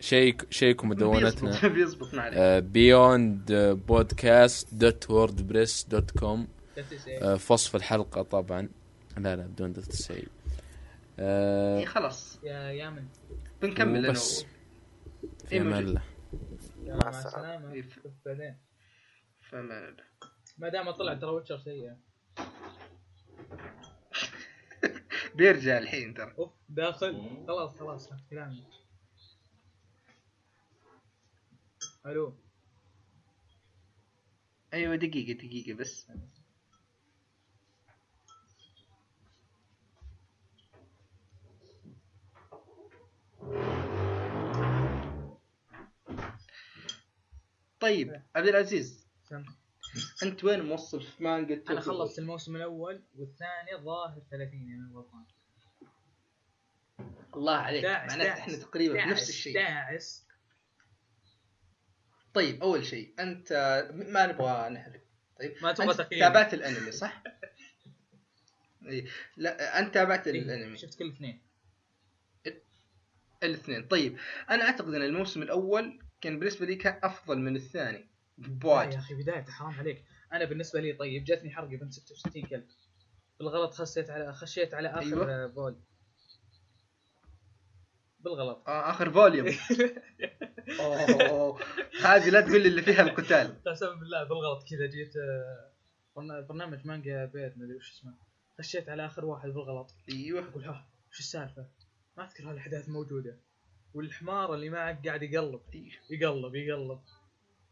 شيء شيء مدونتنا. بيزبط ما dot wordpress dot com. تأسيس إيه؟ آه، في وصف الحلقة طبعا. لا لا بدون دوت آه، إيه خلاص. يا يامن بنكمل. أنا. و- في إيه أمان. الله. مع السلامة. إيه. بعدين فما ما دام طلع ترى ويتشر سيء. بيرجع الحين ترى. أوف داخل. خلاص خلاص كلامي. ألو. أيوه دقيقة دقيقة بس. طيب عبد العزيز. أنت وين موصل في مانجا أنا خلصت الموسم الأول والثاني الظاهر 30 يعني أنا غلطان الله عليك داعس معناته داعس. إحنا تقريبا داعس نفس الشيء داعس طيب أول شيء أنت ما نبغى نحرق طيب ما تبغى تقييم. تابعت الأنمي صح؟ إيه. لا أنت تابعت إيه، الأنمي شفت كل اثنين الاثنين طيب أنا أعتقد أن الموسم الأول كان بالنسبة لي كان افضل من الثاني. لا يا بواجد أخي بدايته حرام عليك. أنا بالنسبة لي طيب جاتني حرقه بنت 66 كلب. بالغلط خسيت على خشيت على آخر أيوة. بول. بالغلط. آه آخر فوليوم. هذه لا تقول لي اللي فيها القتال. قسما بالله بالغلط كذا جيت آه، برنا- برنامج مانجا بيت ما أدري وش اسمه. خشيت على آخر واحد بالغلط. أيوه. أقول ها وش السالفة؟ ما أذكر هالاحداث موجودة. والحمار اللي معك قاعد يقلب. يقلب يقلب.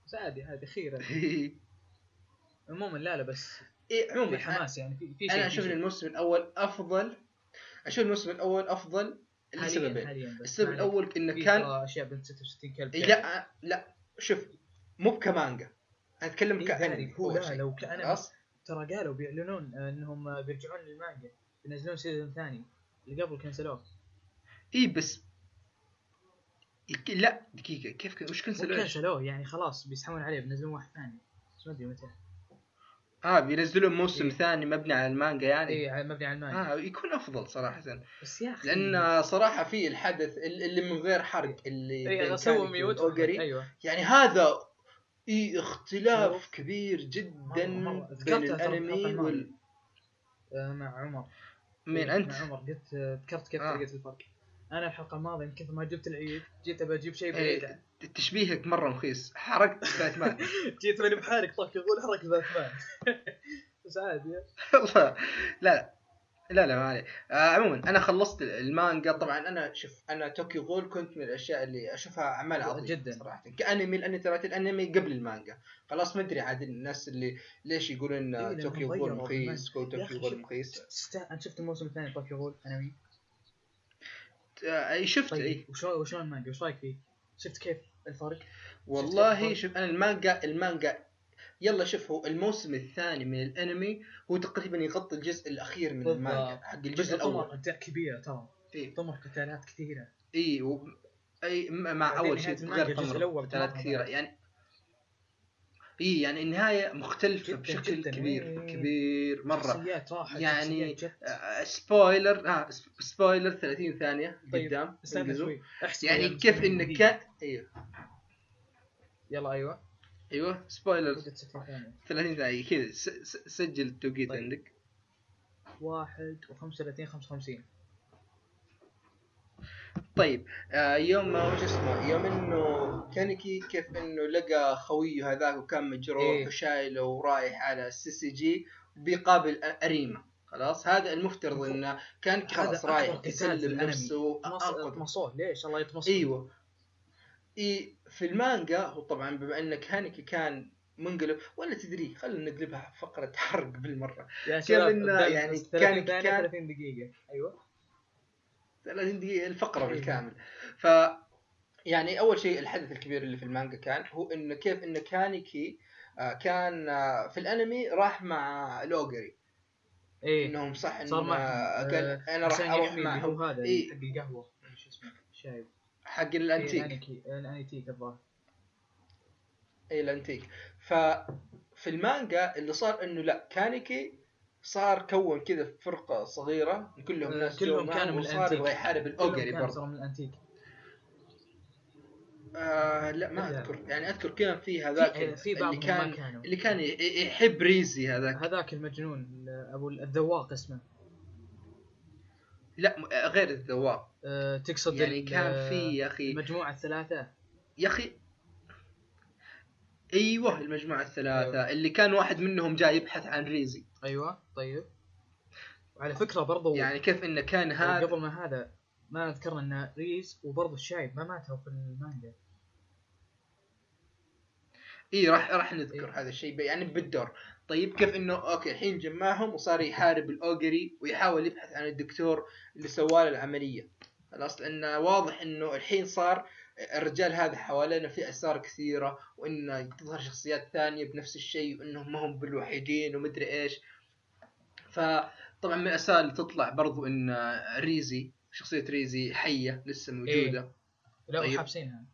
بس عادي عادي خيره عموما لا لا بس إيه عموما حماس يعني في في شيء أنا أشوف. الموسم الأول أفضل أشوف الموسم الأول أفضل لسببين السبب الأول إنه كان أشياء بنت 66 كلب إيه لا لا شوف مو بكمانجا. أنا أتكلم إيه كأنمي هو لا. لو كان خلاص؟ ترى قالوا بيعلنون إنهم بيرجعون للمانجا بينزلون season ثاني اللي قبل كنسلوه. اي بس لا دقيقة كيف وش إيش؟ كنسلوه يعني خلاص بيسحبون عليه بينزلون واحد ثاني بس ما أدري متى آه بينزلون موسم إيه. ثاني مبني على المانجا يعني اي مبني على المانجا آه يكون أفضل صراحة بس يا أخي لأن صراحة في الحدث اللي من غير حرق اللي اي سووا mute. أيوه يعني هذا اي اختلاف شوف. كبير جدا مرة- مرة. بين الأنمي وال. آه، مع عمر مين إيه، أنت؟ مع عمر قلت ذكرت كيف آه. طريقة الفرق أنا الحلقة الماضية من كثر ما جبت العيد جيت ابى أجيب شيء إيه، بعيد. تشبيهك مرة رخيص. حرقت باتمان. جيت ماني بحالك طاق يقول حرك باتمان. بس عادي. والله لا لا لا ما عليه آه عموما أنا خلصت المانجا. طبعا أنا شوف أنا توكيو غول كنت من الأشياء اللي أشوفها أعمال عظيمة جداً. صراحة. كأنمي لأني ترى الانمي قبل المانجا. خلاص ما أدري عاد الناس اللي ليش يقولون إيه، Tokyo Ghoul مخيس Tokyo Ghoul. مخيس أنا شفت الموسم الثاني Tokyo Ghoul أنمي. آه، أي شفت أي طيب وشو وشلون المانجا وش رأيك فيه؟ شفت كيف الفرق؟ والله؟ شوف أنا المانجا المانجا يلا شوف هو الموسم الثاني من الأنمي هو تقريبا يغطي الجزء الأخير من. المانجا حق الجزء الأول أجزاء كبيرة ترى إي طمر قتالات كثيرة إي و... أي مع أول شيء غير الجزء تمر الأول قتالات كثيرة. يعني إي يعني النهاية مختلفة جداً بشكل جداً. كبير إيه. كبير مرة راحت يعني جت. آه، سبويلر آه سب- سبويلر 30 ثانية طيب، قدام يعني كيف إنك. كان أيوه يلا أيوه أيوه سبويلر بدت ستة ثانية 30 ثانية كذا سجل التوقيت طيب. عندك واحد وخمسة وثلاثين خمسة وخمسين طيب آه يوم ما وش اسمه؟ يوم إنه كانكي كيف إنه لقى خويه هذاك وكان مجروح إيه. وشايله ورايح على ال CCG بيقابل اريما خلاص؟ هذا المفترض إنه كان خلاص رايح يسلم. نفسه. طمسوه ليش؟ الله يطمسه إيوه. إي في المانجا هو طبعا بما ان كانكي كان منقلب ولا تدري خلينا نقلبها فقرة حرق بالمرة. يا كيف شباب يعني كان- 30 ثانية كان- 30 دقيقة. أيوه. 30 دقيقة الفقرة إيه. بالكامل. ف يعني أول شيء الحدث الكبير اللي في المانجا كان هو إنه كيف إنه كانيكي آه، كان آه، في الأنمي راح مع اوجري إيه. إنهم صح إنه صار معهم آه، قال أنا راح اللي معهم. هو هذا إيه. حق القهوة ولا شو اسمه الشاي حق إيه، الأنتيك. الانيكي الانيتيك الظاهر. إي الأنتيك. ففي المانجا اللي صار إنه لا كانيكي صار كون كذا فرقة صغيرة كلهم آه، ناس كلهم كانوا من وصار الأنتيك. يبغى يحارب كانوا برضه. من الأنتيك. آه لا ما. أذكر. يعني أذكر كان في هذاك في- في اللي كان. اللي كان يحب ريزي هذاك. هذاك المجنون أبو الذواق اسمه. لا م- غير الذواق. أه تقصد يعني كان في يا أخي المجموعة الثلاثة؟ يا أخي أيوه المجموعة الثلاثة. أيوة. اللي كان واحد منهم جاي يبحث عن ريزي. أيوه طيب. وعلى فكرة برضو يعني كيف انه كان هذا قبل ما هذا ما ذكرنا إن ريزي وبرضو الشايب ما ماتوا في المانجا. إي راح راح نذكر إيه. هذا الشيء يعني بالدور. طيب كيف إنه أوكي الحين جمعهم وصار يحارب الاوجري ويحاول يبحث عن الدكتور اللي سوى له العملية خلاص لأنه واضح إنه الحين صار الرجال هذا حوالينا في أسرار كثيرة وإنه تظهر شخصيات ثانية بنفس الشيء وإنهم ما هم بالوحيدين ومدري إيش. فطبعا من الاسرار اللي تطلع برضو إن ريزي شخصية ريزي حية لسه موجودة. لا طيب. حابسينها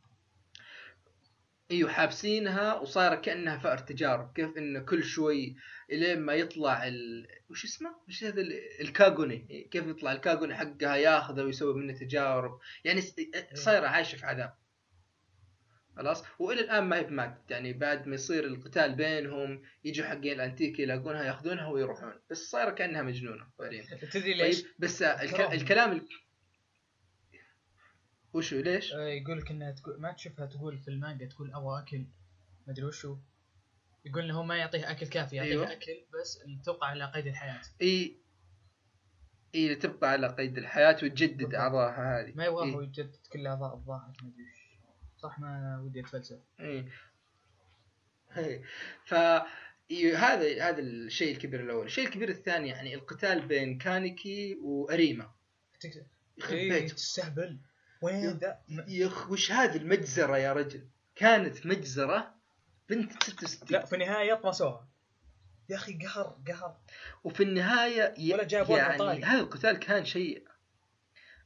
إيوه حابسينها وصايرة كأنها فأر تجارب. كيف انه كل شوي إلين ما يطلع ال... وش اسمه؟ وش هذا ال- الكاغوني. كيف يطلع الكاغوني حقها ياخذه ويسوي منه تجارب. يعني س- صايرة عايشة في عذاب. خلاص وإلى الآن ما هي بماتت يعني بعد ما يصير القتال بينهم يجوا حقين الانتيك يلاقونها يأخذونها ويروحون بس صايرة كأنها مجنونة تدري ليش؟ طيب بس الك... الكلام ال... وشو ليش؟ آه، يقول لك انها تقول ما تشوفها تقول في المانجا تقول أبغى أكل ما أدري وشو يقول إنه هو ما يعطيها أكل كافي يعطيها أيوة. أكل بس تبقى على قيد الحياة إي إي تبقى على قيد الحياة وتجدد. اعضائها هذه ما يبغاه إيه. يجدد كل أعضاء الظاهر ما أدري وش صح ما ودي أتفلسف. اي إي. ف إيه هذا هذا الشيء الكبير الأول. الشيء الكبير الثاني يعني القتال بين كانيكي وأريما. يخرب إيه، تستهبل وين ذا؟ يا اخ وش هذه المجزرة يا رجل؟ كانت مجزرة بنت 66 لا في النهاية طمسوها يا أخي قهر قهر. وفي النهاية ي... ولا جابوا لنا يعني. هذا القتال كان شيء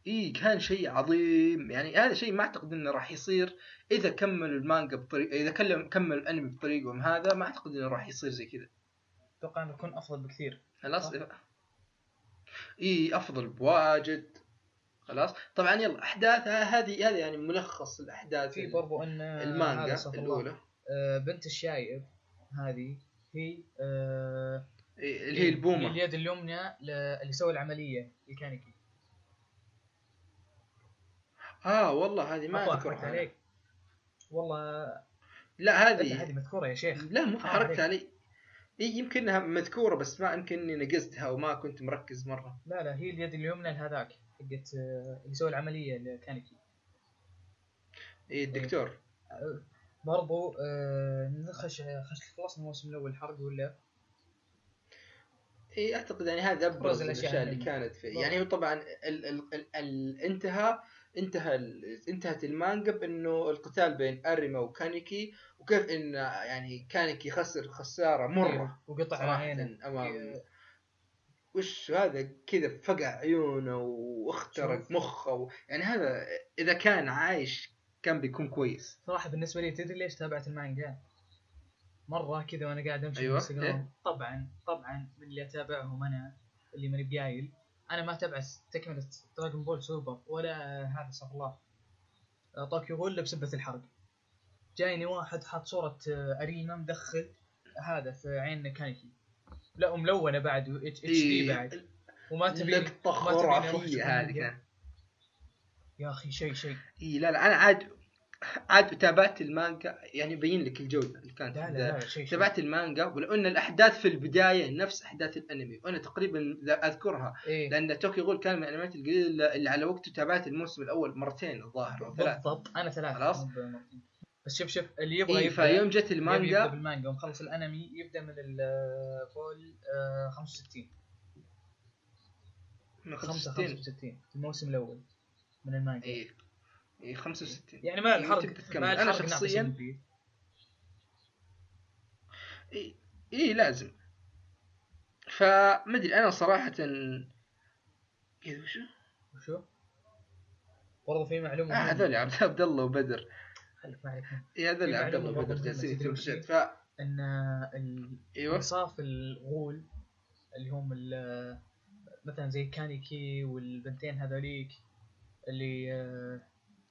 اي كان شيء عظيم. يعني هذا شيء ما أعتقد إنه راح يصير إذا كملوا المانجا بطريقه إذا كلم كمل الأنمي بطريقهم هذا ما أعتقد إنه راح يصير زي كذا. أتوقع إنه يكون أفضل بكثير. خلاص. اي أفضل بواجد. خلاص؟ طبعا يلا احداثها هذه هذه يعني ملخص الأحداث في برضو إن المانجا. الأولى. آه، بنت الشايب هذه هي آه، إيه، اللي هي البومة. اليد اليمنى اللي سوى العملية الكانيكي. آه والله هذه ما أذكرها. عليك. والله لا هذه هذه مذكورة يا شيخ. لا مو حركت. علي. إي يمكن إنها مذكورة بس ما يمكن إني نقزتها وما كنت مركز مرة. لا لا هي اليد اليمنى لهذاك حقت آه، اللي سوى العملية الكانيكي إي الدكتور. برضو آه، نخش خش خلصنا الموسم الأول الحرق ولا؟ إي أعتقد يعني هذا أبرز الأشياء اللي اللي- كانت فيه. يعني هو طبعا ال ال ال ال انتهى انتهى انتهت المانجا بانه القتال بين أريما وكانيكي وكيف إن يعني كانيكي خسر خسارة مرة أيوه، وقطع عينه. أمام إيه، وش هذا كذا فقع عيونه واخترق. مخه و... يعني هذا إذا كان عايش كان بيكون كويس. صراحة بالنسبة لي تدري ليش تابعت المانجا؟ مرة كذا وأنا قاعد أمشي أيوة، في الانستغرام طبعا طبعا من اللي أتابعهم أنا اللي ماني بقايل أنا ما تابعت تكملة دراجون بول سوبر ولا هذا استغفر الله. آه، طوكيو غول بسبه الحرق. جايني واحد حاط صورة آه، أريما مدخل هذا في عين كانيكي. لا وملونه بعد HD إيه، بعد. وما تبي لقطه خرافية هذه. كان يا أخي شيء شيء. اي لا لا أنا عاد عاد تابعت المانجا يعني يبين لك الجودة اللي كانت لا لا. لا تابعت المانجا ولو أن الأحداث في البداية نفس أحداث الأنمي وأنا تقريبا لا أذكرها إيه. لأن طوكيو غول كان من الانميات القليله اللي على وقته تابعت الموسم الأول مرتين الظاهر أو ثلاث بالضبط أنا ثلاثة خلاص. بس شوف شوف اللي يبغى اي يبدأ فيوم جت يبي يبدا المانجا بالمانجا ومخلص الأنمي يبدأ من الفول 65 من 5 65 65 الموسم الأول من المانجا. اي اي 65 يعني ما إيه، الحرق. ما نعطي شخصياً. اي اي لازم فمدري أنا صراحة كذا وشو؟ وشو؟ برضو في معلومة آه. هذول عبد الله وبدر خليك ما عليك اي هذول عبد الله وبدر جالسين يكتبون ف إن ال- أيوه إنصاف الغول اللي هم ال- مثلا زي كانيكي والبنتين هذوليك اللي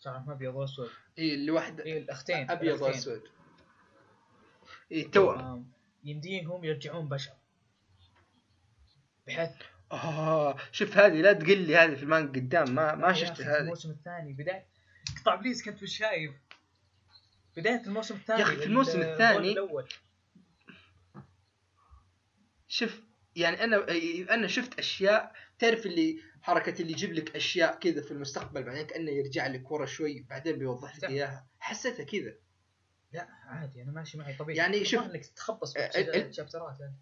شعرهم أبيض وأسود. اي اللي واحدة اي الاختين أبيض. وأسود. اي توأم يمديهم يرجعون بشر. بحيث آه شوف هذه لا تقل لي هذه في المانجا قدام ما ما شفت هذه. الموسم الثاني بداية. قطع ابليس كنت مش شايف؟ بداية الموسم الثاني يا أخي في الموسم ال- الثاني- شوف يعني أنا أنا شفت أشياء تعرف اللي حركة اللي يجيب لك أشياء كذا في المستقبل بعدين كأنه يرجع لك ورا شوي بعدين بيوضح لك. إياها حسيتها كذا لا عادي أنا ماشي معي طبيعي يعني شوف- انك تتخبص آه، في ال- الشابترات هذه.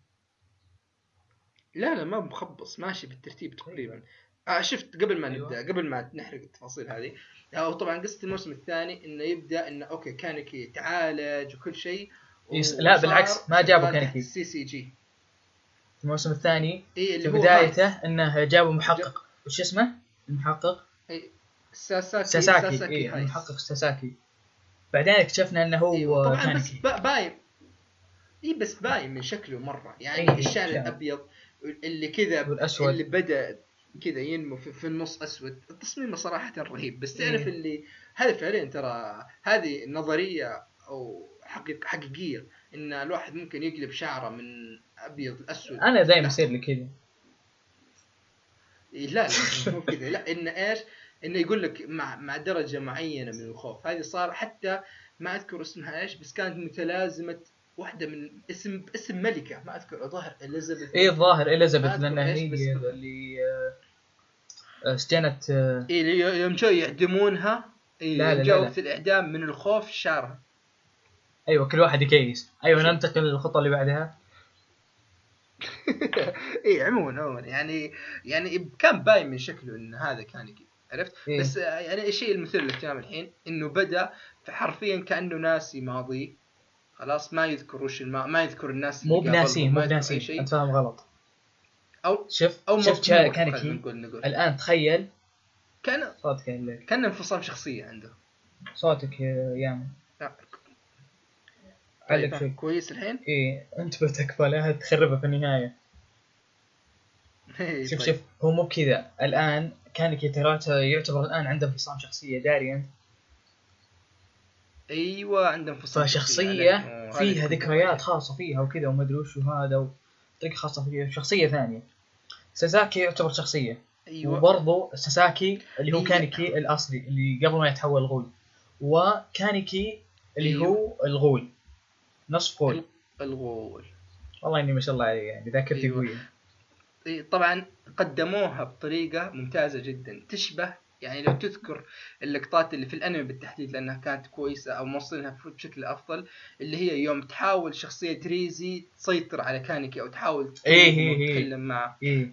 لا لا ما مخبص ماشي بالترتيب تقريبا آه شفت قبل ما أيوة. نبدا قبل ما نحرق التفاصيل هذه هو طبعا قصة الموسم الثاني إنه يبدأ إنه أوكي كانكي تعالج وكل شيء لا، بالعكس، ما جابوا كانكي. CCG في الموسم الثاني في اللي هو بدايته إنه جابوا محقق وش اسمه؟ المحقق. ساساكي ساساكي اي هايس. المحقق ساساكي بعدين اكتشفنا إنه هو أيوه طبعا بس كانكي با- باين إي بس باين من شكله مرة يعني إيه، الشعر شعر. الأبيض اللي كذا والأسود. اللي بدأ كذا ينمو في, في النص أسود تصميمه صراحة رهيب بس تعرف إيه. اللي هذا فعليا ترى هذه نظرية أو حقيق حقيقية إن الواحد ممكن يقلب شعره من أبيض لأسود أنا دائما يصير لي كذا إيه لا لا مو كذا. لا انه إيش؟ إنه يقول لك مع مع درجة معينة من الخوف. هذه صار حتى ما أذكر اسمها إيش بس كانت متلازمة واحدة من اسم اسم ملكة. ما أذكر الظاهر إليزابيث. اي الظاهر إليزابيث لأنها إيش هي اللي آه، آه، سجنت آه، اي يوم جو يعدمونها اي لا، لا، لا، لا. وقت الإعدام من الخوف شعرها أيوه كل واحد يكيس. أيوه ننتقل للخطة اللي بعدها. اي عموما عموما. يعني يعني كان باين من شكله إن هذا كانكي عرفت؟ إيه. بس آه، يعني الشيء المثير للاهتمام الحين إنه بدأ حرفيا كأنه ناسي ماضي. خلاص ما يذكر وش الما... ما يذكر الناس مو بناسين مو شيء. أنت فاهم غلط. أو شوف أو كا- كان نقول نقول. الآن تخيل. كان صوتك كان انفصام شخصية عنده. صوتك يا علق طيب، كويس الحين؟ إيه أنت بتكفى لا تخربها في النهاية. إيه، شوف طيب. شوف هو مو بكذا. الآن كانك ترى يعتبر الآن عنده انفصام شخصية. داري أنت؟ أيوه عنده انفصام فشخصية. أوه، فيها ذكريات خاصة فيها وكذا وما أدري وش وهذا طريقه خاصة فيها. شخصية ثانية. ساساكي يعتبر شخصية. أيوه. وبرضه ساساكي اللي هو إيه. كانيكي الأصلي اللي قبل ما يتحول غول وكانيكي اللي أيوه. هو الغول. نصف غول الغول والله إني ما شاء الله علي يعني ذاكرتي أيوه. قوية إيه، طبعا قدموها بطريقة ممتازة جدا تشبه يعني لو تذكر اللقطات اللي في الأنمي بالتحديد لأنها كانت كويسة أو موصلينها بشكل أفضل اللي هي يوم تحاول شخصية ريزي تسيطر على كانيكي أو تحاول إيه، إيه، إيه. وتتكلم معه إيه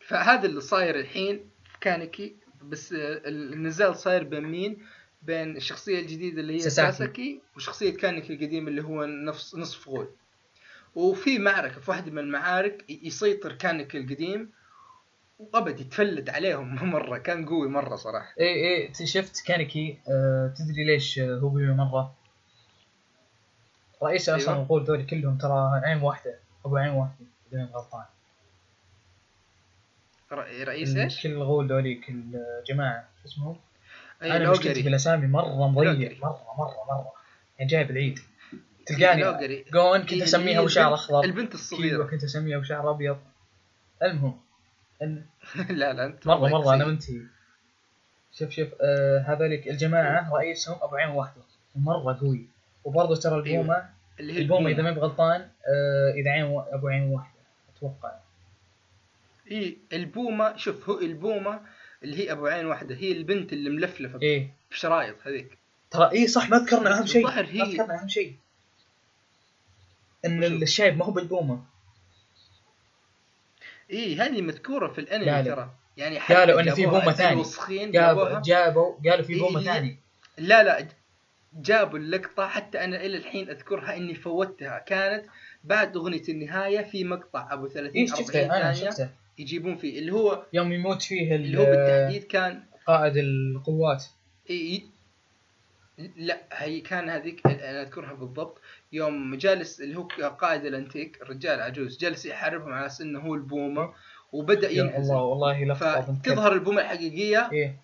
فهذا اللي صاير الحين في كانيكي بس النزال صاير بين مين؟ بين الشخصية الجديدة اللي هي ساساكي. ساساكي, وشخصية كانيكي القديم اللي هو نفس نصف غول وفي معركة في واحدة من المعارك يسيطر كانيكي القديم وأبد يتفلد عليهم مرة كان قوي مرة صراحة إيه ت- شفت كانيكي آه تدري ليش آه، هو قوي مرة؟ رئيس أصلا أيوة. الغول ذول كلهم ترى عين واحدة أبو عين واحدة اذا ماني غلطان رئيس إيش؟ كل الغول ذوليك الجماعه شو اسمهم؟ أنا مشكلتي لوجري بالاسامي مرة لوجري. مرة مرة مرة. يعني جايب العيد. تلقاني. جون كنت أسميها وشعر أخضر. البنت الصغيرة. كنت أسميها وشعر أبيض. المهم إن- لا لا أنت مرة مرة أنا. منتهي شوف شوف آه هذوليك الجماعة رئيسهم أبو عين واحدة. مرة قوي. وبرضه ترى البومه اللي هي البومة إذا. ما بغلطان آه إذا عين و... أبو عين واحدة. أتوقع. اي البومة شوف هو البومة اللي هي أبو عين واحدة هي البنت اللي ملفلفة إيه. بشرايط هذيك. ترى اي صح ما ذكرنا أهم شيء. الظاهر ما هي- ذكرنا أهم شيء. إن؟ الشايب ما هو بالبومة. اي هذه مذكورة في الأنمي لا، لا. ترى. يعني قالوا إن في بومة ثاني. جابوا جابوا قالوا في إيه، بومة إيه. ثاني لا لا جابوا اللقطة. حتى أنا إلى الحين أذكرها إني فوتها. كانت بعد أغنية النهاية في مقطع أبو 30 اي 40 شفته أنا ثانية. يجيبون فيه اللي هو يوم يموت فيه اللي هو ال- بالتحديد كان قائد القوات. إي لا هي كان هذيك أنا أذكرها بالضبط يوم جالس اللي هو قائد الأنتيك الرجال عجوز جالس يحاربهم على أساس إنه هو البومة وبدأ ينهزم. الله والله. فتظهر البومة الحقيقية إيه.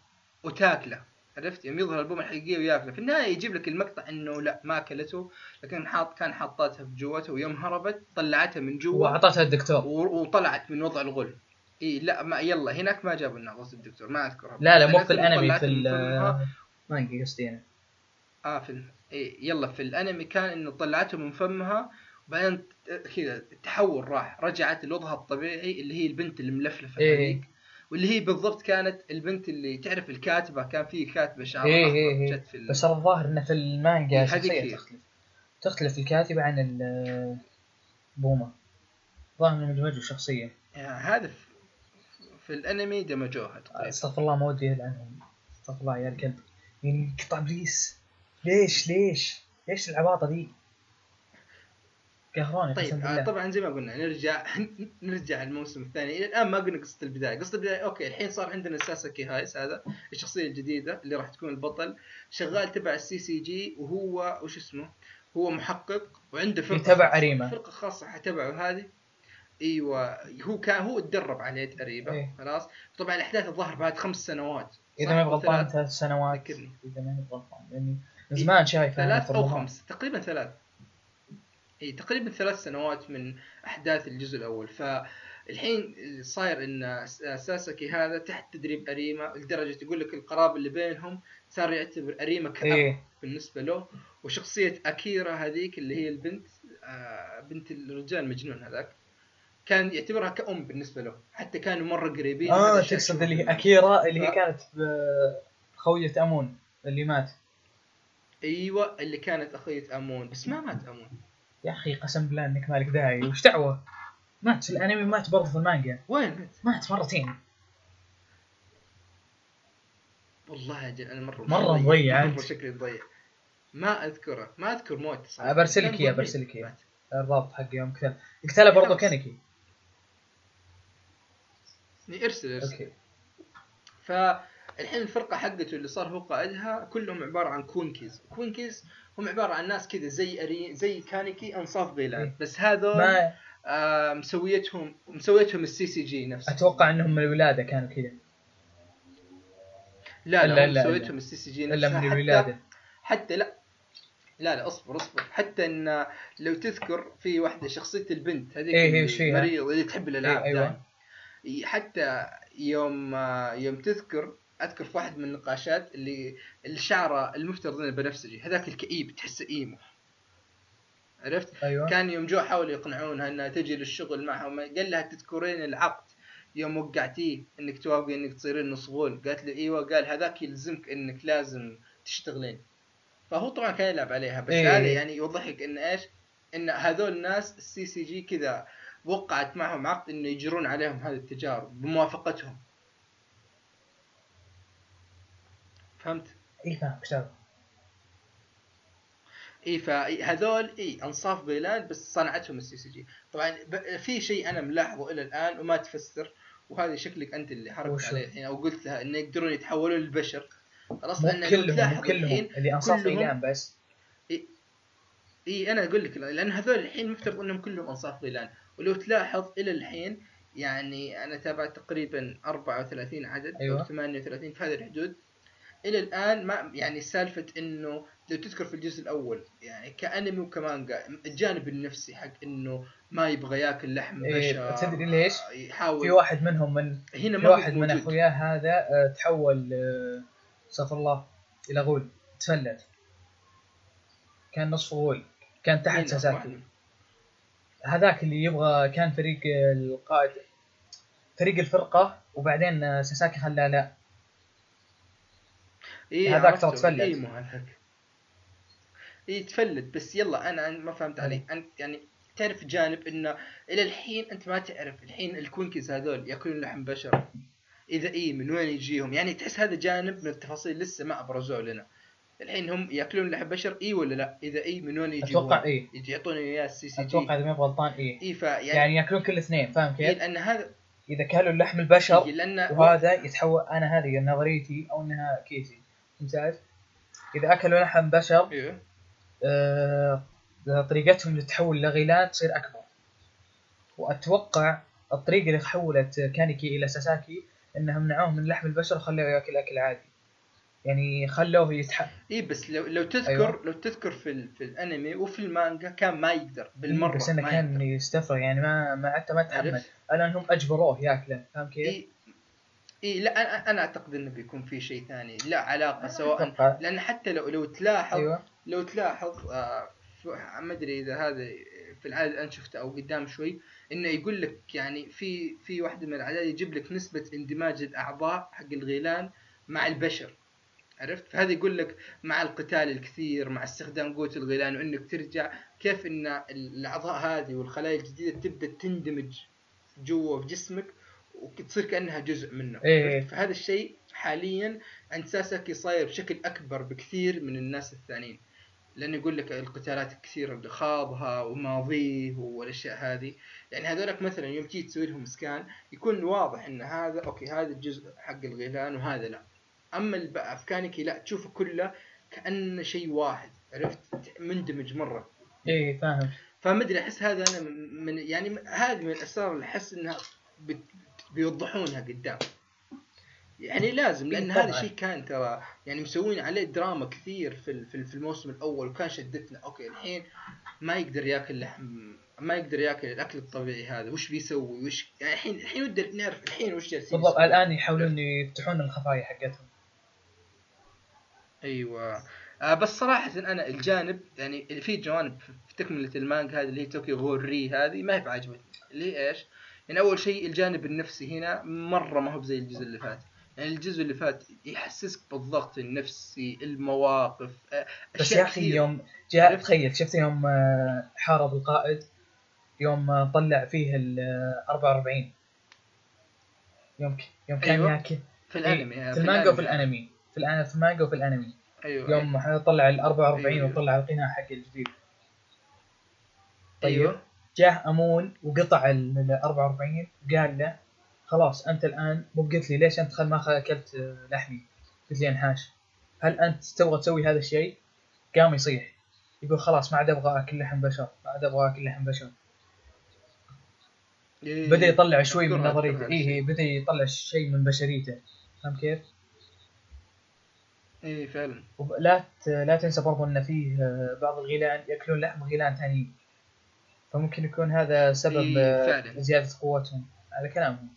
وتاكله. عرفت؟ يوم يظهر البومه الحقيقيه وياكله. في النهاية يجيب لك المقطع إنه لا ما أكلته لكن حاط كان حاطاتها في جوته ويوم هربت طلعتها من جوا وأعطتها الدكتور. وطلعت من وضع الغل. إي لا ما يلا هناك ما جابوا لنا قصد الدكتور ما اذكرها لا لا مو في الأنمي في من فمها. ال- مانجا قصدي أنا. آه في إيه يلا في الأنمي كان إنه طلعته من فمها وبعدين كذا التحول راح رجعت لوضعها الطبيعي اللي هي البنت الملفلفة إيه. هذيك واللي هي بالضبط كانت البنت اللي تعرف الكاتبة كان في كاتبة شعرها إيه إيه إيه. جت في ال... بس الظاهر إنه في المانجا شخصية. تختلف. تختلف الكاتبة عن بوما. ظاهر انهم دمجوا شخصيه يعني هذا في, في الأنمي دمجوها تقريبا. أستغفر الله ما ودي عنهم. أستغفر الله يا الكلب يعني قطع إبليس. ليش؟ ليش؟ ليش العباطة دي؟ قهروني طيب آه طبعا زي ما قلنا نرجع نرجع الموسم الثاني إلى الآن ما قلنا قصة البداية قصة البداية أوكي الحين صار عندنا ساساكي هايس هذا الشخصية الجديدة اللي راح تكون البطل شغال تبع ال CCG وهو وش اسمه هو محقق وعنده فرقة خاصة. أريما. فرقة خاصة حتبعه هذه إيوه هو كان هو تدرب على يد اريبا إيه. خلاص طبعا الأحداث الظاهر بعد خمس سنوات إذا؟ ما غلطان ثلاث؟ سنوات. إذا ما غلطان لاني من زمان شايف ثلاث أو. خمس تقريبا ثلاث إي تقريبا ثلاث سنوات من أحداث الجزء الأول. فالحين صاير إن ساسكي هذا تحت تدريب أريما لدرجة يقول لك القرابة اللي بينهم صار يعتبر أريما كأب إيه بالنسبة له. وشخصية أكيرا هذيك اللي هي البنت آه بنت الرجال المجنون هذاك كان يعتبرها كأم بالنسبة له. حتى كانوا مرة قريبين. آه تقصد اللي هي أكيرا اللي هي ف- كانت خوية أمون اللي مات. أيوه اللي كانت اخوية أمون. بس ما مات أمون. يا أخي قسم بالله إنك مالك داعي وش دعوة مات في الأنمي مات برضه في المانجا وين مات؟ مات مرتين والله يا جل أنا مرة مضيع مرة أنت. شكلي مضيع ما أذكره ما أذكر موت. برسلك كان إياه، مضيع. برسلك. مات. الرابط حق يوم قتل قتله برضه خلاص. كأنكي إيه، ارسل ارسل أوكي فالحين الفرقة حقته اللي صار هو قائدها كلهم عبارة عن كوينكيز كوينكيز هم عبارة عن ناس كذا زي أري... زي كانيكي أنصاف غيلان. بس هذول ما آه مسويتهم مسويتهم السي سي جي نفسه. أتوقع إنهم من الولادة كانوا كذا. لا لا, إلا- مسويتهم ال CCG إلا نفسها من حتى- الولادة. حتى لا. لا لا أصبر أصبر. حتى إن لو تذكر في واحدة شخصية البنت هذيك إيه، هي اللي تحب الألعاب إيه، أيوة. حتى يوم آه، يوم تذكر أذكر في واحد من النقاشات اللي اللي شعره المفترض إنه بنفسجي هذاك الكئيب تحسه emo. عرفت؟ أيوه. كان يوم جو حاولوا يقنعونها إنها تجي للشغل معهم قال لها تذكرين العقد. يوم وقعتيه إنك توافقي إنك تصيرين نص غول قالت له إيوه قال هذاك يلزمك إنك لازم تشتغلين. فهو طبعا كان يلعب عليها بس إيه. هذا يعني يوضح لك إن إيش؟ إن هذول الناس ال CCG كذا وقعت معهم عقد إنه يجرون عليهم هذه التجارب بموافقتهم. فهمت؟ إي فاهم كتاب. إي فهذول إي أنصاف غيلان بس صنعتهم ال CCG. طبعا ب- في شيء أنا ملاحظه إلى الآن وما تفسر وهذه شكلك أنت اللي حركت؟ عليه. الحين أو قلت لها انه يقدرون يتحولون للبشر. خلاص لو كلهم كلهم. اللي أنصاف غيلان بس. إي أنا أقول لك لأن هذول الحين مفترض إنهم كلهم أنصاف غيلان ولو تلاحظ إلى الحين يعني أنا تابعت تقريبا 34 عدد أيوة. أو 38 في هذه الحدود. إلى الآن ما يعني سالفة إنه لو تذكر في الجزء الأول يعني كأنمي وكمانجا الجانب النفسي حق إنه ما يبغى ياكل لحم إيه، بشر تدري ليش؟ يحاول في واحد منهم من هنا في واحد من. أخوياه هذا آه، تحول آه، استغفر الله إلى غول تفلت كان نصف غول كان تحت ساساكي؟ هذاك اللي يبغى كان فريق آه، القائد فريق الفرقة وبعدين آه، ساساكي خلاه لا إيه هذاك. ترى تفلت. إيه مو إيه تفلت. بس يلا أنا أنا ما فهمت إيه. عليك أنت يعني تعرف جانب إنه إلى الحين أنت ما تعرف. الحين الكونكيز هذول ياكلون لحم بشر. إذا إيه من وين يجيهم؟ يعني تحس هذا جانب من التفاصيل لسه ما أبرزوه لنا. الحين هم ياكلون لحم بشر اي ولا لا؟ إذا اي من وين يجيهم أتوقع يجي يعطوني إياه السي سي جي أتوقع إذا ما غلطان إيه. اي فيعني يعني ياكلون كل اثنين فاهم إيه كيف؟ لأن هذا إذا كلوا لحم البشر إيه لأن وهذا يتحول أنا هذه نظريتي أو إنها كيسي ممتاز إذا أكلوا لحم بشر أيوه آه، طريقتهم للتحول لغيلان تصير أكبر وأتوقع الطريقة اللي حولت كانيكي إلى ساساكي إنها منعوه من لحم البشر وخلوه يأكل أكل عادي يعني خلوه يتح... اي بس لو لو تذكر أيوة. لو تذكر في ال- في الأنمي وفي المانجا كان ما يقدر بالمرة بس إنه كان يقدر. يستفرغ يعني ما ما حتى ما تحمل؟ الان هم أجبروه يأكله فاهم كيف؟ اي اي لا أنا أنا أعتقد إنه بيكون في شيء ثاني لا علاقة سواء أتوقع. لأن حتى لو لو تلاحظ أيوه لو تلاحظ آه ما أدري إذا هذا في العدد أنا شفته أو قدام شوي إنه يقول لك يعني في في واحدة من الاعداد يجيب لك نسبة اندماج الأعضاء حق الغيلان مع البشر عرفت فهذا يقول لك مع القتال الكثير مع استخدام قوة الغيلان وإنك ترجع كيف إن الأعضاء هذه والخلايا الجديدة تبدأ تندمج جوا في جسمك وتصير كأنها جزء منه. إيه. فهذا الشيء حاليا عند ساساكي صاير بشكل أكبر بكثير من الناس الثانيين. لأنه يقول لك القتالات الكثيره اللي خاضها وماضيه والأشياء هذه. يعني هذولك مثلا يوم تيجي تسوي لهم سكان يكون واضح إن هذا أوكي هذا الجزء حق الغيلان وهذا لا. أما كانيكي لا تشوفه كله كأنه شيء واحد عرفت؟ مندمج مرة. إيه فاهم. فما أدري أحس هذا أنا من يعني هذه من الأسرار اللي أحس إنها بيوضحونها قدام. يعني لازم لأن هذا. الشيء كان ترى يعني مسوين عليه دراما كثير في في ال- في الموسم الأول وكان شدتنا. أوكي الحين ما يقدر ياكل لحم ما يقدر ياكل الأكل الطبيعي هذا. وش بيسوي؟ وش يعني الحين الحين ودنا نعرف الحين وش جالسين بالضبط. الآن يحاولون يفتحون الخفايا حقتهم. أيوه. آه بس صراحة أنا الجانب يعني اللي في جوانب في تكملة المانجا هذه اللي هي توكي غوري هذه ما هي بعجبتني. اللي هي إيش؟ يعني أول شيء الجانب النفسي هنا مرة ما هو بزي الجزء اللي فات. يعني الجزء اللي فات يحسسك بالضغط النفسي المواقف آه، بس يا أخي. يوم جاء؟ تخيل شفت يوم آه، حارب القائد؟ يوم طلع فيه ال 44 يوم ك... يوم كان أيوة. ياكل. في الأنمي في المانجا وفي الأنمي. في الان في المانجا وفي الأنمي. أيوه يوم طلع ال 44 أيوة. وطلع القناع حق الجديد. طيب. أيوه. جاه أمون وقطع ال 44 وقال له خلاص أنت الآن مو قلت لي ليش أنت خل ما أكلت لحمي قلت لي أنحاش هل أنت تبغى تسوي هذا الشيء؟ قام يصيح يقول خلاص ما عاد أبغى أكل لحم بشر ما عاد أبغى أكل لحم بشر إيه. بدأ يطلع شوي من نظريته اي. إيه بدأ يطلع شيء من بشريته فاهم كيف؟ إيه فعلا ولا ت- لا تنسى برضو إن فيه آه، بعض الغيلان يأكلون لحم غيلان ثانيين فممكن يكون هذا سبب إيه، آه،. زيادة قوتهم على كلامهم.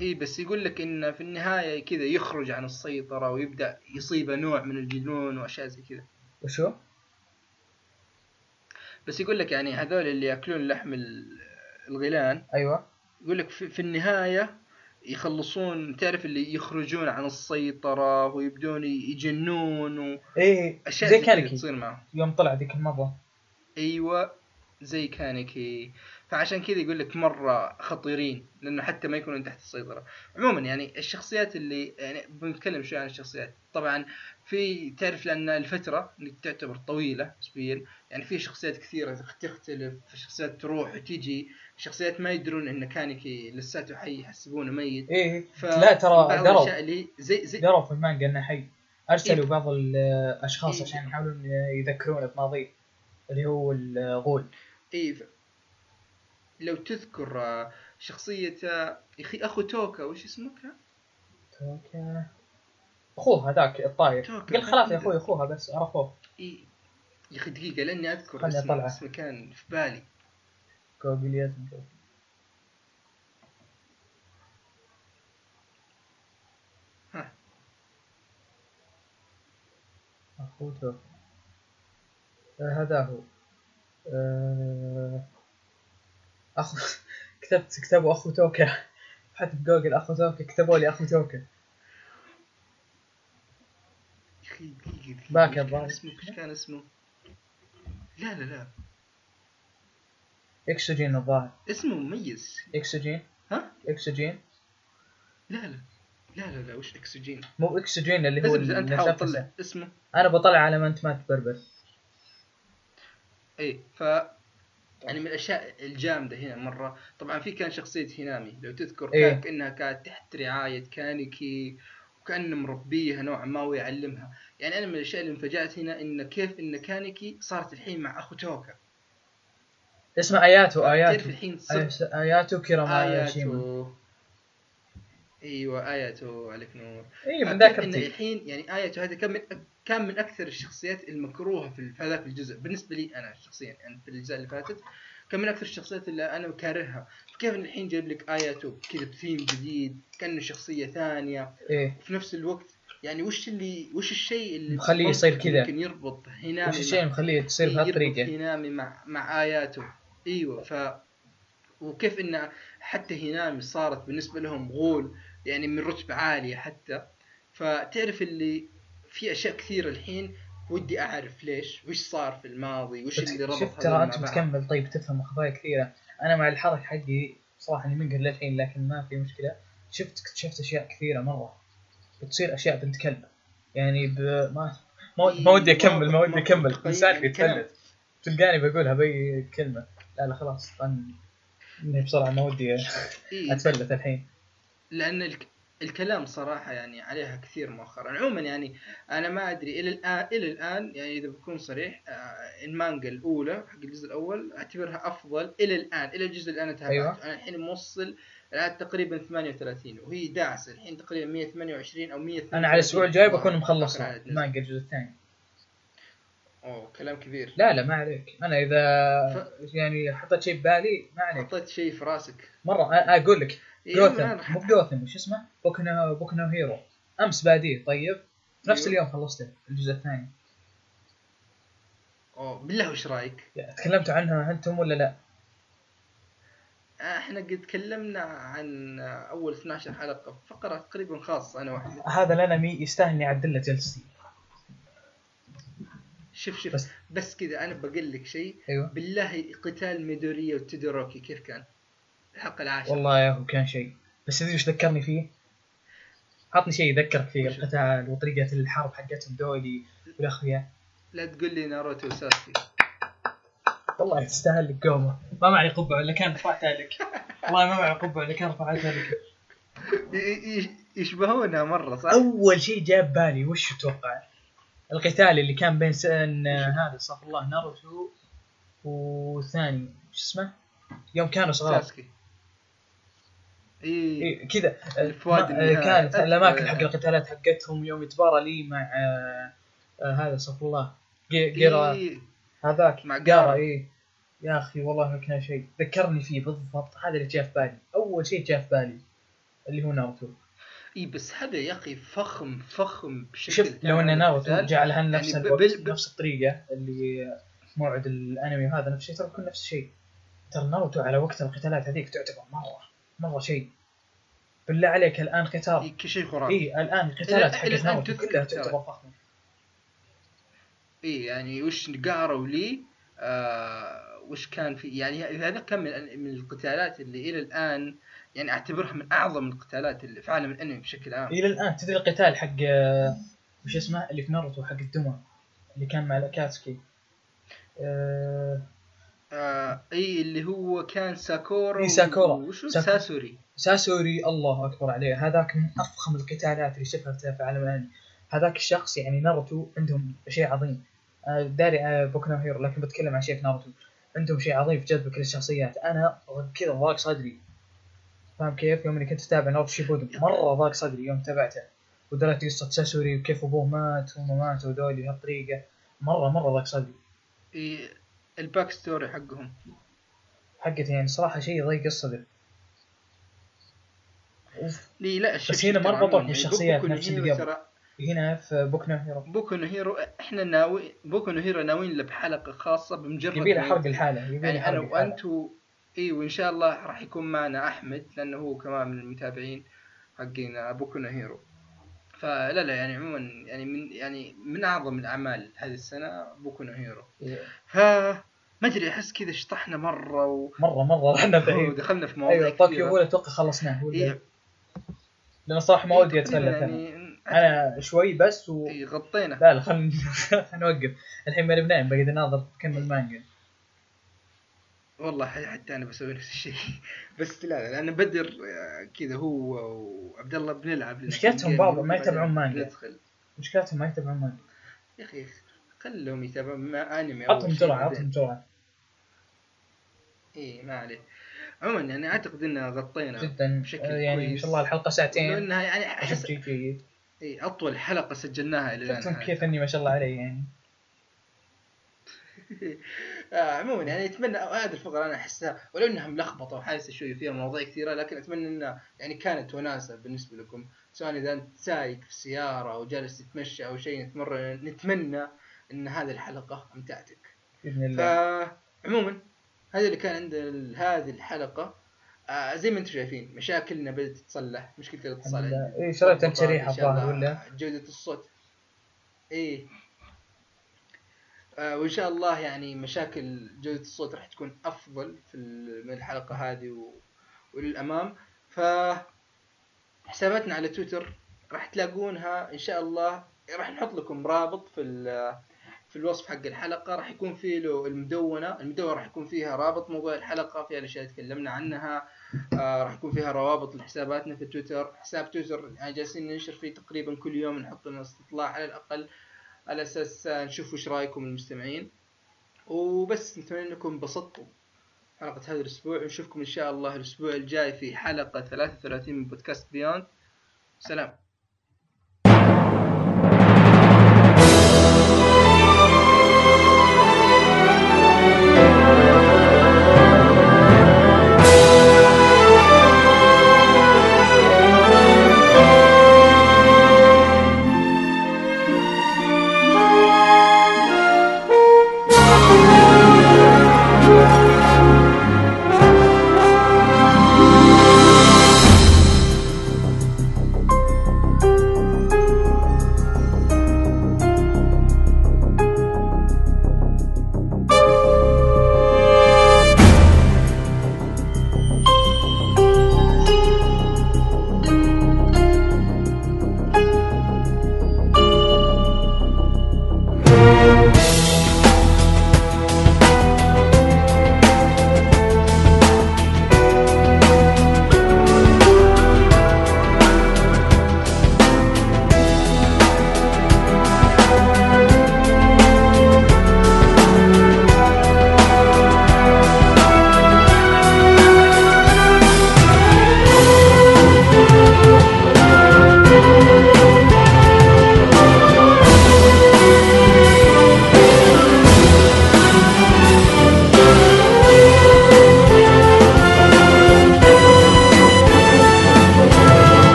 اي بس يقول لك إن في النهاية كذا يخرج عن السيطرة ويبدأ يصيبه نوع من الجنون وأشياء زي كذا. وشو؟ بس يقول لك يعني هذول اللي يأكلون لحم ال- الغيلان أيوه. يقول لك في, في النهاية يخلصون تعرف اللي يخرجون عن السيطرة ويبدون يجنون إيه واشياء زي كانكي. تصير معهم. يوم طلع ذيك المرة. أيوه زي كانكي فعشان كذا يقول لك مرة خطيرين لأنه حتى ما يكونون تحت السيطرة. عموما يعني الشخصيات اللي يعني بنتكلم شوي عن الشخصيات. طبعا في تعرف لأن الفترة اللي تعتبر طويلة نسبيا يعني في شخصيات كثيرة تختلف شخصيات تروح وتيجي شخصيات ما يدرون إن كانكي لساته حي يحسبونه ميت. إيه ف لا ترى دروا. زي زي دروا في المانجا إنه حي. أرسلوا إيه. بعض الأشخاص إيه. عشان يحاولون يذكرونه بماضيه. اللي هو الغول إيه لو تذكر شخصية يا أخي أخو توكا وش اسمه كان؟ توكا أخوه هذاك الطاير. قال خلاص يا أخوي اخوها بس عرفوه إيه. يا أخي دقيقة لأني أذكر اسمه. اسمه كان في بالي جوجليات ها اخو توكا هذا هو آه، اخو كتبت كتبوا أخو توكا. حتى بجوجل أخو توكا. كتبوا لي أخو توكا. كان الظاهر. اسمه إيش كان اسمه؟ لا لا لا. إكسجين الظاهر. اسمه مميز إكسجين؟ ها؟ إكسجين؟ لا لا. لا لا لا. وش إكسجين؟ مو إكسجين اللي هو أنت حاول. تطلع اسمه. أنا بطلع على ما أنت ما تبربر. إيه ف يعني من الأشياء الجامدة هنا مرة. طبعا في كان شخصية هينامي لو تذكر إيه. كان كانها كانت تحت رعاية كانيكي وكانه مربيها نوعا ما ويعلمها. يعني أنا من الأشياء اللي انفجأت هنا إن كيف إن كانيكي صارت الحين مع أخو توكا. اسمه اياتو تعرف اياتو الحين صرت آيس- اياتو كيراما اياتو إيوه اياتو عليك نور. اي من ذاك الحين يعني اياتو هذا كان من كان من أكثر الشخصيات المكروهة في هذاك الجزء. بالنسبة لي أنا شخصيا يعني في الأجزاء اللي فاتت كان من أكثر الشخصيات اللي أنا كارهها فكيف الحين جايب لك اياتو كذا بثيم جديد كأنه شخصية ثانية. إيه. وفي نفس الوقت يعني وش اللي وش الشيء اللي مخليه يصير كذا؟ ممكن يربط هينامي وش الشيء اللي مخليه تصير إيه، يربط بهالطريقه هينامي مع مع آياته. إيوه ف وكيف إن حتى هينامي صارت بالنسبة لهم غول. يعني من رتبة عالية حتى. فتعرف اللي في أشياء كثيرة الحين ودي أعرف ليش وش صار في الماضي وش اللي ربط شفت ترى أنت. بتكمل طيب تفهم قضايا كثيرة. أنا مع الحرق حقي صراحة إني منقهر للحين لكن ما في مشكلة. شفت اكتشفت أشياء كثيرة مرة. بتصير أشياء بنت كلب. يعني ب... ما ما, ودي أكمل ما ودي أكمل. لساني يعني يتفلت تلقاني بقولها بأي كلمة. لا لا خلاص طن إني بسرعة ما ودي إيه، أتفلت الحين. لأن الك... الكلام صراحة يعني عليها كثير مؤخرا. عموما يعني أنا ما أدري إلى الآن إلى الآن يعني إذا بكون صريح آه، المانجا الأولى حق الجزء الأول أعتبرها أفضل إلى الآن. إلى الجزء اللي أنا تابعته. أيوة. أنا الحين موصل الآن تقريبا 38 وهي داعسة. الحين تقريبا 128 أو 132 أنا على الأسبوع الجاي بكون نزل. المانجا الجزء الثاني. أوه كلام كبير. لا لا ما عليك. أنا إذا ف- يعني حطيت شيء ببالي ما عليك. حطيت شيء في راسك. مرة أقول لك. جوثم. أنا راح- مو جوثم وش اسمه؟ بوكنو بوكنو هيرو أمس باديه طيب. نفس أيوه. اليوم خلصته الجزء الثاني. أوه بالله وش رأيك؟ تكلمتوا عنها أنتم ولا لا؟ إحنا قد تكلمنا عن أول 12 حلقة فقرة تقريبا خاصة أنا واحدة. هذا الانمي يستاهل إني أعدل له جلستي. شوف شوف. بس- بس, كذا أنا بقول لك شيء. أيوه. بالله قتال ميدوريا وتودوروكي كيف كان؟ الحلقة العاشره والله يا هو كان شيء بس تدري وش ذكرني فيه؟ عطني شيء يذكرك فيه؟ القتال وطريقة الحرب حقتهم دولي والأخويا لا تقول لي ناروتو وساسكي والله تستاهل لك قومه ما معي قبعة إلا كان رفعتها لك والله ما معي قبعة إلا كان رفعتها لك يشبهونها مرة صح؟ أول شيء جاب بالي وش تتوقع؟ القتال اللي كان بين سن هذا استغفر الله ناروتو والثاني شو اسمه؟ يوم كانوا صغار ساسكي إيه كذا الفواد. كانت الأماكن. حق القتالات حقتهم يوم يتبارى لي مع آه، آه، هذا استغفر الله جي- جيرا إيه. هذاك مع جارا. اي يا أخي والله ما كان شيء ذكرني فيه بالضبط هذا اللي جاء في بالي أول شيء جاء في بالي اللي هو ناروتو اي بس هذا يا أخي فخم فخم بشكل شوف لو إن. ناروتو. جعلها نفس يعني الوقت بال- ب- نفس الطريقة اللي موعد الأنمي وهذا نفس الشيء ترى بيكون نفس الشيء ترى ناروتو على وقت القتالات هذيك تعتبر مرة مره شيء. بالله عليك الآن قتال. إيه، كشيء خرافي. اي الآن القتالات حقت ناروتو كلها. تعتبر فخمه اي يعني وش جارا ولي آه وش كان في يعني هذا كان من, من القتالات اللي إلى الآن يعني أعتبرها من أعظم القتالات اللي في عالم الأنمي بشكل عام. إلى الآن تدري القتال حق آه، وش اسمه؟ اللي في ناروتو حق الدمى اللي كان مع الاكاتسكي آه، آه إي اللي هو كان ساكورا ساكورا. وشو؟ ساكو- ساسوري. ساسوري الله أكبر عليه. هذاك من أفخم القتالات اللي شفتها في عالم الأنمي. هذاك الشخص يعني ناروتو عندهم شيء عظيم. آه، داري آه، بوكو هيرو لكن بتكلم عن شيء في ناروتو. عندهم شيء عظيم في جذب كل الشخصيات. أنا كذا ضاق صدري. فاهم كيف؟ يوم اني كنت أتابع ناروتو شيبودن مرة ضاق صدري يوم تابعته. ودريت قصة ساسوري وكيف أبوه مات وامه مات وذولي بهالطريقه مرة مرة ضاق صدري. ال back story حقهم. حقته يعني صراحة شيء ضيق الصدر. لي لا بس هنا ما ربطوك بالشخصيات نفس اللي قبل. هنا في بوكو هيرو بوكو هيرو إحنا ناوي بوكو هيرو ناويين له بحلقه خاصة بمجرد يبي له ما حرق الحالة يبي يعني أنا وأنت و... إي وإن شاء الله راح يكون معنا أحمد لأنه هو كمان من المتابعين حقين بوكو هيرو فلا لا يعني عموما يعني من يعني من أعظم الأعمال هذه السنة بوكو نو هيرو. ف ما أدري أحس كذا شطحنا مرة و... مرة مرة رحنا بعيد. ودخلنا في مواضيع أيوه طوكيو كثيرة. اول أتوقع خلصناه ولا؟ إيه. لأن صراحة ما ودي إيه، اتفلت أنا يعني أنا شوي بس و إيه، غطينا. لا لا خلينا نوقف. الحين ماني بنايم بقعد اناظر كمل مانجا. والله حتى أنا بسوي نفس الشيء. بس لا لا لأن بدر آه، كذا هو وعبد الله بنلعب مشكلتهم بعض ما يتابعون مانجا. ندخل. مشكلتهم ما يتابعون مانجا. يا أخي خلهم يتابعون ما أنمي عطهم جرعة. عطهم جرعة. اي ما عليه. عموما يعني أعتقد ان غطينا جدا. بشكل آه، يعني كويس. شاء الله الحلقة ساعتين. لانها يعني أحس إيه أطول حلقة سجلناها إلى شفتم الان كيف إني ما شاء الله علي يعني. آه عموما يعني أتمنى هذه الفقرة أنا أحسها ولو إنها ملخبطة وحاسه شوي فيها مواضيع كثيرة لكن أتمنى إنها يعني كانت وناسة بالنسبة لكم سواء إذا أنت سايق في السيارة أو جالس تتمشى أو شيء نتمرن نتمنى إن هذه الحلقة أمتعتك. بإذن الله فعموما هذا اللي كان عند ال- هذه الحلقة آه زي ما أنتم شايفين مشاكلنا بدأت تتصلح مشكلة الاتصال. إيه، شريت الله الظاهر ولا؟ جودة الصوت إيه وإن شاء الله يعني مشاكل جودة الصوت راح تكون أفضل في من الحلقة هذه و... وللأمام. ف حساباتنا على تويتر راح تلاقونها إن شاء الله. راح نحط لكم رابط في في الوصف حق الحلقة. راح يكون فيه له المدونة. المدونة راح يكون فيها رابط موضوع الحلقة فيها الاشياء اللي تكلمنا عنها. آه راح يكون فيها روابط لحساباتنا في تويتر. حساب تويتر جالسين ننشر فيه تقريبا كل يوم نحط لنا استطلاع على الأقل. على أساس نشوف وش رأيكم المستمعين. وبس نتمنى أنكم انبسطتوا حلقة هذا الأسبوع. ونشوفكم إن شاء الله الأسبوع الجاي في حلقة 33 من بودكاست بيوند سلام.